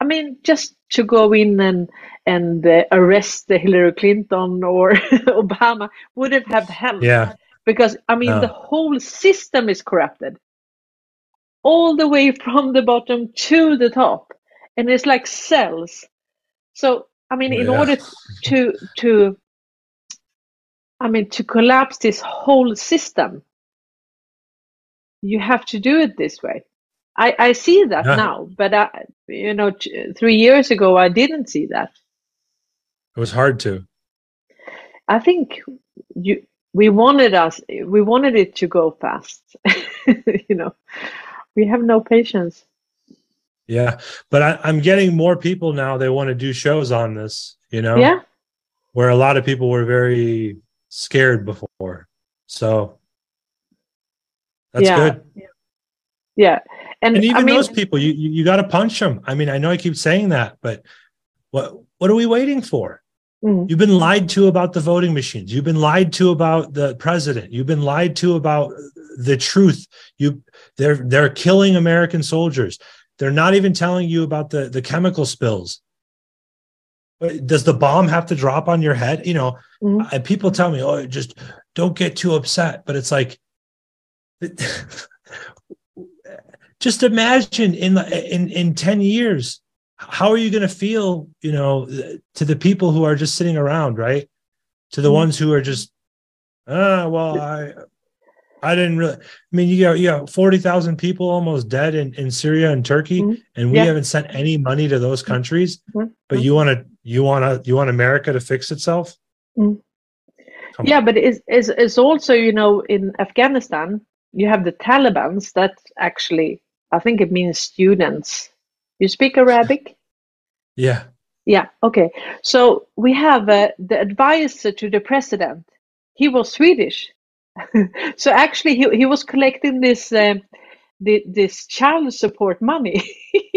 I mean, just to go in and and uh, arrest the Hillary Clinton or Obama wouldn't have helped. Yeah. Because I mean, No. the whole system is corrupted, all the way from the bottom to the top, and it's like cells. So I mean, in Yeah. order to to I mean, to collapse this whole system, you have to do it this way. I, I see that Yeah. now, but I, you know, t- three years ago I didn't see that. It was hard to. I think you we wanted us we wanted it to go fast. you know, we have no patience. Yeah. But I, I'm getting more people now. They want to do shows on this, you know, Yeah, where a lot of people were very scared before. So that's Yeah. good. yeah, and, And even I mean, those people, you, you, you got to punch them. I mean, I know I keep saying that, but what, what are we waiting for? mm, You've been lied to about the voting machines. You've been lied to about the president. You've been lied to about the truth. You they're they're killing American soldiers. They're not even telling you about the the chemical spills. Does the bomb have to drop on your head? You know, Mhm. and people tell me, "Oh, just don't get too upset." But it's like, just imagine in the, in in ten years, how are you going to feel? You know, to the people who are just sitting around, right? To the Mhm. ones who are just, ah, well, I, I didn't really. I mean, you got you got forty thousand people almost dead in in Syria and Turkey, Mhm. and we Yeah. haven't sent any money to those countries. Mhm. But you want to you want to you want America to fix itself? Mm. Yeah, but it's, it's, it's also, you know, in Afghanistan, you have the Talibans that actually, I think it means students. You speak Arabic? Yeah. Yeah, okay. So we have uh, the advisor to the president. He was Swedish. so actually, he, he was collecting this uh, the, this child support money.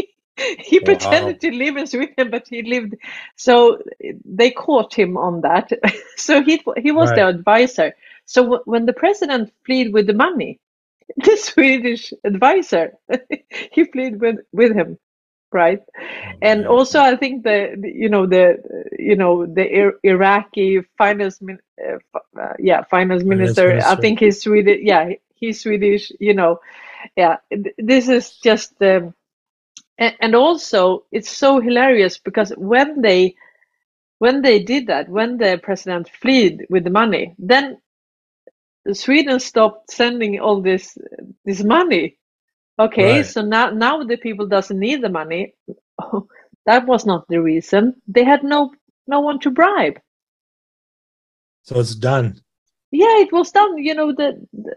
he Wow. pretended to live in Sweden, but he lived. So they caught him on that. so he he was Right. advisor. So w- when the president fled with the money, the Swedish advisor he fled with with him, right? and Yeah. also I think the you know the you know the Ir- Iraqi finance min, uh, uh, yeah finance minister, I think he's Swedish yeah he's Swedish you know yeah th- this is just um, and, and also it's so hilarious because when they when they did that when the president fled with the money then Sweden stopped sending all this this money. Okay Right. so now now the people doesn't need the money. That was not the reason. They had no no one to bribe. So it's done. yeah it was done you know the the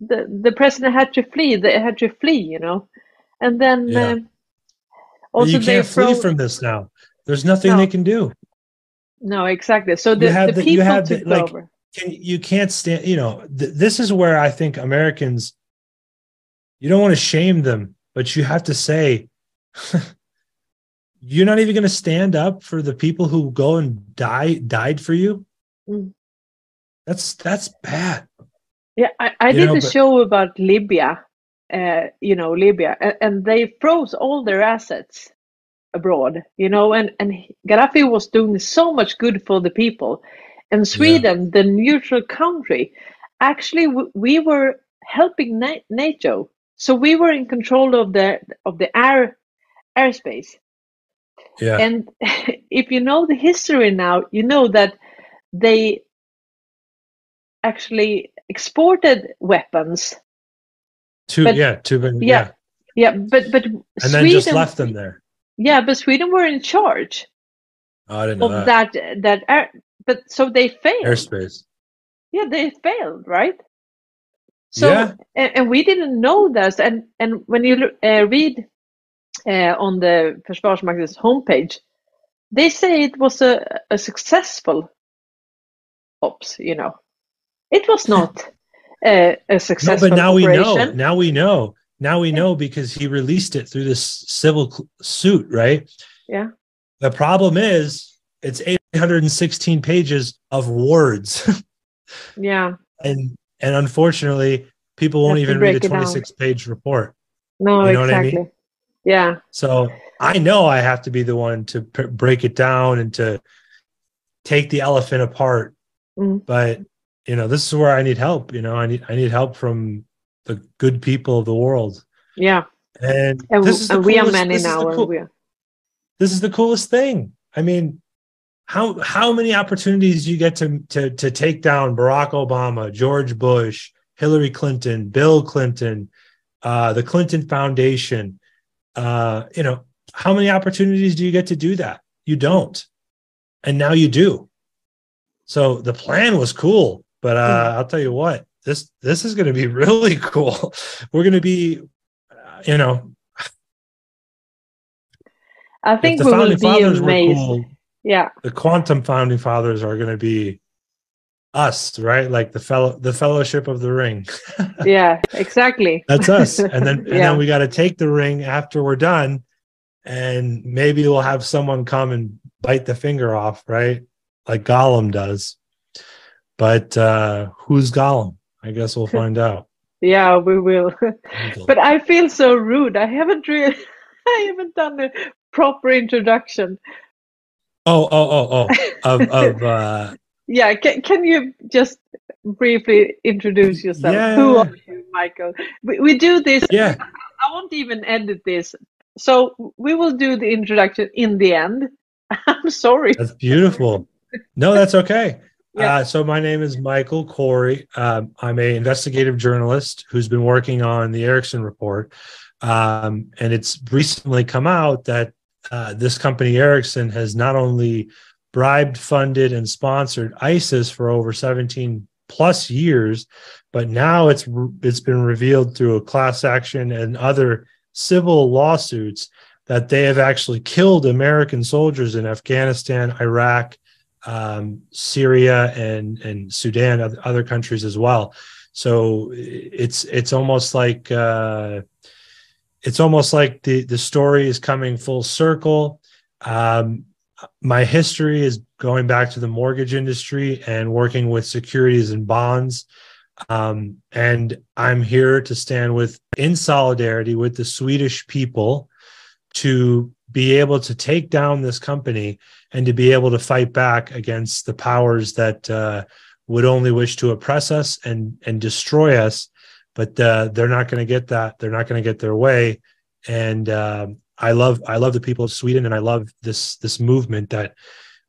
the, the president had to flee they had to flee you know and then Yeah. um, Also, you can't flee from this now. There's nothing no. they can do. No, exactly. So the, the, the people you have took the, like, over. Can, you can't stand. You know, th- this is where I think Americans. You don't want to shame them, but you have to say, you're not even going to stand up for the people who go and die died for you. Mm. That's that's bad. Yeah, I, I did know, a but, show about Libya, uh, you know, Libya, and, and, they froze all their assets abroad, you know, and, and Gaddafi was doing so much good for the people. And Sweden, yeah. the neutral country, actually, we were helping NATO. So we were in control of the of the air airspace. Yeah. And if you know the history now, you know that they actually exported weapons. To but, yeah, to yeah, yeah, yeah, but but and Sweden, then just left them there. Yeah, but Sweden were in charge. Oh, I didn't know of that. that. That air, but so they failed. Airspace. Yeah, they failed, right? So yeah. and, and we didn't know this, and and when you uh, read uh, on the Försvarsmaktens homepage, they say it was a, a successful ops. You know, it was not a, a successful. No, but now we know. Now we know. Now we know because he released it through this civil suit, right? Yeah. The problem is it's 816 pages of words. yeah. And and unfortunately, people won't even read a 26 page report. No, you know exactly. I mean? Yeah. So I know I have to be the one to p- break it down and to take the elephant apart. Mm. But you know, this is where I need help. You know, I need I need help from the good people of the world. Yeah. And, and, this is and we are many now. Cool, this is the coolest thing. I mean, how how many opportunities do you get to to to take down Barack Obama, George Bush, Hillary Clinton, Bill Clinton, uh, the Clinton Foundation. Uh, you know, how many opportunities do you get to do that? You don't, and now you do. So the plan was cool, but uh, hmm. I'll tell you what, this this is going to be really cool. We're going to be, uh, you know, I think the we will be amazed. Cool, yeah, the quantum founding fathers are going to be us, right? Like the fellow, the Fellowship of the Ring. yeah, exactly. That's us, and then and yeah. then we got to take the ring after we're done, and maybe we'll have someone come and bite the finger off, right? Like Gollum does. But uh who's Gollum? I guess we'll find out. yeah, we will. but I feel so rude. I haven't really, I haven't done a proper introduction. Oh, oh, oh, oh, of, of uh, yeah. Can can you just briefly introduce yourself? Yeah. Who are you, Michael? We, we do this. Yeah. I won't even edit this. So we will do the introduction in the end. I'm sorry. That's beautiful. No, that's okay. Yeah. Uh, so my name is Michael Khoury. Um, I'm a investigative journalist who's been working on the Ericsson report, um, and it's recently come out that uh, this company Ericsson has not only bribed, funded, and sponsored ISIS for over 17 plus years, but now it's it's been revealed through a class action and other civil lawsuits that they have actually killed American soldiers in Afghanistan, Iraq, um, Syria and and Sudan, other countries as well. So it's it's almost like uh, it's almost like the the story is coming full circle. Um, my history is going back to the mortgage industry and working with securities and bonds. Um, and I'm here to stand with in solidarity with the Swedish people to be able to take down this company and to be able to fight back against the powers that uh, would only wish to oppress us and and destroy us. But uh, they're not going to get that. They're not going to get their way. And uh, i love i love the people of sweden and i love this this movement that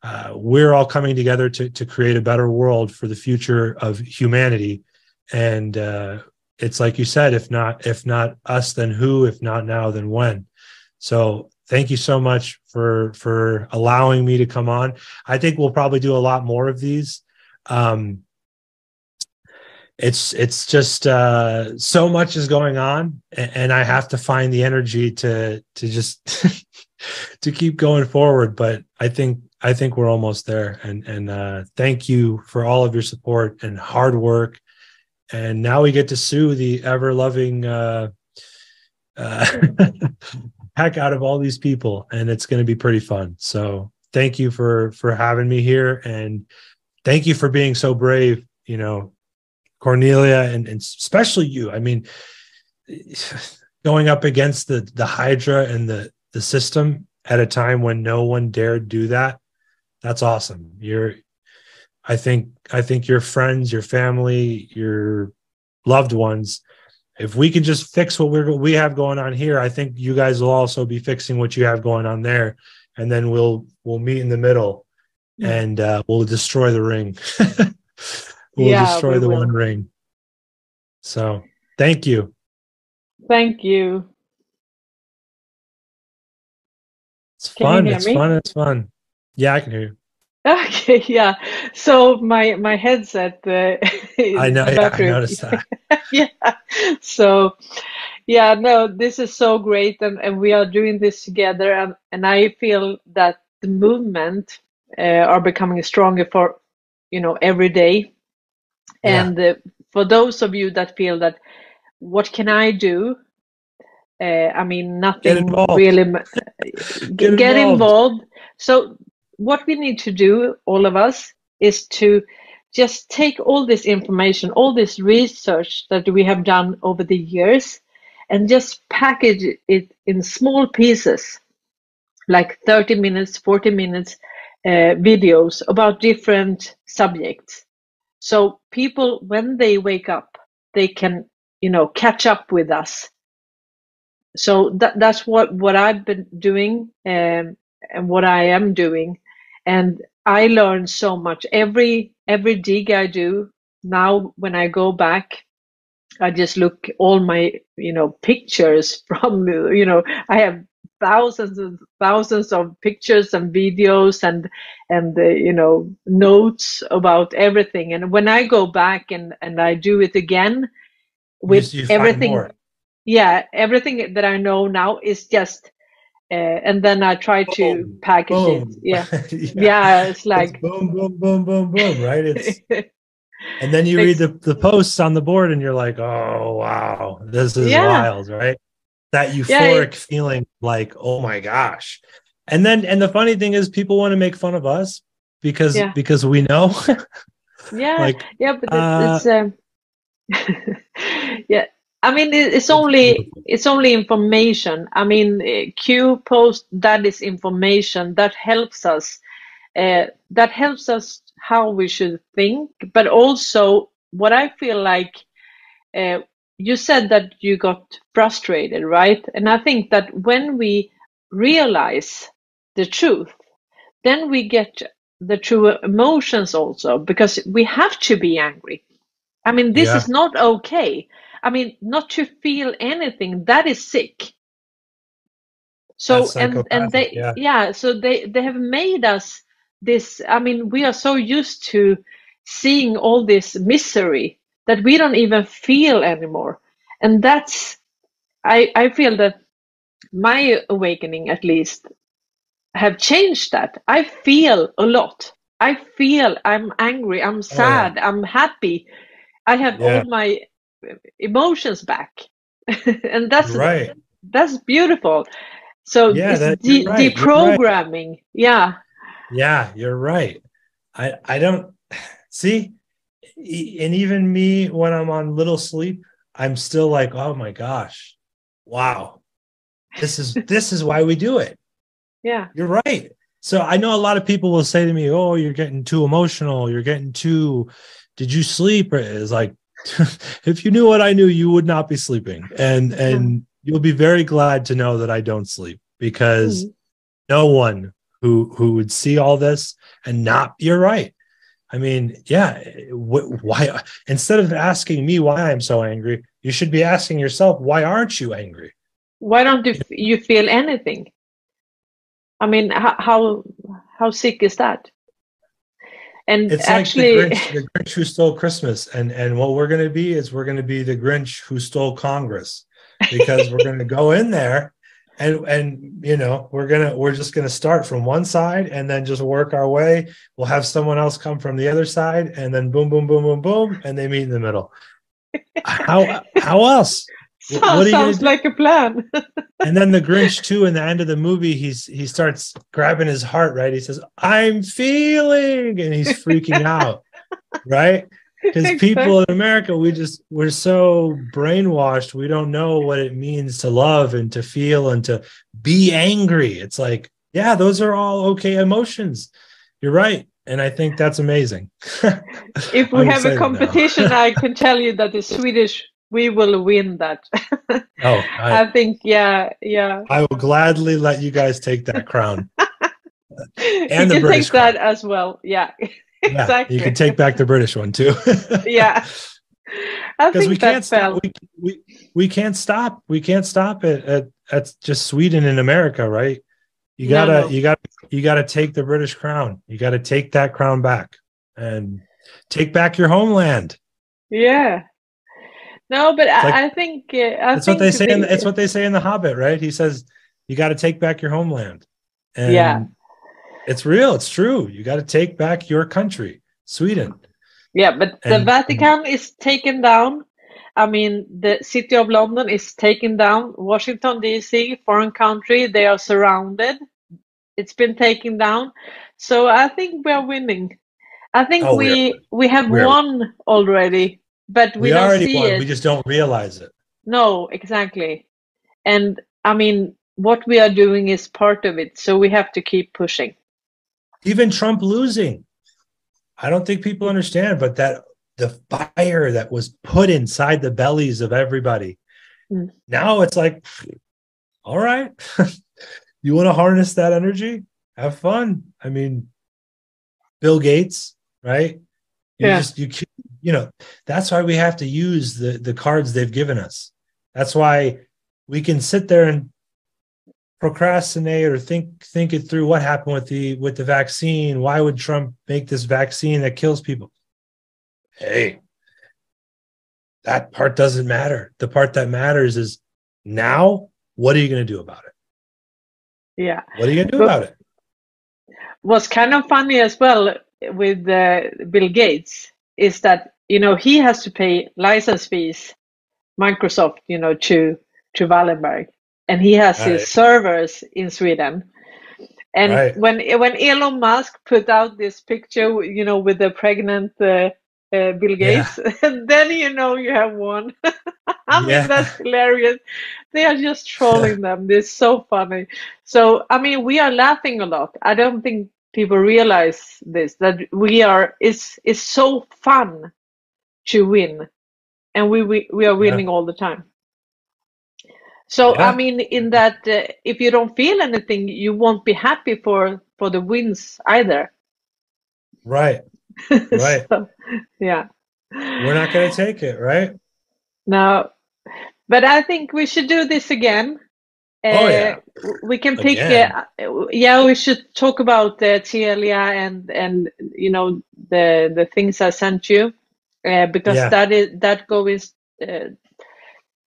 uh, we're all coming together to to create a better world for the future of humanity. And uh, it's like you said if not if not us then who? If not now then when? So thank you so much for for allowing me to come on. I think we'll probably do a lot more of these. Um, it's it's just uh, so much is going on, and, I have to find the energy to to just to keep going forward. But I think I think we're almost there. And and uh, thank you for all of your support and hard work. And now we get to sue the ever loving uh, uh, heck out of all these people, and it's going to be pretty fun. So thank you for for having me here, and thank you for being so brave. You know, Cornelia, and, and especially you. I mean, going up against the the Hydra and the the system at a time when no one dared do that. That's awesome. You're, I think, I think your friends, your family, your loved ones. If we can just fix what we're we have going on here, I think you guys will also be fixing what you have going on there, and then we'll we'll meet in the middle, and uh, we'll destroy the ring. we'll yeah, destroy we the will. one ring. So thank you. Thank you. It's Can fun. It's me? fun. It's fun. Yeah, I can hear you. Okay, yeah. So my my headset. Uh, I know. Yeah, I noticed that. yeah. So, yeah. No, this is so great, and, and we are doing this together, and and I feel that the movement uh, are becoming stronger for, you know, every day, and yeah. uh, for those of you that feel that what can I do? Uh, I mean, nothing get really. get, get involved. involved. So, what we need to do, all of us, is to just take all this information, all this research that we have done over the years, and just package it in small pieces, like 30 minutes, 40 minutes uh, videos about different subjects. So people, when they wake up, they can you know catch up with us so that that's what what i've been doing um, and what i am doing and i learn so much. Every every dig i do now when i go back i just look all my you know pictures from you know i have thousands and thousands of pictures and videos and and uh, you know notes about everything. And when i go back and and i do it again with you, you everything yeah everything that i know now is just uh, and then i try boom, to package boom. it yeah. yeah. yeah it's like it's boom boom boom boom boom right? It's and then you read the, the posts on the board and you're like oh wow. This is yeah. wild right? That euphoric yeah, feeling like oh my gosh. And then and the funny thing is people want to make fun of us because because we know. Yeah. Like, yeah but it's, uh, it's um, yeah i mean it's only it's only information i mean q post that is information that helps us uh, that helps us how we should think but also what i feel like uh, you said that you got frustrated right and i think that when we realize the truth then we get the true emotions also because we have to be angry I mean, this yeah. is not okay. I mean, not to feel anything that is sick. So and and they yeah. yeah, so they they have made us this. I mean, we are so used to seeing all this misery that we don't even feel anymore, and that's I I feel that my awakening at least have changed that. I feel a lot. I feel I'm angry, I'm sad, oh, yeah. I'm happy, I have yeah. all my emotions back, and that's right. That's beautiful. So yeah, that, de- right. deprogramming. Right. Yeah. Yeah, you're right. I I don't see, and even me when I'm on little sleep, I'm still like, oh my gosh, wow, this is this is why we do it. Yeah, you're right. So I know a lot of people will say to me, "Oh, you're getting too emotional. You're getting too did you sleep? it's like, if you knew what I knew, you would not be sleeping. And and you'll be very glad to know that I don't sleep because mm-hmm. no one who who would see all this and not you're right. I mean, yeah, wh- why instead of asking me why I'm so angry, you should be asking yourself why aren't you angry? Why don't you, you feel anything? I mean, how how, how sick is that? And it's actually, like the Grinch, the Grinch who stole Christmas, and and what we're going to be is we're going to be the Grinch who stole Congress, because we're going to go in there and and you know we're gonna we're just gonna start from one side and then just work our way. We'll have someone else come from the other side and then boom boom boom boom boom and they meet in the middle. How how else sounds, sounds like a plan and then the grinch too in the end of the movie he's he starts grabbing his heart right he says i'm feeling and he's freaking out right because people in America, we just we're so brainwashed. We don't know what it means to love and to feel and to be angry. It's like, yeah, those are all okay emotions. You're right, and I think that's amazing. if we have a competition, I can tell you that the Swedish we will win that. oh, I, I, think yeah, yeah. I will gladly let you guys take that crown. and you the can British take crown. that as well. Yeah exactly. you can take back the British one too. yeah. Because we can't stop. We, we, we can't stop. We can't stop it at, at just Sweden and America, right? You gotta no, no. you gotta you gotta take the British crown. You gotta take that crown back and take back your homeland. Yeah. No, but like, I, think uh, I that's think what they say. in the, it's what they say in the Hobbit, right? He says you got to take back your homeland. And yeah, it's real. It's true. You got to take back your country, Sweden. Yeah, but and, the Vatican is taken down. I mean, the city of London is taken down. Washington D.C., foreign country, they are surrounded. It's been taken down. So I think we are winning. I think oh, we we have won already, but we, we don't see it. We just don't realize it. No, exactly. And I mean, what we are doing is part of it. So we have to keep pushing even Trump losing. I don't think people understand, but that the fire that was put inside the bellies of everybody. Mm. Now it's like, all right, you want to harness that energy? Have fun. I mean, Bill Gates, right? You yeah. just you you know, that's why we have to use the the cards they've given us. That's why we can sit there and procrastinate or think think it through what happened with the with the vaccine. Why would trump make this vaccine that kills people? Hey that part doesn't matter. The part that matters is now what are you going to do about it? Yeah. What are you going to do but about it? What's kind of funny as well with uh, bill gates is that you know he has to pay license fees microsoft you know to to wallenberg and he has right. his servers in Sweden. And right. when when Elon Musk put out this picture, you know, with the pregnant uh, uh, Bill Gates, yeah. then you know you have one. I mean, yeah. that's hilarious. They are just trolling them. It's so funny. So, I mean, we are laughing a lot. I don't think people realize this that we are. It's it's so fun to win, and we we, we are winning yeah. all the time. So yeah. I mean, in that, uh, if you don't feel anything, you won't be happy for for the wins either. Right. Right. so, yeah. We're not going to take it, right? No, but I think we should do this again. Uh, oh yeah. We can pick. Uh, yeah, we should talk about uh, Telia and and you know the the things I sent you uh, because yeah. that is that goes uh,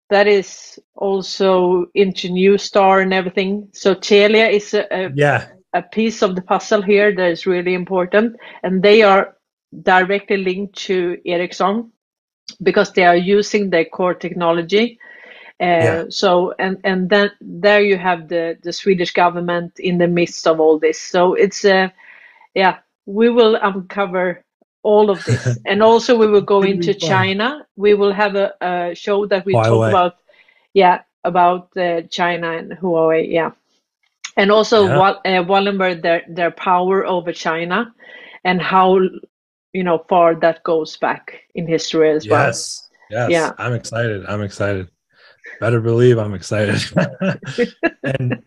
that is also into Neustar and everything. So Telia is a, a, yeah. a piece of the puzzle here that is really important, and they are directly linked to Ericsson because they are using their core technology. Uh, yeah. So and and then there you have the the Swedish government in the midst of all this. So it's a uh, yeah we will uncover all of this. and also, we will go into China. We will have a, a show that we Huawei. talk about, yeah, about uh, China and Huawei, yeah, and also yeah. Uh, Wallenberg their their power over China, and how you know far that goes back in history as well. Yes, yes, yeah. I'm excited. I'm excited. Better believe I'm excited. and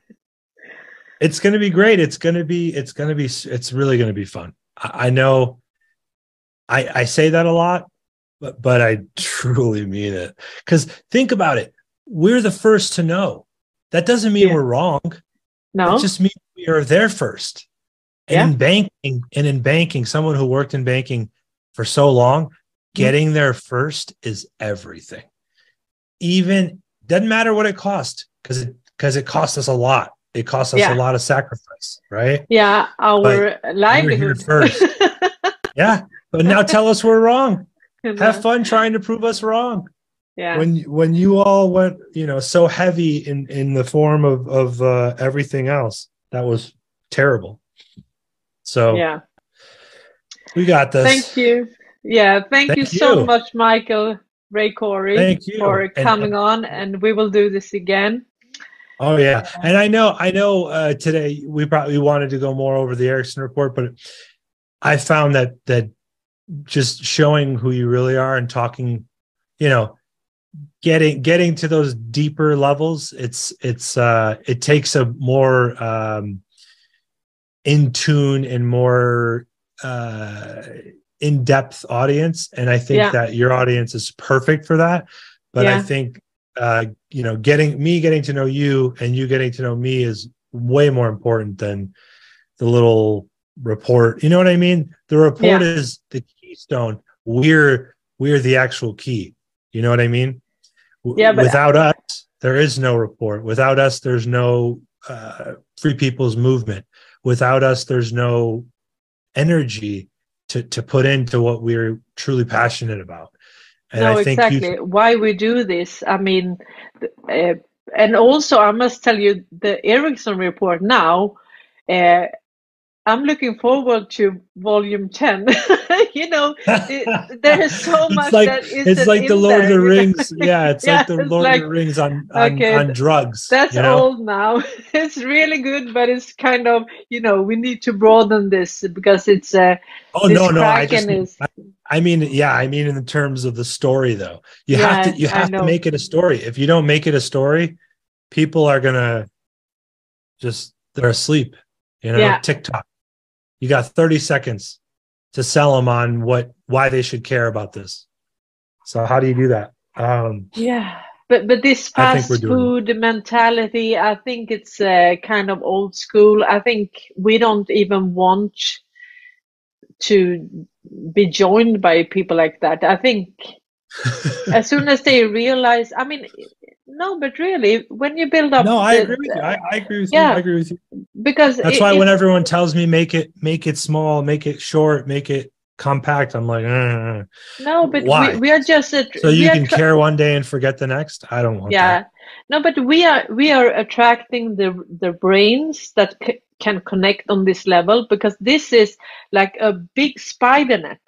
it's going to be great. It's going to be. It's going to be. It's really going to be fun. I, I know I, I say that a lot, but but I truly mean it. Because think about it. We're the first to know. That doesn't mean yeah. we're wrong. No. It just means we are there first. And yeah. in banking, and in banking, someone who worked in banking for so long, mm-hmm. getting there first is everything. Even doesn't matter what it costs, because it because it costs us a lot. It costs us Yeah. a lot of sacrifice, right? Yeah, our here livelihood. first. Yeah. But now tell us we're wrong. Have fun trying to prove us wrong. yeah. When when you all went, you know, so heavy in in the form of of uh, everything else, that was terrible. So yeah. we got this. Thank you. Yeah, thank, you Thank so much, Michael Rae Khoury, Thank you. for And- coming on, and we will do this again. Oh yeah, and I know, I know. Uh, today we probably wanted to go more over the Ericsson report, but I found that that just showing who you really are and talking, you know, getting getting to those deeper levels. It's it's uh, it takes a more um, in tune and more uh, in depth audience, and I think Yeah. that your audience is perfect for that. But I think uh, you know, getting me getting to know you and you getting to know me is way more important than the little report. You know what I mean? The report Yeah. is the keystone. We're we're the actual key. You know what I mean? Yeah, without us, there is no report. Without us, there's no uh, free people's movement. Without us, there's no energy to to put into what we're truly passionate about. And no, I think exactly. you Why we do this? I mean, uh, and also I must tell you the Ericsson report now. Uh, I'm looking forward to volume ten. you know, it, there is so It's much like- that isn't it's like the Lord of the? Rings. Yeah, it's Yeah, like the it's Lord like- of the Rings on on, Okay, on drugs. That's you know? old now. It's really good, but it's kind of you know we need to broaden this because it's uh, Oh no, no, I just is I mean, yeah, I mean in terms of the story though. You have to you have to make it a story. If you don't make it a story, people are gonna just they're asleep. You know, Yeah. TikTok. You got 30 seconds to sell them on what why they should care about this. So how do you do that? Um Yeah, but but this fast food mentality, I think it's uh, kind of old school. I think we don't even want to be joined by people like that. I think as soon as they realize, I mean, no, but really, when you build up, no, I the- agree with you. I, I agree with Yeah. you. I agree with you. because That's i- why if- when everyone tells me make it make it small, make it short, make it compact, I'm like, uh, no, but why? we, we are just a, so you can tra- care one day and forget the next. I don't want yeah that. no but we are we are attracting the the brains that c- can connect on this level because this is like a big spider net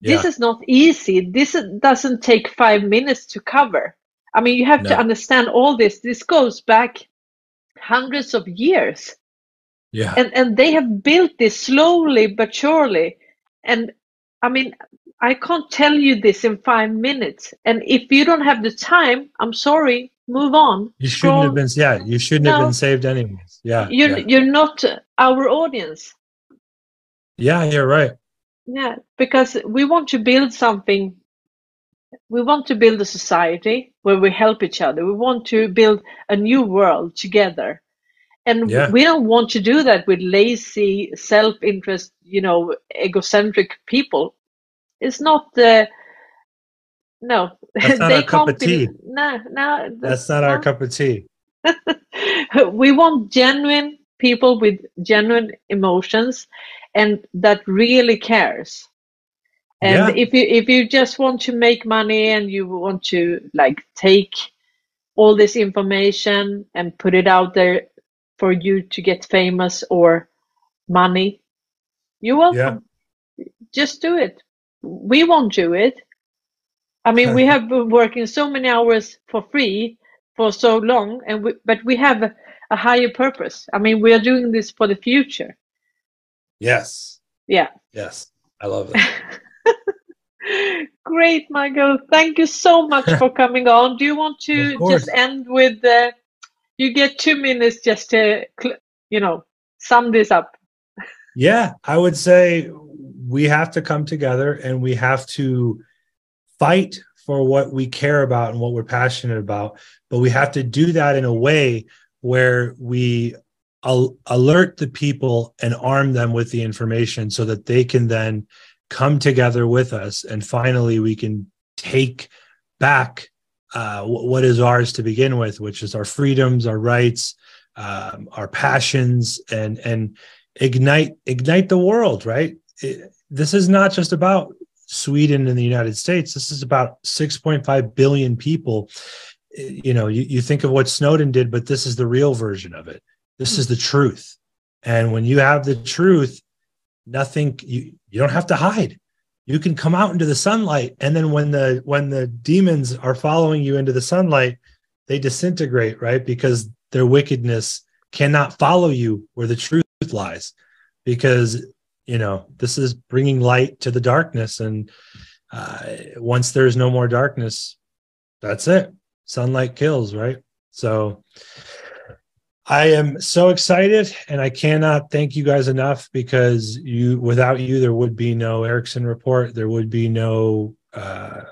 Yeah. this is not easy this doesn't take five minutes to cover i mean you have to understand all this this goes back hundreds of years Yeah. and and they have built this slowly but surely and i mean i can't tell you this in five minutes and if you don't have the time i'm sorry move on You shouldn't Scroll- have been yeah, you shouldn't have been saved anyways. Yeah. you're yeah. you're not our audience Yeah, you're right. yeah because we want to build something we want to build a society where we help each other we want to build a new world together and Yeah. we don't want to do that with lazy self-interest you know egocentric people it's not the no That's not they our cup can't of be tea. no no That's not our cup of tea. we want genuine people with genuine emotions and that really cares and Yeah. if you if you just want to make money and you want to like take all this information and put it out there for you to get famous or money you're welcome just do it we won't do it i mean we have been working so many hours for free for so long and we, but we have a, a higher purpose i mean we are doing this for the future Yes. yeah Yes. I love that. great michael. Thank you so much for coming on. Do you want to just end with uh, you get two minutes just to you know sum this up. Yeah, I would say we have to come together and we have to fight for what we care about and what we're passionate about. But we have to do that in a way where we al- alert the people and arm them with the information so that they can then come together with us and finally we can take back uh, what is ours to begin with, which is our freedoms, our rights, um, our passions, and and ignite ignite the world. Right. It, this is not just about Sweden and the United States. This is about 6.5 billion people. You know, you, you think of what Snowden did, but this is the real version of it. This is the truth. And when you have the truth, nothing you you don't have to hide. You can come out into the sunlight and then when the when the demons are following you into the sunlight they disintegrate right? Because their wickedness cannot follow you where the truth lies. Because you know this is bringing light to the darkness and uh, once there's no more darkness that's it. Sunlight kills right? So I am so excited and I cannot thank you guys enough because you without you there would be no Ericsson report, there would be no uh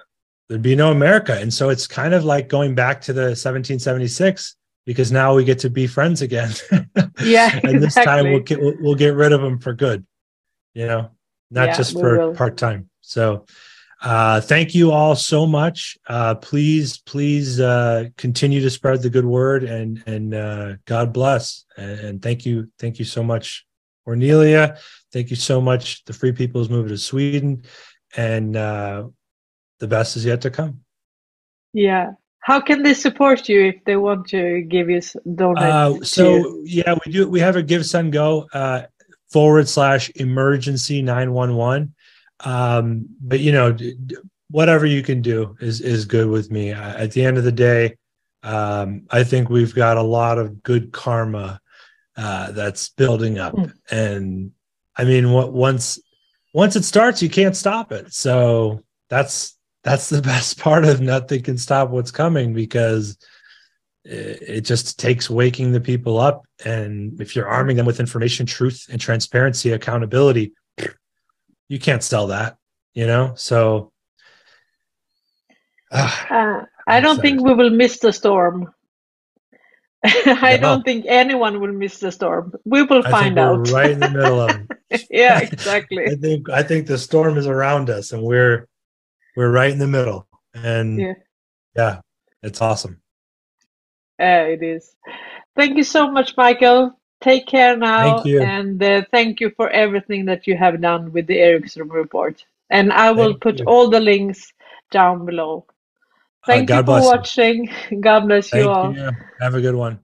there'd be no America. And so it's kind of like going back to the 1776 because now we get to be friends again. Yeah. and this time we'll get we'll, we'll, get rid of them for good. You know, not yeah, just for part time. So uh, thank you all so much. Uh, please, please uh, continue to spread the good word and and uh, God bless. And, and, thank you, thank you so much, Cornelia. Thank you so much. The Free People's Movement to Sweden, and uh, the best is yet to come. Yeah. How can they support you if they want to give you donate? Uh, so yeah, we do. We have a GiveSendGo forward slash emergency nine one one um, but you know, whatever you can do is is good with me. At the end of the day, um, I think we've got a lot of good karma uh, that's building up, mm. and I mean, what once once it starts, you can't stop it. So that's that's the best part of nothing can stop what's coming because it, it just takes waking the people up, and if you're arming them with information, truth, and transparency, accountability you can't sell that, you know? So uh, I don't think we will miss the storm. I no. don't think anyone will miss the storm. We will find out. right in the middle of it. yeah, exactly. I think I think the storm is around us and we're we're right in the middle. And yeah, yeah it's awesome. Uh, it is. Thank you so much, Michael. Take care now, and uh, thank you for everything that you have done with the Ericsson report. And I will thank put you. all the links down below. Uh, thank uh, you for watching. God bless thank you all. You. Have a good one.